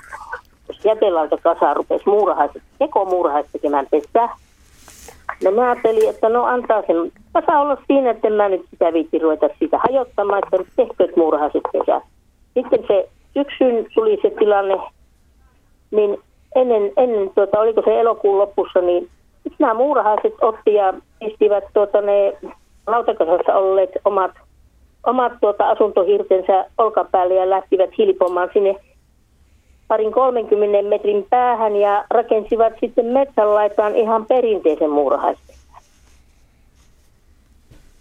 jätelauta kasa rupesi muurahaiset, muurahaiset tekemään pesää. No mä ajattelin, että no antaa sen kasa olla siinä, että mä nyt sitä viitti ruveta sitä hajottamaan, että tehkööt muurahaiset pesää. Sitten se syksyn tuli se tilanne, niin ennen, ennen tuota, oliko se elokuun lopussa, niin nämä muurahaiset otti ja pistivät tuota, ne lautakasassa olleet omat omat tuota asuntohirtensä olkapäälle ja lähtivät hilpomaan sinne parin 30 metrin päähän ja rakensivat sitten metsänlaitaan ihan perinteisen muurahaisten.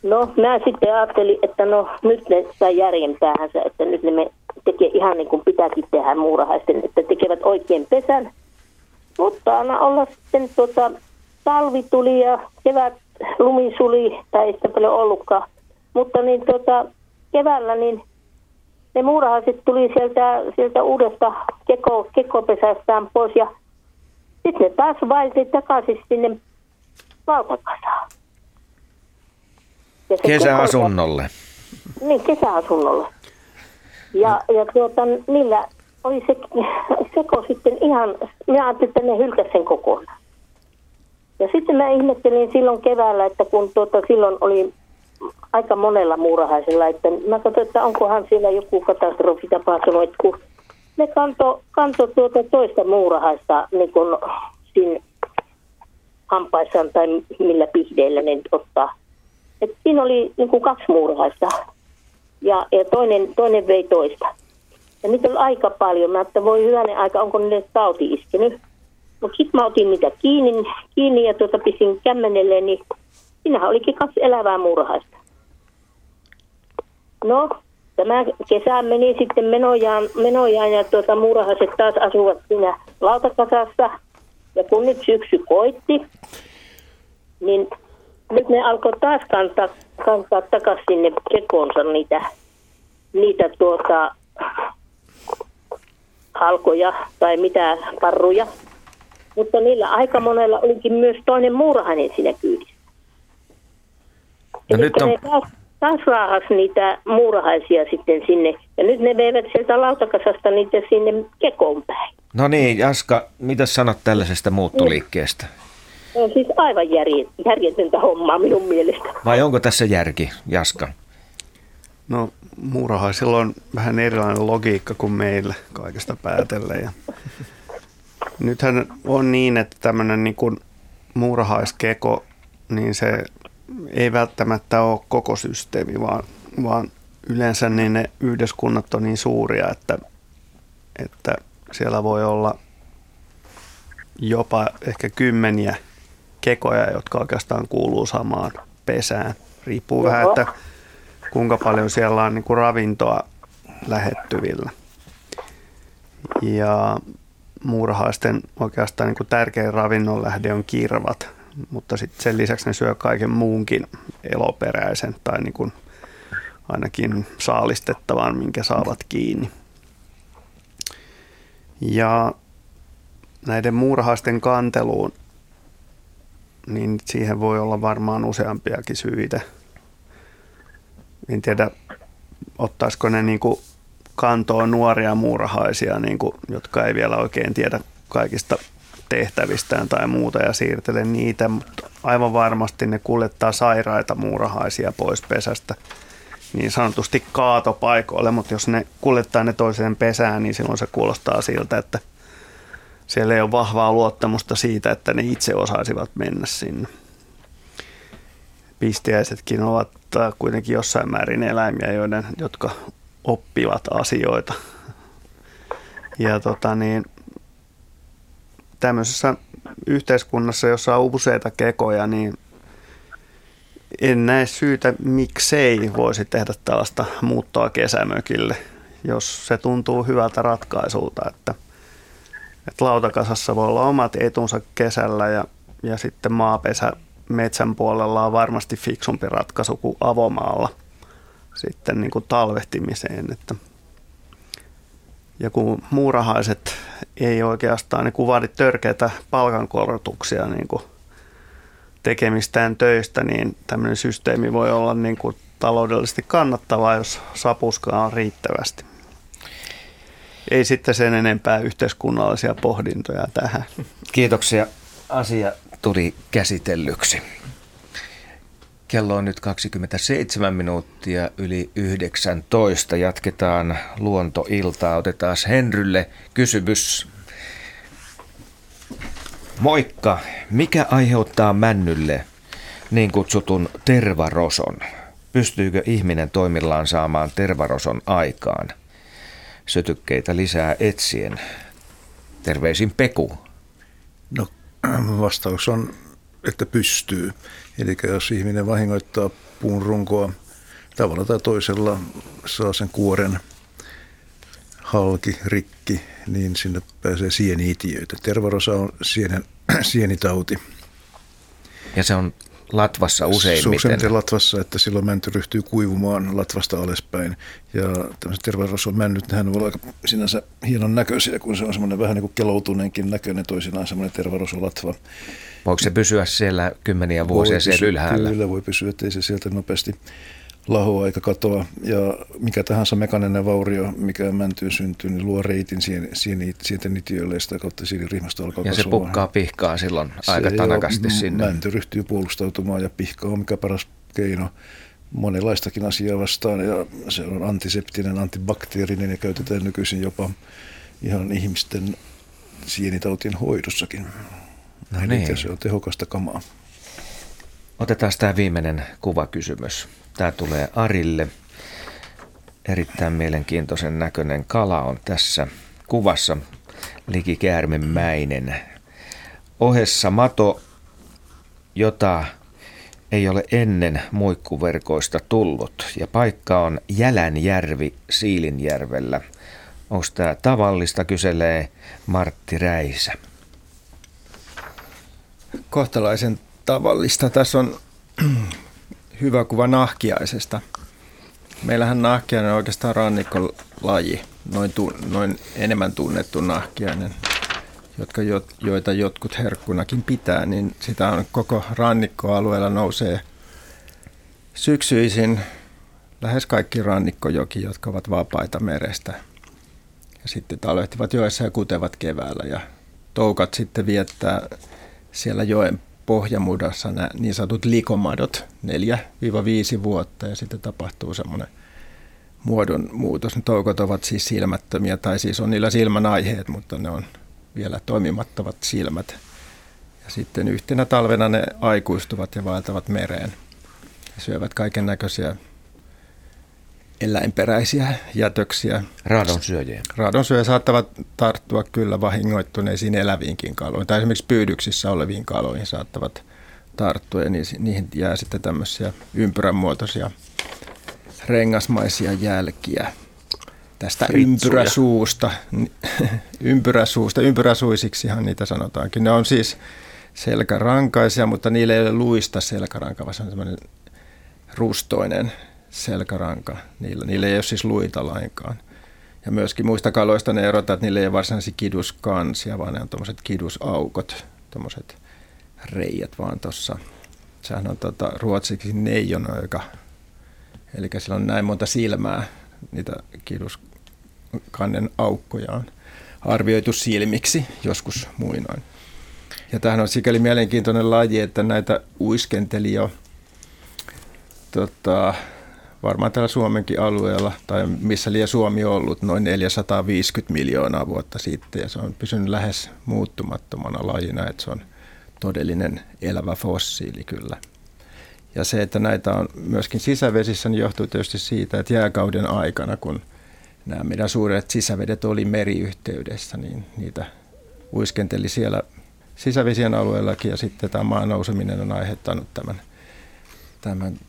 No, mä sitten ajattelin, että no nyt ne saa järjen päähänsä, että nyt ne me tekee ihan niin kuin pitääkin tehdä muurahaisten, että tekevät oikein pesän. Mutta aina olla sitten tuota, talvi tuli ja kevät lumi suli, tai ei sitä paljon ollutkaan. Mutta niin tota, keväällä niin ne muurahaiset tuli sieltä, sieltä uudesta keko, kekopesästään pois ja sitten ne taas vaelti takaisin sinne valtakasaan. Kesäasunnolle. Niin, kesäasunnolle. Ja, ja tuota, niillä oli se seko sitten ihan, minä ajattelin, että ne hylkäsivät sen kokonaan. Ja sitten mä ihmettelin silloin keväällä, että kun tuota, silloin oli aika monella muurahaisella, että mä katsoin, että onkohan siellä joku katastrofi tapahtunut, että kun ne kanto, kanto tuota toista muurahaista niin kun siinä hampaissaan tai millä pihdeillä ne ottaa. Et siinä oli niin kuin kaksi muurahaista ja, ja toinen, toinen vei toista. Ja niitä oli aika paljon. Mä että voi hyvänen aika, onko niille tauti iskenyt. Mutta sitten mä otin niitä kiinni, kiinni ja tuota pisin kämmenelle, niin Siinähän olikin kaksi elävää muurahaista. No, tämä kesä meni sitten menojaan, menojaan ja tuota, muurahaiset taas asuvat siinä lautakasassa. Ja kun nyt syksy koitti, niin nyt ne alkoi taas kantaa, kantaa takaisin sinne kekoonsa niitä, niitä tuota, halkoja tai mitä parruja. Mutta niillä aika monella olikin myös toinen muurahainen siinä kyydissä. No nyt on... ne taas, raahas niitä muurahaisia sitten sinne. Ja nyt ne veivät sieltä lautakasasta niitä sinne kekoon päin. No niin, Jaska, mitä sanot tällaisesta muuttuliikkeestä? Se on siis aivan järjetöntä hommaa minun mielestä. Vai onko tässä järki, Jaska? No muurahaisilla on vähän erilainen logiikka kuin meillä kaikesta päätellen. Ja nythän on niin, että tämmöinen niin kuin muurahaiskeko, niin se ei välttämättä ole koko systeemi, vaan, vaan yleensä niin ne yhdyskunnat on niin suuria, että, että siellä voi olla jopa ehkä kymmeniä kekoja, jotka oikeastaan kuuluu samaan pesään. Riippuu Oho. vähän, että kuinka paljon siellä on niin kuin ravintoa lähettyvillä. Ja muurahaisten oikeastaan niin kuin tärkein ravinnon lähde on kirvat, mutta sitten sen lisäksi ne syö kaiken muunkin eloperäisen tai niin kuin ainakin saalistettavan, minkä saavat kiinni. Ja näiden muurahaisten kanteluun, niin siihen voi olla varmaan useampiakin syitä. En tiedä, ottaisiko ne niin kuin kantoa nuoria muurahaisia, niin kuin, jotka ei vielä oikein tiedä kaikista tehtävistään tai muuta ja siirtele niitä, mutta aivan varmasti ne kuljettaa sairaita muurahaisia pois pesästä niin sanotusti kaatopaikoille, mutta jos ne kuljettaa ne toiseen pesään, niin silloin se kuulostaa siltä, että siellä ei ole vahvaa luottamusta siitä, että ne itse osaisivat mennä sinne. Pistiäisetkin ovat kuitenkin jossain määrin eläimiä, joiden, jotka oppivat asioita. Ja tota niin, tämmöisessä yhteiskunnassa, jossa on useita kekoja, niin en näe syytä, miksei voisi tehdä tällaista muuttoa kesämökille, jos se tuntuu hyvältä ratkaisulta, että, että lautakasassa voi olla omat etunsa kesällä ja, ja sitten maapesä metsän puolella on varmasti fiksumpi ratkaisu kuin avomaalla sitten niin kuin talvehtimiseen. Että ja kun muurahaiset ei oikeastaan niin vaadi törkeitä palkankorotuksia niin kuin tekemistään töistä, niin tämmöinen systeemi voi olla niin kuin taloudellisesti kannattavaa, jos sapuskaa on riittävästi. Ei sitten sen enempää yhteiskunnallisia pohdintoja tähän. Kiitoksia. Asia tuli käsitellyksi. Kello on nyt 27 minuuttia yli 19. Jatketaan luontoiltaa. Otetaan Henrylle kysymys. Moikka. Mikä aiheuttaa männylle niin kutsutun tervaroson? Pystyykö ihminen toimillaan saamaan tervaroson aikaan? Sytykkeitä lisää etsien. Terveisin Peku. No vastaus on, että pystyy. Eli jos ihminen vahingoittaa puun runkoa tavalla tai toisella, saa sen kuoren halki, rikki, niin sinne pääsee sieniitiöitä. Tervarosa on sienen, sienitauti. Ja se on latvassa useimmiten. Se on useimmiten latvassa, että silloin mänty ryhtyy kuivumaan latvasta alaspäin. Ja tämmöiset tervaroson männyt, nehän on aika sinänsä hienon näköisiä, kun se on semmoinen vähän niin kuin keloutuneenkin näköinen toisinaan semmoinen tervarosolatva. Voiko se pysyä siellä kymmeniä vuosia voi siellä ylhäällä? Kyllä voi pysyä, ettei se sieltä nopeasti lahoa eikä katoa. Ja mikä tahansa mekaninen vaurio, mikä mäntyyn syntyy, niin luo reitin sienten itiöille ja sitä kautta rihmasta alkaa Ja kasvaa. se pukkaa pihkaa silloin aika tanakasti sinne. Mänty ryhtyy puolustautumaan ja pihkaa on mikä paras keino monenlaistakin asiaa vastaan. Ja se on antiseptinen, antibakteerinen ja käytetään nykyisin jopa ihan ihmisten sienitautien hoidossakin. No niin. se on tehokasta kamaa. Otetaan tämä viimeinen kuvakysymys. Tämä tulee Arille. Erittäin mielenkiintoisen näköinen kala on tässä kuvassa. Likikäärmemäinen. Ohessa mato, jota ei ole ennen muikkuverkoista tullut. Ja paikka on Jälänjärvi Siilinjärvellä. Onko tämä tavallista, kyselee Martti Räisä. Kohtalaisen tavallista. Tässä on hyvä kuva nahkiaisesta. Meillähän nahkiainen on oikeastaan rannikkolaji, noin, tu, noin enemmän tunnettu nahkiainen, jotka, joita jotkut herkkunakin pitää, niin sitä on koko rannikkoalueella nousee syksyisin lähes kaikki rannikkojoki, jotka ovat vapaita merestä. Ja sitten talvehtivat joessa ja kutevat keväällä ja toukat sitten viettää siellä joen pohjamudassa nämä niin sanotut likomadot 4-5 vuotta ja sitten tapahtuu semmoinen muodon muutos. Ne toukot ovat siis silmättömiä tai siis on niillä silmän aiheet, mutta ne on vielä toimimattomat silmät. Ja sitten yhtenä talvena ne aikuistuvat ja vaeltavat mereen ja syövät kaiken näköisiä eläinperäisiä jätöksiä. Raadon syöjiä. Raadon syöjä saattavat tarttua kyllä vahingoittuneisiin eläviinkin kaloihin, tai esimerkiksi pyydyksissä oleviin kaloihin saattavat tarttua, ja niihin jää sitten tämmöisiä ympyränmuotoisia rengasmaisia jälkiä tästä Ritsuja. ympyräsuusta. ympyräsuusta, ympyräsuisiksihan niitä sanotaankin. Ne on siis selkärankaisia, mutta niillä ei ole luista selkäranka, vaan se on semmoinen rustoinen selkäranka. Niillä, niillä ei ole siis luita lainkaan. Ja myöskin muista kaloista ne erotat, että niillä ei ole varsinaisia kiduskansia, vaan ne on tuommoiset kidusaukot, tuommoiset reijät vaan tuossa. Sehän on tota, ruotsiksi neijonöika, eli sillä on näin monta silmää, niitä kiduskannen aukkoja on arvioitu silmiksi joskus muinoin. Ja tämähän on sikäli mielenkiintoinen laji, että näitä uiskenteli jo tota, varmaan täällä Suomenkin alueella, tai missä liian Suomi on ollut, noin 450 miljoonaa vuotta sitten, ja se on pysynyt lähes muuttumattomana lajina, että se on todellinen elävä fossiili kyllä. Ja se, että näitä on myöskin sisävesissä, niin johtuu tietysti siitä, että jääkauden aikana, kun nämä meidän suuret sisävedet oli meriyhteydessä, niin niitä uiskenteli siellä sisävesien alueellakin, ja sitten tämä maan nouseminen on aiheuttanut tämän, tämän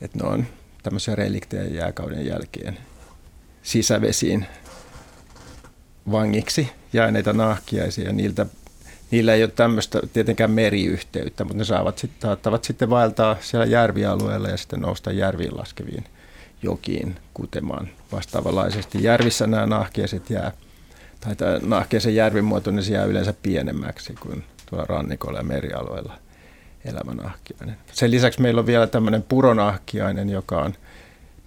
että ne on tämmöisiä reliktejä jääkauden jälkeen sisävesiin vangiksi jääneitä nahkiaisia. Niiltä, niillä ei ole tämmöistä tietenkään meriyhteyttä, mutta ne saavat sit, saattavat sitten vaeltaa siellä järvialueella ja sitten nousta järviin laskeviin jokiin kutemaan vastaavanlaisesti. Järvissä nämä nahkiaiset jää, tai tämä nahkiaisen järvin se jää yleensä pienemmäksi kuin tuolla rannikolla ja merialueella elämänahkiainen. Sen lisäksi meillä on vielä tämmöinen puronahkiainen, joka on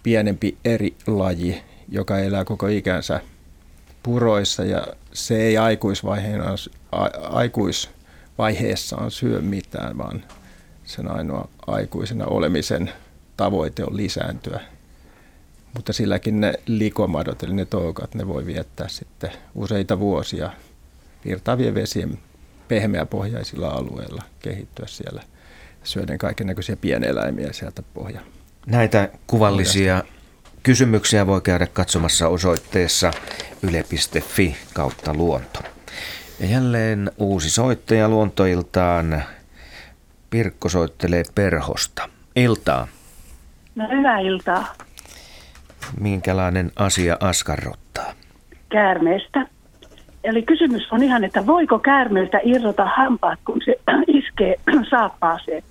pienempi eri laji, joka elää koko ikänsä puroissa ja se ei aikuisvaiheessaan syö mitään, vaan sen ainoa aikuisena olemisen tavoite on lisääntyä. Mutta silläkin ne likomadot, eli ne toukat, ne voi viettää sitten useita vuosia virtaavien vesien pehmeäpohjaisilla alueilla kehittyä siellä syöden kaiken näköisiä pieneläimiä sieltä pohja. Näitä kuvallisia kysymyksiä voi käydä katsomassa osoitteessa yle.fi kautta luonto. Ja jälleen uusi soittaja luontoiltaan. Pirkko soittelee perhosta. Iltaa. No hyvää iltaa. Minkälainen asia askarrottaa? Käärmeestä. Eli kysymys on ihan, että voiko käärmeeltä irrota hampaat, kun se iskee saappaaseen?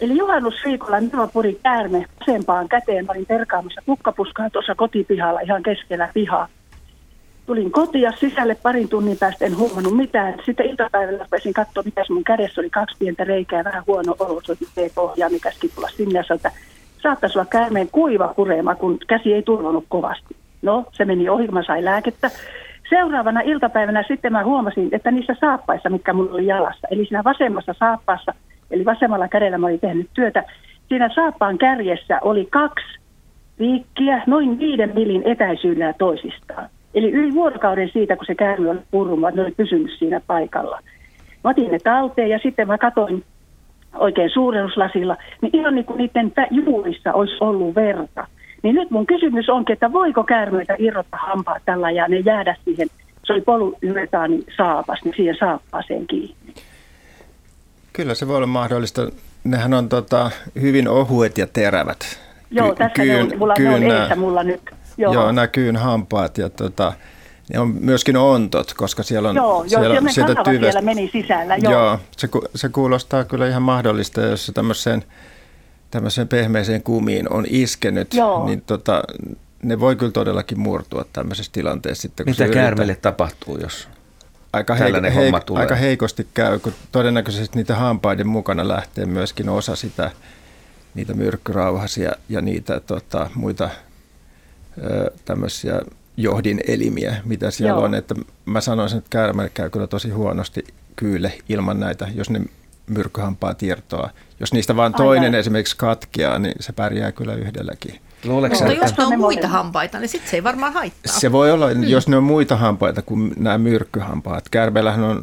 Eli juhannusviikolla minua puri käärme vasempaan käteen. Mä olin perkaamassa kukkapuskaa tuossa kotipihalla ihan keskellä pihaa. Tulin kotia sisälle parin tunnin päästä, en huomannut mitään. Sitten iltapäivällä pääsin katsoa, mitä mun kädessä oli kaksi pientä reikää, vähän huono olo, se pohjaa, mikä tulla sinne sanoi, että saattaisi olla käärmeen kuiva kureema, kun käsi ei turvannut kovasti. No, se meni ohi, mä sain lääkettä. Seuraavana iltapäivänä sitten mä huomasin, että niissä saappaissa, mitkä mulla oli jalassa, eli siinä vasemmassa saappaassa, eli vasemmalla kädellä mä olin tehnyt työtä, siinä saappaan kärjessä oli kaksi viikkiä noin viiden milin etäisyydellä toisistaan. Eli yli vuorokauden siitä, kun se käärme oli purrunut, ne oli pysynyt siinä paikalla. Mä otin ne talteen ja sitten mä katsoin oikein suurennuslasilla, niin ihan niin kuin niiden juurissa olisi ollut verta. Niin nyt mun kysymys onkin, että voiko käärmeitä irrottaa hampaa tällä ja ne jäädä siihen, se oli polyuretaani saapas, niin siihen saappaaseen kiinni. Kyllä se voi olla mahdollista. Nehän on tota, hyvin ohuet ja terävät. Joo, tässä kyyn, ne on, mulla, kyyn, ne on edessä mulla nyt. Joo, joo nämä kyyn hampaat ja tota, Ne on myöskin ontot, koska siellä on... Joo, siellä, joo sieltä kanava tyvestä- siellä meni sisällä. Joo. Joo, se, ku- se kuulostaa kyllä ihan mahdollista, jos se tämmöiseen, tämmöiseen pehmeeseen kumiin on iskenyt, Joo. niin tota, ne voi kyllä todellakin murtua tämmöisessä tilanteessa sitten, kun Mitä käärmeelle tapahtuu, jos aika, tällainen heik- homma heik- tulee? aika heikosti käy, kun todennäköisesti niitä hampaiden mukana lähtee myöskin osa sitä, niitä myrkkyrauhasia ja niitä tota, muita ö, tämmöisiä johdin elimiä, mitä siellä Joo. on. Että mä sanoisin, että käärmeelle käy kyllä tosi huonosti kyyle ilman näitä, jos ne myrkkyhampaat irtoaa. Jos niistä vaan Aivan. toinen esimerkiksi katkeaa, niin se pärjää kyllä yhdelläkin. Luuleeko Mutta jos ne on muita hampaita, niin sitten se ei varmaan haittaa. Se voi olla, jos ne on muita hampaita kuin nämä myrkkyhampaat. Käärmeellähän on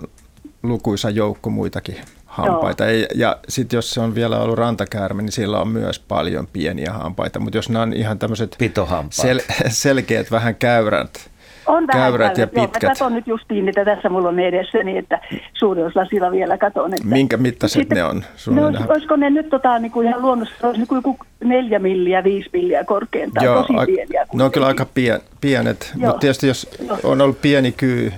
lukuisa joukko muitakin hampaita. Ei, ja sitten jos se on vielä ollut rantakäärme, niin sillä on myös paljon pieniä hampaita. Mutta jos nämä on ihan tämmöiset Pitohampaat. sel- selkeät vähän käyrät, On vähän Käyrät ja käyrät, Joo, pitkät. mä katson nyt justiin niitä tässä mulla on edessäni, että suurennuslasilla vielä katon. Että minkä mittaiset Sitten- ne on? No, olisiko ne nyt tota, niin kuin ihan luonnossa, olisi niin kuin joku neljä milliä, viisi milliä korkeintaan, tosi a- pieniä. ne on kyllä aika pien, pienet, Joo. mutta tietysti jos Joo. on ollut pieni kyy,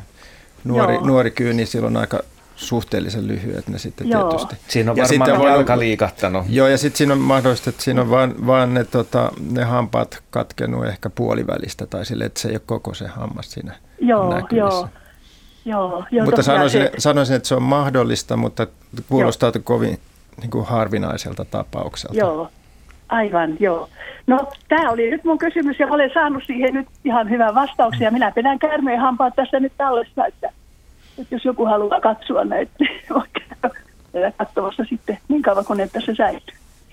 nuori, Joo. nuori kyy, niin silloin aika suhteellisen lyhyet ne sitten Joo. tietysti. Siinä on Ja varmaan voi- jalka liikahtanut. Joo, ja sitten siinä on mahdollista, että siinä on vaan, vaan ne, tota, ne hampaat katkenut ehkä puolivälistä tai sille, että se ei ole koko se hammas siinä Joo, näkyvissä. joo. Joo, joo, mutta sanoisin, se- sanoisin, että se on mahdollista, mutta kuulostaa kovin niin kuin harvinaiselta tapaukselta. Joo, aivan, joo. No, tämä oli nyt mun kysymys ja olen saanut siihen nyt ihan hyvän vastauksen ja minä pidän käärmeen hampaat tässä nyt tallessa, että, että jos joku haluaa katsoa näitä, niin voi käydä katsomassa sitten niin kauan kuin ne tässä säilyy.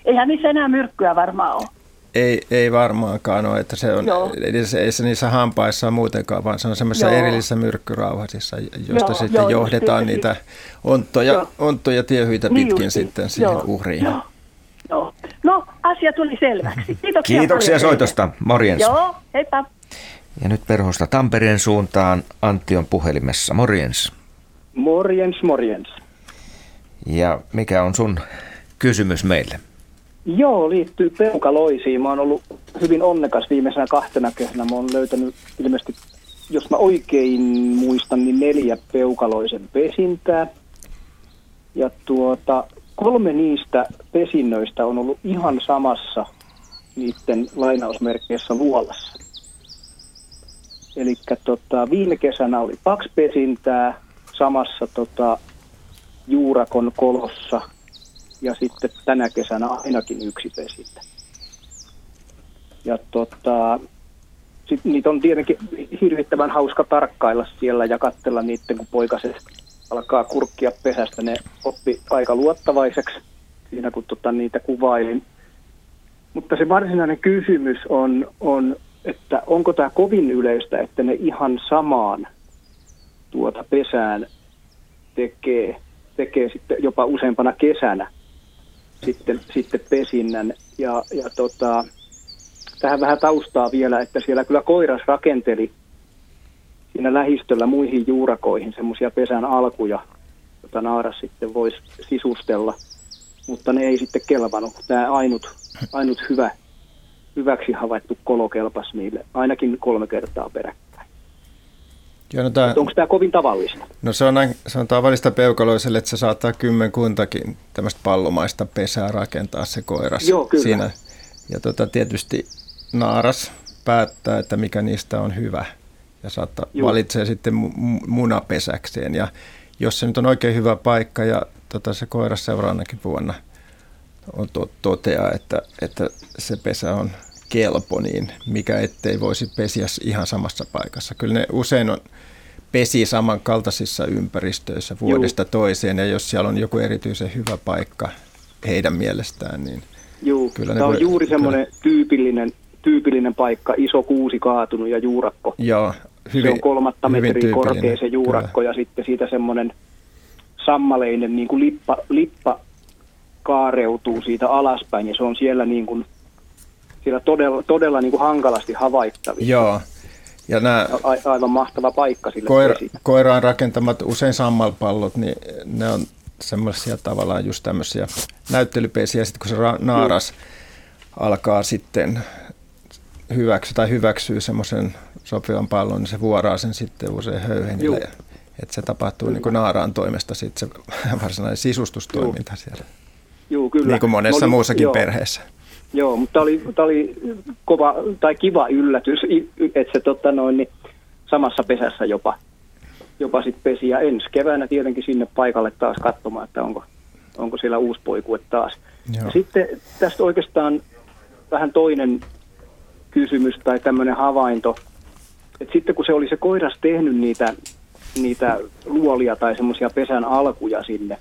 Eihän niissä enää myrkkyä varmaan ole. Ei, ei varmaankaan ole, että se on, Joo. ei, se, ei se niissä hampaissa muutenkaan, vaan se on semmoisissa Joo. erillisissä myrkkyrauhasissa, josta Joo, sitten joo, johdetaan niitä onttoja, Joo. onttoja tiehyitä Niin pitkin justiin. sitten siihen Joo, uhriin. Joo, joo. No, asia tuli selväksi. Kiitoksia, Kiitoksia soitosta. Morjens. Joo, heippa. Ja nyt perhosta Tampereen suuntaan Antti on puhelimessa. Morjens. Morjens, morjens. Ja mikä on sun kysymys meille? Joo, liittyy peukaloisiin. Mä oon ollut hyvin onnekas viimeisenä kahtena kesänä. Mä oon löytänyt ilmeisesti, jos mä oikein muistan, niin neljä peukaloisen pesintää. Ja tuota, kolme niistä pesinnöistä on ollut ihan samassa niiden lainausmerkeissä luolassa. Eli tota, viime kesänä oli kaksi pesintää samassa tota, juurakon kolossa ja sitten tänä kesänä ainakin yksi pesintä. Ja tota, sit niitä on tietenkin hirvittävän hauska tarkkailla siellä ja katsella niiden, kun poikaset alkaa kurkkia pesästä. Ne oppi aika luottavaiseksi siinä, kun tota niitä kuvailin. Mutta se varsinainen kysymys on, on että onko tämä kovin yleistä, että ne ihan samaan tuota pesään tekee, tekee sitten jopa useampana kesänä sitten, sitten pesinnän. Ja, ja tota, tähän vähän taustaa vielä, että siellä kyllä koiras rakenteli siinä lähistöllä muihin juurakoihin semmoisia pesän alkuja, jota naaras sitten voisi sisustella, mutta ne ei sitten kelvannut. Tämä ainut, ainut hyvä, hyväksi havaittu kolo kelpas niille ainakin kolme kertaa peräkkäin. Joo, no tää, Onko tämä kovin tavallista? No se on, se on tavallista peukaloiselle, että se saattaa kymmenkuntakin tämmöistä pallomaista pesää rakentaa se koiras Joo, kyllä. siinä. Ja tota, tietysti naaras päättää, että mikä niistä on hyvä ja saattaa, Joo. valitsee sitten mu- mu- munapesäkseen. Ja jos se nyt on oikein hyvä paikka ja tota, se koiras seuraavanakin vuonna on to- toteaa, että, että se pesä on kelpo, niin mikä ettei voisi pesiä ihan samassa paikassa. Kyllä ne usein on pesi samankaltaisissa ympäristöissä vuodesta toiseen, ja jos siellä on joku erityisen hyvä paikka heidän mielestään, niin Joo, Kyllä tämä on voi- juuri semmoinen tyypillinen, tyypillinen paikka, iso kuusi kaatunut ja juurakko. joo, se on kolmatta hyvin metriä korkea se juurakko ja sitten siitä semmoinen sammaleinen niin kuin lippa, lippa kaareutuu siitä alaspäin ja se on siellä niin kuin, siellä todella, todella niin kuin hankalasti havaittavissa. Joo, ja nämä A, aivan mahtava paikka sille koira, koiraan rakentamat usein sammalpallot, niin ne on semmoisia tavallaan just tämmöisiä näyttelypesiä, sitten kun se ra- naaras alkaa sitten hyväksyy tai hyväksyy semmoisen sopivan pallon, niin se vuoraa sen sitten usein höyhenille. Että se tapahtuu niin kuin naaraan toimesta sitten se varsinainen sisustustoiminta Joo. siellä. Joo, kyllä. Niin kuin monessa oli, muussakin joo. perheessä. Joo, mutta tämä oli, tää oli kova, tai kiva yllätys, että se tota noin, niin samassa pesässä jopa, jopa sit pesi. Ja ensi keväänä tietenkin sinne paikalle taas katsomaan, että onko, onko siellä uusi poikue taas. Joo. Sitten tästä oikeastaan vähän toinen kysymys tai tämmöinen havainto, että sitten kun se oli se koiras tehnyt niitä, niitä luolia tai semmoisia pesän alkuja sinne,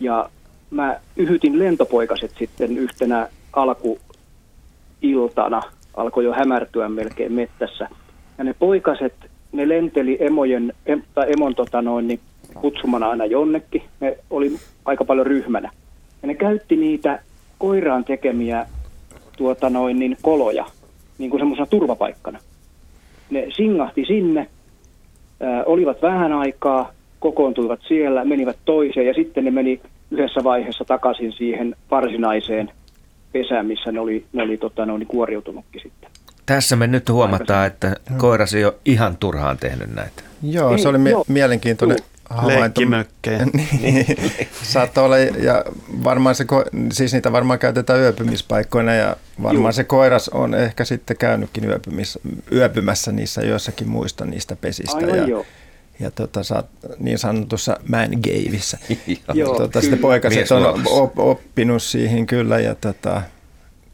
ja mä yhytin lentopoikaset sitten yhtenä alkuiltana, alkoi jo hämärtyä melkein mettässä. Ja ne poikaset, ne lenteli emojen, em, tai emon tota noin, niin kutsumana aina jonnekin. Ne oli aika paljon ryhmänä. Ja ne käytti niitä koiraan tekemiä tuota noin, niin koloja, niin kuin semmoisena turvapaikkana. Ne singahti sinne, ää, olivat vähän aikaa, kokoontuivat siellä, menivät toiseen ja sitten ne meni yhdessä vaiheessa takaisin siihen varsinaiseen pesään, missä ne oli, ne oli tota, ne oli kuoriutunutkin sitten. Tässä me nyt huomataan, että koiras ei ole ihan turhaan tehnyt näitä. Joo, se oli mie- mielenkiintoinen havainto. Leikkimökkejä. niin, saattaa olla, ja varmaan se, ko- siis niitä varmaan käytetään yöpymispaikkoina, ja varmaan Juu. se koiras on ehkä sitten käynytkin yöpymis, yöpymässä niissä joissakin muista niistä pesistä. Aivan ja, joo. Ja tota, sä oot niin sanotussa man gavissä. Joo, tota, sitten kyllä. poikaset on op, oppinut siihen kyllä, ja tota,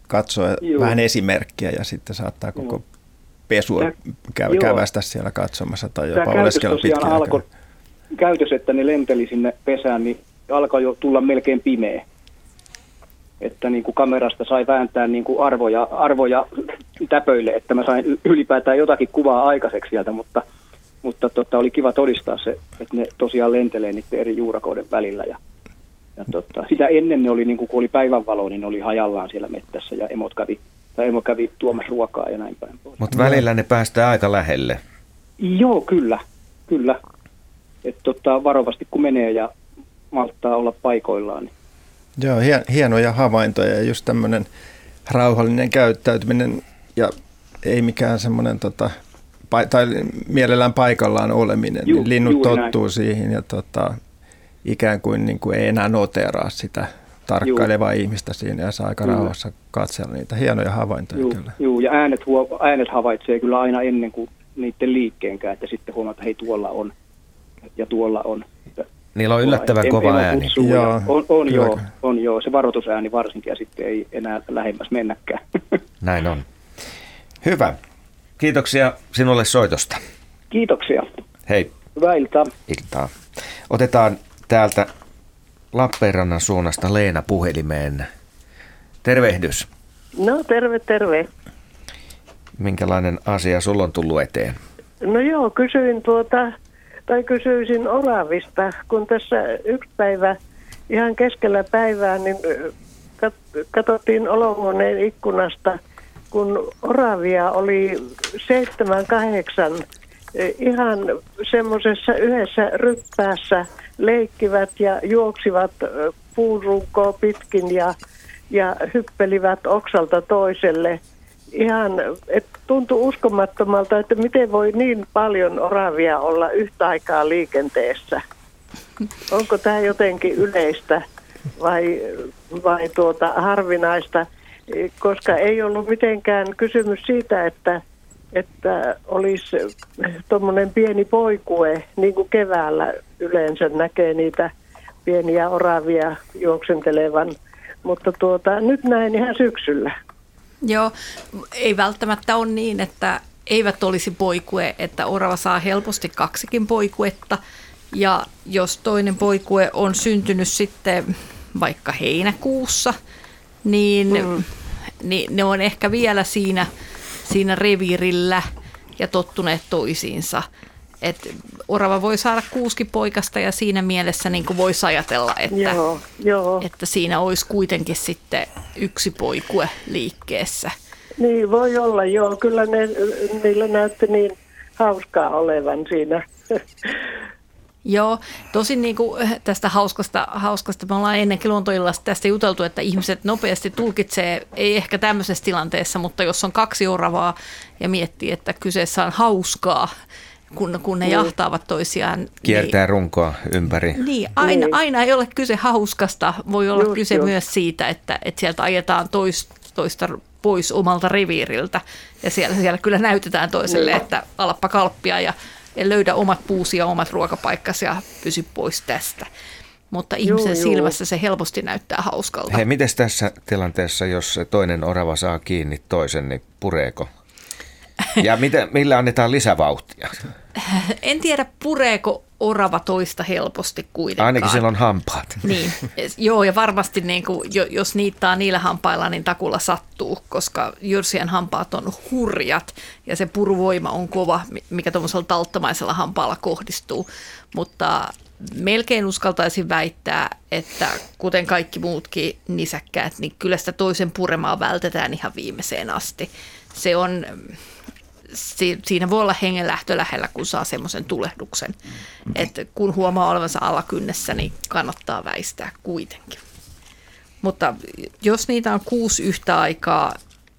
katsoo Joo. vähän esimerkkiä, ja sitten saattaa koko Joo. pesua joo. kävästä siellä katsomassa tai jopa oleskella aikaa. alkoi, käytös, että ne lenteli sinne pesään, niin alkoi jo tulla melkein pimeä. Että niin kuin kamerasta sai vääntää niin kuin arvoja, arvoja täpöille, että mä sain ylipäätään jotakin kuvaa aikaiseksi sieltä, mutta, mutta tota, oli kiva todistaa se, että ne tosiaan lentelee niiden eri juurakoiden välillä. Ja, ja tota, sitä ennen ne oli, niin kuin, kun oli päivänvalo, niin ne oli hajallaan siellä mettässä ja emot kävi, tai emo kävi tuomassa ruokaa ja näin päin pois. Mutta välillä ne päästään aika lähelle. Joo, kyllä, kyllä. Että tota, varovasti kun menee ja malttaa olla paikoillaan. Niin. Joo, hien, hienoja havaintoja ja just tämmöinen rauhallinen käyttäytyminen ja ei mikään semmoinen tota, tai mielellään paikallaan oleminen. Niin linnut juuri tottuu näin. siihen ja tota, ikään kuin, niin kuin ei enää noteraa sitä tarkkailevaa Juu. ihmistä siinä ja saa aika Kyllä. rauhassa katsella niitä hienoja havaintoja Juu, kyllä. juu, ja äänet, huo, äänet havaitsee kyllä aina ennen kuin niiden liikkeenkään, että sitten huomaat, että hei tuolla on ja tuolla on. Niillä on yllättävän em- kova emo ääni. kutsuu Joo, on, on, kyllä. joo, on joo, se varoitusääni varsinkin ja sitten ei enää lähemmäs mennäkään. Näin on. Hyvä. Kiitoksia sinulle soitosta. Kiitoksia. Hei, Hyvää iltaa. iltaa. Otetaan täältä Lappeenrannan suunnasta Leena puhelimeen. Tervehdys. No terve, terve. Minkälainen asia sulla on tullut eteen? No joo, kysyin tuota, tai kysyisin oravista, kun tässä yksi päivä ihan keskellä päivää, niin katsottiin olohuoneen ikkunasta, kun oravia oli seitsemän, kahdeksan eh, ihan semmoisessa yhdessä ryppäässä leikkivät ja juoksivat ö, puurunkoa pitkin ja, ja hyppelivät oksalta toiselle. Ihan et tuntui uskomattomalta, että miten voi niin paljon oravia olla yhtä aikaa liikenteessä. Onko tämä jotenkin yleistä vai, vai tuota harvinaista, koska ei ollut mitenkään kysymys siitä, että, että olisi tuommoinen pieni poikue, niin kuin keväällä yleensä näkee niitä pieniä oravia juoksentelevan, mutta tuota, nyt näin ihan syksyllä. Joo, ei välttämättä ole niin, että eivät olisi poikue, että orava saa helposti kaksikin poikuetta. Ja jos toinen poikue on syntynyt sitten vaikka heinäkuussa, niin, mm. niin ne on ehkä vielä siinä, siinä reviirillä ja tottuneet toisiinsa. Et orava voi saada kuusi poikasta ja siinä mielessä niin voisi ajatella, että, Joo, joo. että siinä olisi kuitenkin sitten yksi poikue liikkeessä. Niin voi olla, joo. Kyllä ne, niillä näytti niin hauskaa olevan siinä. Joo, tosin niin kuin tästä hauskasta, hauskasta, me ollaan ennenkin luontoillasta tästä juteltu, että ihmiset nopeasti tulkitsee, ei ehkä tämmöisessä tilanteessa, mutta jos on kaksi oravaa ja miettii, että kyseessä on hauskaa, kun, kun ne mm. jahtaavat toisiaan. Kiertää niin, runkoa ympäri. Niin aina, niin, aina ei ole kyse hauskasta, voi olla just, kyse just. myös siitä, että, että sieltä ajetaan toista, toista pois omalta reviiriltä ja siellä, siellä kyllä näytetään toiselle, niin. että alappa kalppia ja ja löydä omat puusi ja omat ruokapaikkasi ja pysy pois tästä. Mutta ihmisen joo, silmässä joo. se helposti näyttää hauskalta. Hei, miten tässä tilanteessa, jos toinen orava saa kiinni toisen, niin pureeko? Ja miten, millä annetaan lisävauhtia? En tiedä, pureeko orava toista helposti kuitenkaan. Ainakin siellä on hampaat. Niin, joo ja varmasti niin kuin, jos niittää niillä hampailla, niin takulla sattuu, koska jyrsien hampaat on hurjat ja se puruvoima on kova, mikä tuollaisella talttamaisella hampaalla kohdistuu. Mutta melkein uskaltaisin väittää, että kuten kaikki muutkin nisäkkäät, niin kyllä sitä toisen puremaa vältetään ihan viimeiseen asti. Se on siinä voi olla hengenlähtö lähellä, kun saa semmoisen tulehduksen. Että kun huomaa olevansa alakynnessä, niin kannattaa väistää kuitenkin. Mutta jos niitä on kuusi yhtä aikaa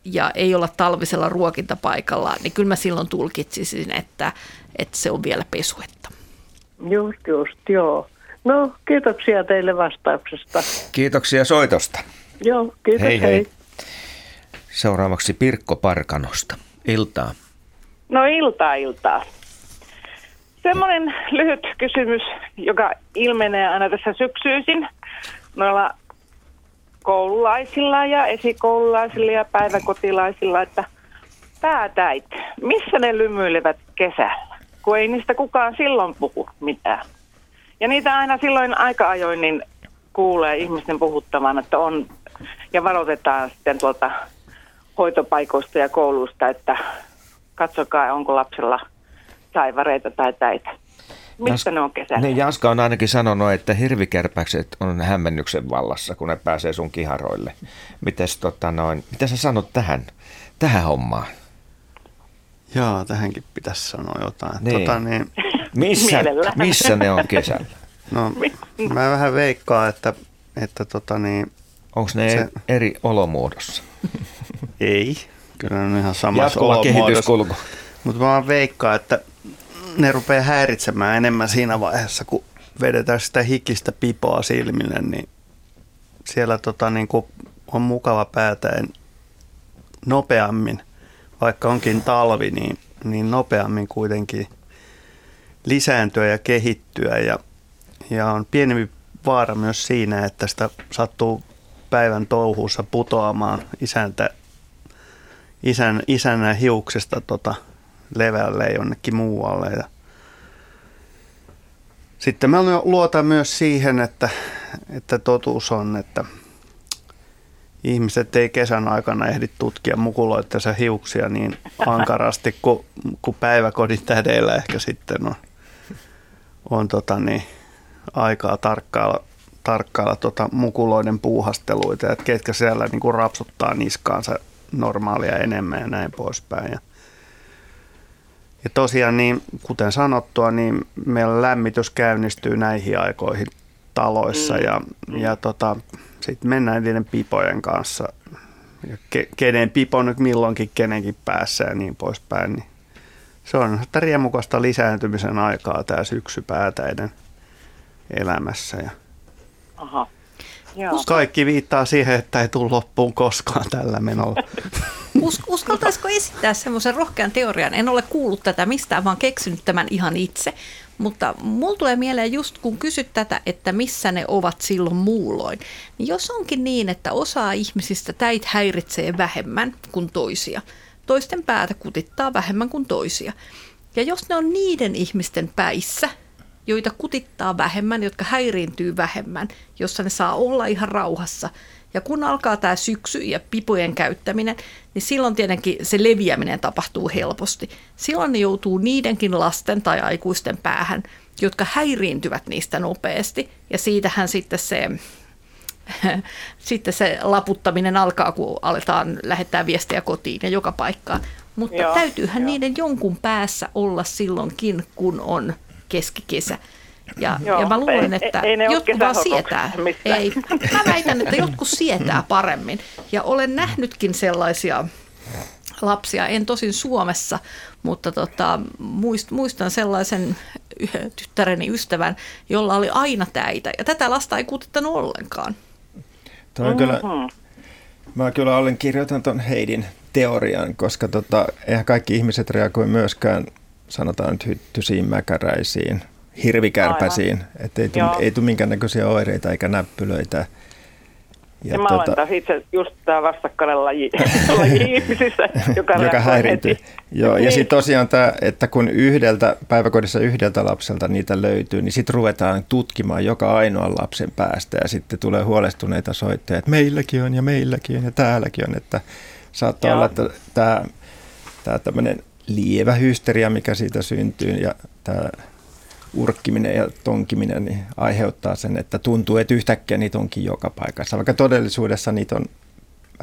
ja ei olla talvisella ruokintapaikalla, niin kyllä mä silloin tulkitsisin, että, että se on vielä pesuetta. Just, just, joo. No, kiitoksia teille vastauksesta. Kiitoksia soitosta. Joo, kiitos, hei. hei. hei. Seuraavaksi Pirkko Parkanosta. Iltaa. No iltaa iltaa. Semmoinen lyhyt kysymys, joka ilmenee aina tässä syksyisin noilla koululaisilla ja esikoululaisilla ja päiväkotilaisilla, että päätäit, missä ne lymyilevät kesällä, kun ei niistä kukaan silloin puhu mitään. Ja niitä aina silloin aika ajoin niin kuulee ihmisten puhuttavan, että on, ja varoitetaan sitten tuolta hoitopaikoista ja koulusta, että katsokaa onko lapsella taivareita tai täitä. Mistä ne on kesällä? Niin, Jaska on ainakin sanonut, että hirvikärpäkset on hämmennyksen vallassa, kun ne pääsee sun kiharoille. Mites, tota noin, mitä sä sanot tähän, tähän hommaan? Joo, tähänkin pitäisi sanoa jotain. Niin. Tota, niin... missä, missä ne on kesällä? No, mä vähän veikkaan, että, että tota niin, Onko ne se... eri olomuodossa? Ei, Kyllä on ihan samassa kehityskulku. Mutta mä veikkaan, että ne rupeaa häiritsemään enemmän siinä vaiheessa, kun vedetään sitä hikistä pipoa silmille, niin siellä tota, niin kuin on mukava päätä nopeammin, vaikka onkin talvi, niin, niin nopeammin kuitenkin lisääntyä ja kehittyä. Ja, ja on pienempi vaara myös siinä, että sitä sattuu päivän touhuussa putoamaan isäntä isän, isän hiuksesta tota, levälle jonnekin muualle. Ja sitten mä luotan myös siihen, että, että totuus on, että ihmiset ei kesän aikana ehdi tutkia mukuloittensa hiuksia niin ankarasti kuin, kuin päiväkodin tädeillä ehkä sitten on, on tota niin, aikaa tarkkailla, tarkkailla tota mukuloiden puuhasteluita, että ketkä siellä niin kuin rapsuttaa niskaansa normaalia enemmän ja näin poispäin. Ja, ja tosiaan, niin, kuten sanottua, niin meillä lämmitys käynnistyy näihin aikoihin taloissa mm. ja, ja tota, sitten mennään niiden pipojen kanssa. Ja ke, kenen pipo nyt milloinkin kenenkin päässä ja niin poispäin. Niin se on sitä riemukasta lisääntymisen aikaa tämä syksy päätäiden elämässä. Ja Aha. Joo. Kaikki viittaa siihen, että ei tule loppuun koskaan tällä menolla. Us, uskaltaisiko esittää semmoisen rohkean teorian? En ole kuullut tätä mistään, vaan keksinyt tämän ihan itse. Mutta mulla tulee mieleen just kun kysyt tätä, että missä ne ovat silloin muulloin. Niin jos onkin niin, että osa ihmisistä täit häiritsee vähemmän kuin toisia. Toisten päätä kutittaa vähemmän kuin toisia. Ja jos ne on niiden ihmisten päissä, joita kutittaa vähemmän, jotka häiriintyy vähemmän, jossa ne saa olla ihan rauhassa. Ja kun alkaa tämä syksy ja pipojen käyttäminen, niin silloin tietenkin se leviäminen tapahtuu helposti. Silloin ne joutuu niidenkin lasten tai aikuisten päähän, jotka häiriintyvät niistä nopeasti. Ja siitähän sitten se, sitten se laputtaminen alkaa, kun aletaan lähettää viestiä kotiin ja joka paikkaan. Mutta joo, täytyyhän joo. niiden jonkun päässä olla silloinkin, kun on keskikesä. Ja, Joo, ja mä luulen, ei- että ei ne ole jotkut vaan sietää. missään. Ei, mä väitän, että jotkut sietää paremmin. Ja olen nähnytkin sellaisia lapsia, en tosin Suomessa, mutta tota, muist, muistan sellaisen tyttäreni ystävän, jolla oli aina täitä. Ja tätä lasta ei kuutettanut ollenkaan. On kyllä, mä kyllä olen kirjoitan tuon Heidin teorian, koska tota, eihän kaikki ihmiset reagoi myöskään, sanotaan nyt hyttysiin, mäkäräisiin, hirvikärpäsiin. Että ei, tule, ei tule minkäännäköisiä oireita eikä näppylöitä. Ja, ja mä olen taas itse just tämä vastakkainen laji, laji ihmisissä, joka, joka häiriintyy. Joo, ja Niin. sitten tosiaan tämä, että kun yhdeltä, päiväkodissa yhdeltä lapselta niitä löytyy, niin sitten ruvetaan tutkimaan joka ainoan lapsen päästä ja sitten tulee huolestuneita soittajia, että meilläkin on ja meilläkin on ja täälläkin on, että saattaa Joo. olla, että tämä, tämä tämmöinen lievä hysteria, mikä siitä syntyy ja tämä urkkiminen ja tonkiminen niin aiheuttaa sen, että tuntuu, että yhtäkkiä niitä onkin joka paikassa, vaikka todellisuudessa niitä on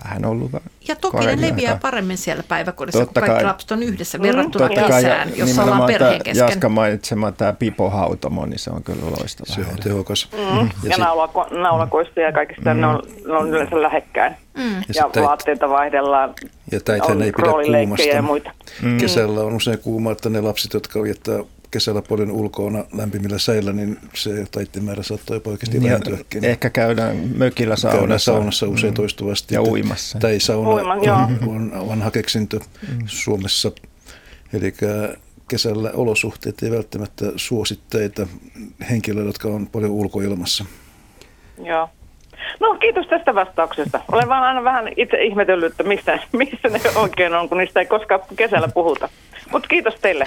vähän ollut Ja toki ne leviää aikaa. paremmin siellä päiväkodissa, Totta kun kaikki kai. lapset on yhdessä verrattuna Totta kai, ja kesään, jossa ollaan perheen tämä kesken. Jaska mainitsema tämä pipohautomo, niin se on kyllä loistava. Se on tehokas. Mm. Ja, naulako, naulakoista ja kaikista, mm. ne, on, ne on yleensä lähekkäin. Mm. Ja Ja, sitten- vaatteita vaihdellaan. Ja täitähän ei pidä roolileikkejä ja kuumasta. muita. Mm. Kesällä on usein kuuma, että ne lapset, jotka viettää kesällä paljon ulkona lämpimillä säillä, niin se taitten määrä saattaa jopa oikeasti Niin, vähentyäkin. ehkä käydään mökillä Käydään saunassa. saunassa usein Mm. toistuvasti. Ja uimassa. Tai sauna Uiman, on vanha keksintö Suomessa. Eli kesällä olosuhteet ei välttämättä suositteita henkilöille, jotka on paljon ulkoilmassa. Joo. No kiitos tästä vastauksesta. Olen vaan aina vähän itse ihmetellyt, että missä, missä ne oikein on, kun niistä ei koskaan kesällä puhuta. Mutta kiitos teille.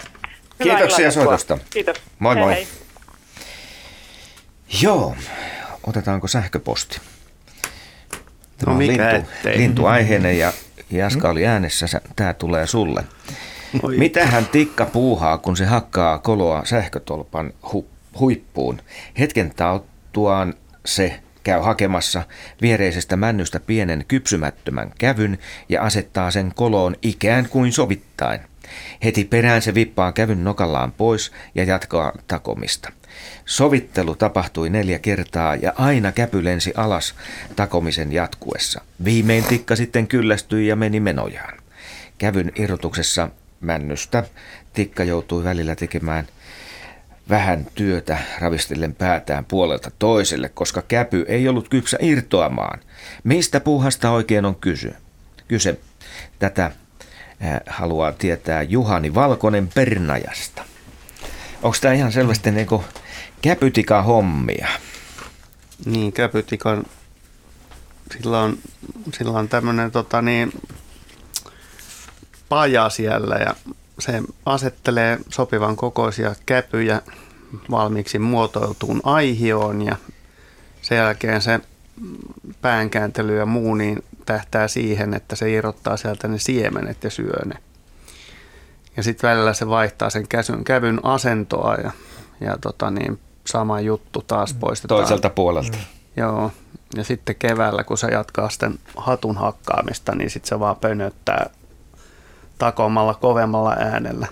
Hyvää Kiitoksia soitosta. Kiitos. Moi Hei, moi. hei. Joo, otetaanko sähköposti? Tämä No mikä lintu, ettei. lintuaiheinen ja Jaska oli äänessä, tämä tulee sulle. Oi. Mitähän tikka puuhaa, kun se hakkaa koloa sähkötolpan hu- huippuun? Hetken tauttuaan se käy hakemassa viereisestä männystä pienen kypsymättömän kävyn ja asettaa sen koloon ikään kuin sovittain. Heti perään se vippaa kävyn nokallaan pois ja jatkaa takomista. Sovittelu tapahtui neljä kertaa ja aina käpy lensi alas takomisen jatkuessa. Viimein tikka sitten kyllästyi ja meni menojaan. Kävyn irrotuksessa männystä tikka joutui välillä tekemään vähän työtä ravistellen päätään puolelta toiselle, koska käpy ei ollut kypsä irtoamaan. Mistä puuhasta oikein on kysy? kyse? Tätä äh, haluaa tietää Juhani Valkonen Pernajasta. Onko tämä ihan selvästi niin käpytika hommia? Niin, käpytikan, sillä on, sillä on tämmöinen tota niin, paja siellä ja se asettelee sopivan kokoisia käpyjä valmiiksi muotoiltuun aihioon ja sen jälkeen se päänkääntely ja muu niin tähtää siihen, että se irrottaa sieltä ne siemenet ja syö ne. Ja sitten välillä se vaihtaa sen käsyn, kävyn asentoa ja, ja tota niin, sama juttu taas poistetaan. Toiselta puolelta. Joo. Ja sitten keväällä, kun se jatkaa sitten hatun hakkaamista, niin sitten se vaan pönöttää takomalla kovemmalla äänellä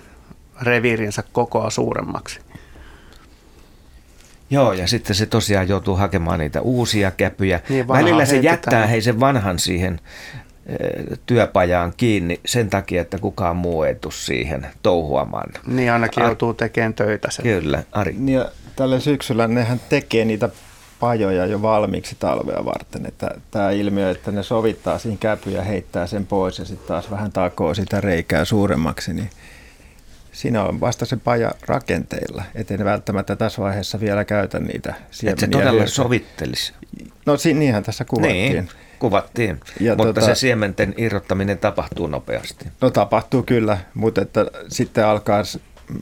reviirinsä kokoa suuremmaksi. Joo, ja sitten se tosiaan joutuu hakemaan niitä uusia käpyjä. Niin, Välillä se jättää hei sen vanhan siihen työpajaan kiinni sen takia, että kukaan muu ei tule siihen touhuamaan. Niin ainakin Ar- joutuu tekemään töitä sen. Kyllä, Ari. Niin ja tällä syksyllä nehän tekee niitä pajoja jo valmiiksi talvea varten. Että tämä ilmiö, että ne sovittaa siinä käpy ja heittää sen pois ja sitten taas vähän takoo sitä reikää suuremmaksi, niin siinä on vasta se paja rakenteilla. Että ne välttämättä tässä vaiheessa vielä käytä niitä Että se todella hyödyntää. sovittelisi. No si- niinhän tässä kuvattiin. Niin, kuvattiin. Ja Mutta tota- se siementen irrottaminen tapahtuu nopeasti. No tapahtuu kyllä, mutta että sitten alkaa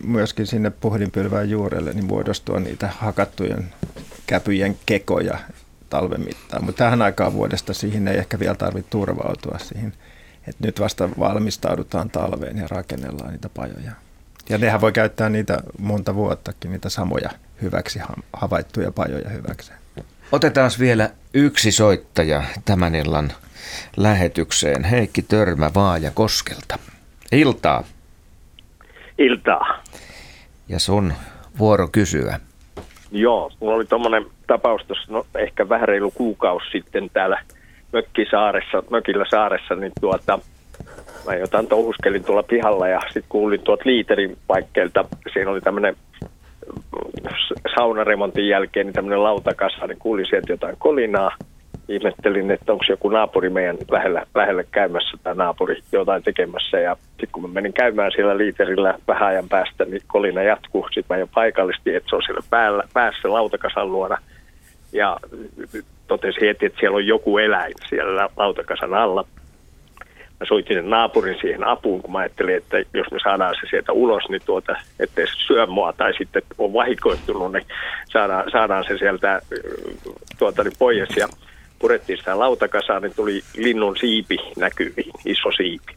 myöskin sinne puhelinpylvään juurelle niin muodostua niitä hakattujen käpyjen kekoja talven mittaan. Mutta tähän aikaan vuodesta siihen ei ehkä vielä tarvitse turvautua siihen. Et nyt vasta valmistaudutaan talveen ja rakennellaan niitä pajoja. Ja nehän voi käyttää niitä monta vuottakin, niitä samoja hyväksi ha- havaittuja pajoja hyväksi. Otetaan vielä yksi soittaja tämän illan lähetykseen. Heikki Törmä Vaaja Koskelta. Iltaa. Iltaa. Ja sun vuoro kysyä. Joo, mulla oli tuommoinen tapaus tuossa no, ehkä vähän reilu kuukausi sitten täällä Mökkisaaressa, Mökillä saaressa, niin tuota, mä jotain touhuskelin tuolla pihalla ja sitten kuulin tuot liiterin paikkeilta, siinä oli tämmöinen saunaremontin jälkeen niin tämmöinen lautakasa, niin kuulin sieltä jotain kolinaa. Ihmettelin, että onko joku naapuri meidän lähellä, lähellä käymässä tai naapuri jotain tekemässä. Ja sitten kun mä menin käymään siellä liiterillä vähän ajan päästä, niin kolina jatkuu. Sitten mä jo paikallisesti, että se on siellä päällä, päässä lautakasan luona. Ja totesin heti, että siellä on joku eläin siellä lautakasan alla mä soitin naapurin siihen apuun, kun mä ajattelin, että jos me saadaan se sieltä ulos, niin tuota, ettei se syö mua tai sitten on vahikoittunut, niin saadaan, saadaan se sieltä tuota, niin pois ja purettiin sitä lautakasaan, niin tuli linnun siipi näkyviin, iso siipi.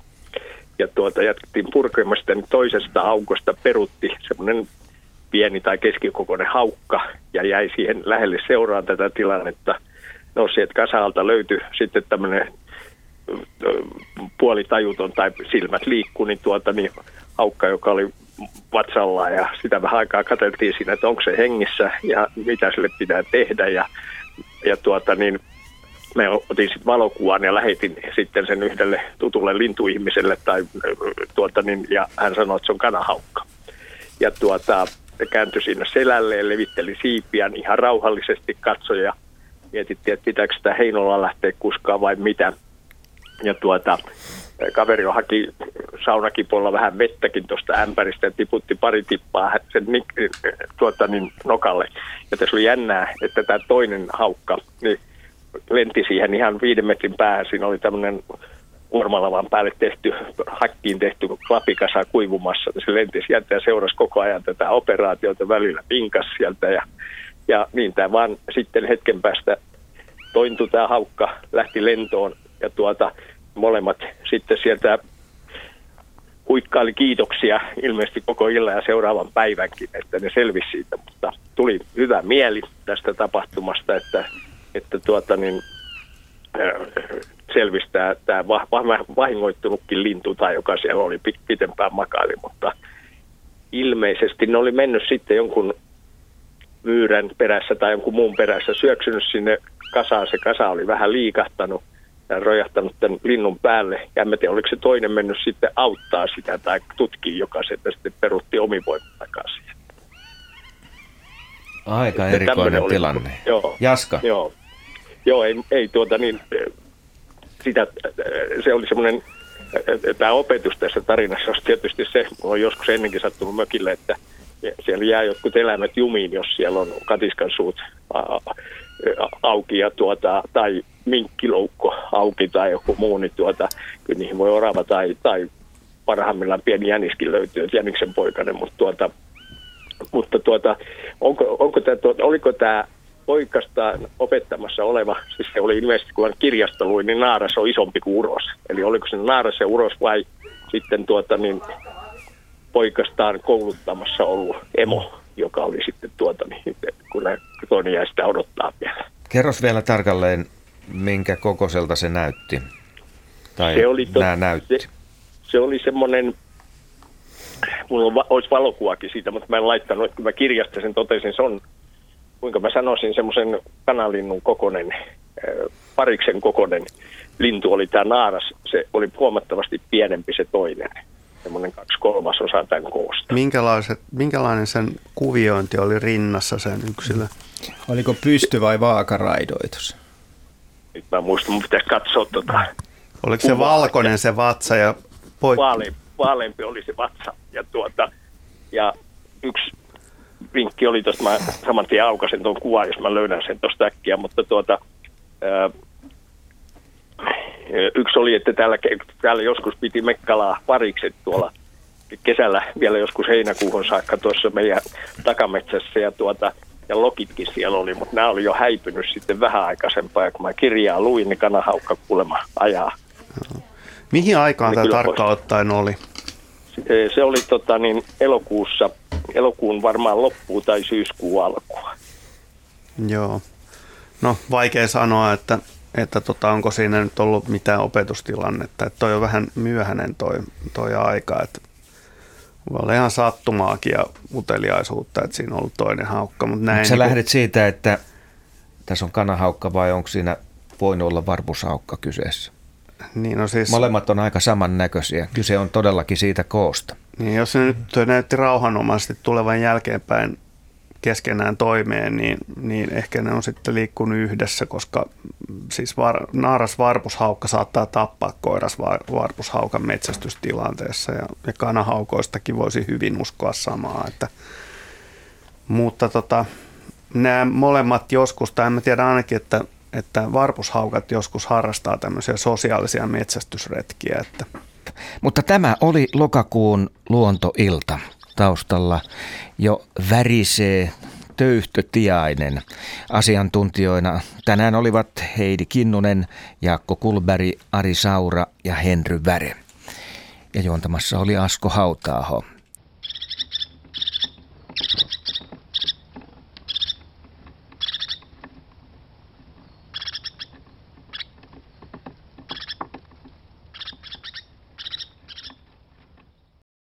Ja tuota, jatkettiin purkemasta, niin toisesta aukosta perutti semmoinen pieni tai keskikokoinen haukka ja jäi siihen lähelle seuraan tätä tilannetta. No sieltä kasalta löytyi sitten tämmöinen puolitajuton tai silmät liikkuu, niin, tuota, niin aukka, joka oli vatsalla ja sitä vähän aikaa katseltiin siinä, että onko se hengissä ja mitä sille pitää tehdä ja, ja tuota, niin me otin sitten valokuvan ja lähetin sitten sen yhdelle tutulle lintuihmiselle tai, tuota, niin, ja hän sanoi, että se on kanahaukka. Ja tuota, kääntyi siinä selälleen, levitteli siipiään ihan rauhallisesti katsoja. Mietittiin, että pitääkö sitä Heinolla lähteä kuskaa vai mitä ja tuota, kaveri haki saunakipolla vähän vettäkin tuosta ämpäristä ja tiputti pari tippaa sen tuota, niin, nokalle. Ja tässä oli jännää, että tämä toinen haukka niin lenti siihen ihan viiden metrin päähän. Siinä oli tämmöinen kuormalavan päälle tehty, hakkiin tehty klapikasa kuivumassa. Se lenti sieltä ja seurasi koko ajan tätä operaatiota välillä pinkas sieltä. Ja, ja niin tämä vaan sitten hetken päästä tointui tämä haukka, lähti lentoon ja tuota, molemmat sitten sieltä huikkaili kiitoksia ilmeisesti koko illan ja seuraavan päivänkin, että ne selvisi siitä, mutta tuli hyvä mieli tästä tapahtumasta, että, että tuota niin, selvistää tämä vahingoittunutkin lintu tai joka siellä oli pitempään makaili, mutta ilmeisesti ne oli mennyt sitten jonkun myyrän perässä tai jonkun muun perässä, syöksynyt sinne kasaan, se kasa oli vähän liikahtanut ja rojahtanut tämän linnun päälle. Ja en tiedä, oliko se toinen mennyt sitten auttaa sitä tai tutkii, joka se sitten perutti omivoimin takaisin. Aika erikoinen oli, tilanne. Joo, Jaska. Joo, joo ei, ei tuota niin, sitä, se oli semmoinen, tämä opetus tässä tarinassa olisi tietysti se, on joskus ennenkin sattunut mökille, että siellä jää jotkut eläimet jumiin, jos siellä on katiskan suut auki ja tuota, tai minkkiloukko auki tai joku muu, niin tuota, kyllä niihin voi orava tai, tai parhaimmillaan pieni jäniskin löytyy, jäniksen poikainen, mutta, tuota, mutta tuota, onko, onko tämä, tuota, oliko tämä poikastaan opettamassa oleva, siis se oli ilmeisesti kun kirjasta luin, niin naaras on isompi kuin uros. Eli oliko se naaras ja uros vai sitten tuota, niin, poikastaan kouluttamassa ollut emo, joka oli sitten tuota, niin, kun toinen jäi sitä odottaa vielä. Kerros vielä tarkalleen, minkä kokoiselta se näytti? Tai se oli tot, nämä näytti? Se, se oli semmoinen, mulla on, olisi valokuvakin siitä, mutta mä en laittanut, että kun mä kirjasta sen totesin, se on, kuinka mä sanoisin, semmoisen kanalinnun kokonen, pariksen kokonen lintu oli tämä naaras. Se oli huomattavasti pienempi se toinen semmoinen kaksi kolmasosaa tämän koosta. Minkälaiset, minkälainen sen kuviointi oli rinnassa sen yksilö? Oliko pysty vai vaakaraidoitus? Nyt mä muistan, mun pitäisi katsoa tota Oliko se valkoinen se vatsa ja poikki? Vaale, vaaleampi oli se vatsa. Ja, tuota, ja yksi vinkki oli tuosta, mä saman tien aukasen tuon kuvan, jos mä löydän sen tuosta äkkiä, mutta tuota, ää, yksi oli, että täällä, täällä joskus piti mekkalaa parikset tuolla kesällä vielä joskus heinäkuuhun saakka tuossa meidän takametsässä ja tuota, ja lokitkin siellä oli, mutta nämä oli jo häipynyt sitten vähän aikaisempaa, ja kun mä kirjaa luin, niin kanahaukka kuulemma ajaa. Mihin aikaan tämä tarkka ottaen oli? Se, se oli tota, niin, elokuussa, elokuun varmaan loppuu tai syyskuun alkua. Joo. No vaikea sanoa, että, että tota, onko siinä nyt ollut mitään opetustilannetta. Että toi on vähän myöhäinen toi, toi aika. Että Voi olla ihan sattumaakin ja uteliaisuutta, että siinä on ollut toinen haukka. Mutta näin Sä niin lähdet siitä, että tässä on kanahaukka vai onko siinä voinut olla varpushaukka kyseessä? Niin, no siis, Molemmat on aika samannäköisiä. Kyse on todellakin siitä koosta. Niin jos se nyt näytti rauhanomaisesti tulevan jälkeenpäin keskenään toimeen, niin, niin ehkä ne on sitten liikkunut yhdessä, koska siis var, naaras varpushaukka saattaa tappaa koiras var, varpushaukan metsästystilanteessa ja, ja kanahaukoistakin voisi hyvin uskoa samaa. Että, mutta tota, nämä molemmat joskus, tai en tiedä ainakin, että, että varpushaukat joskus harrastaa tämmöisiä sosiaalisia metsästysretkiä, että Mutta tämä oli lokakuun luontoilta. Taustalla jo värisee töyhtötiainen. Asiantuntijoina tänään olivat Heidi Kinnunen, Jaakko Kulberi, Ari Saura ja Henry Väre. Ja juontamassa oli Asko Hautaaho.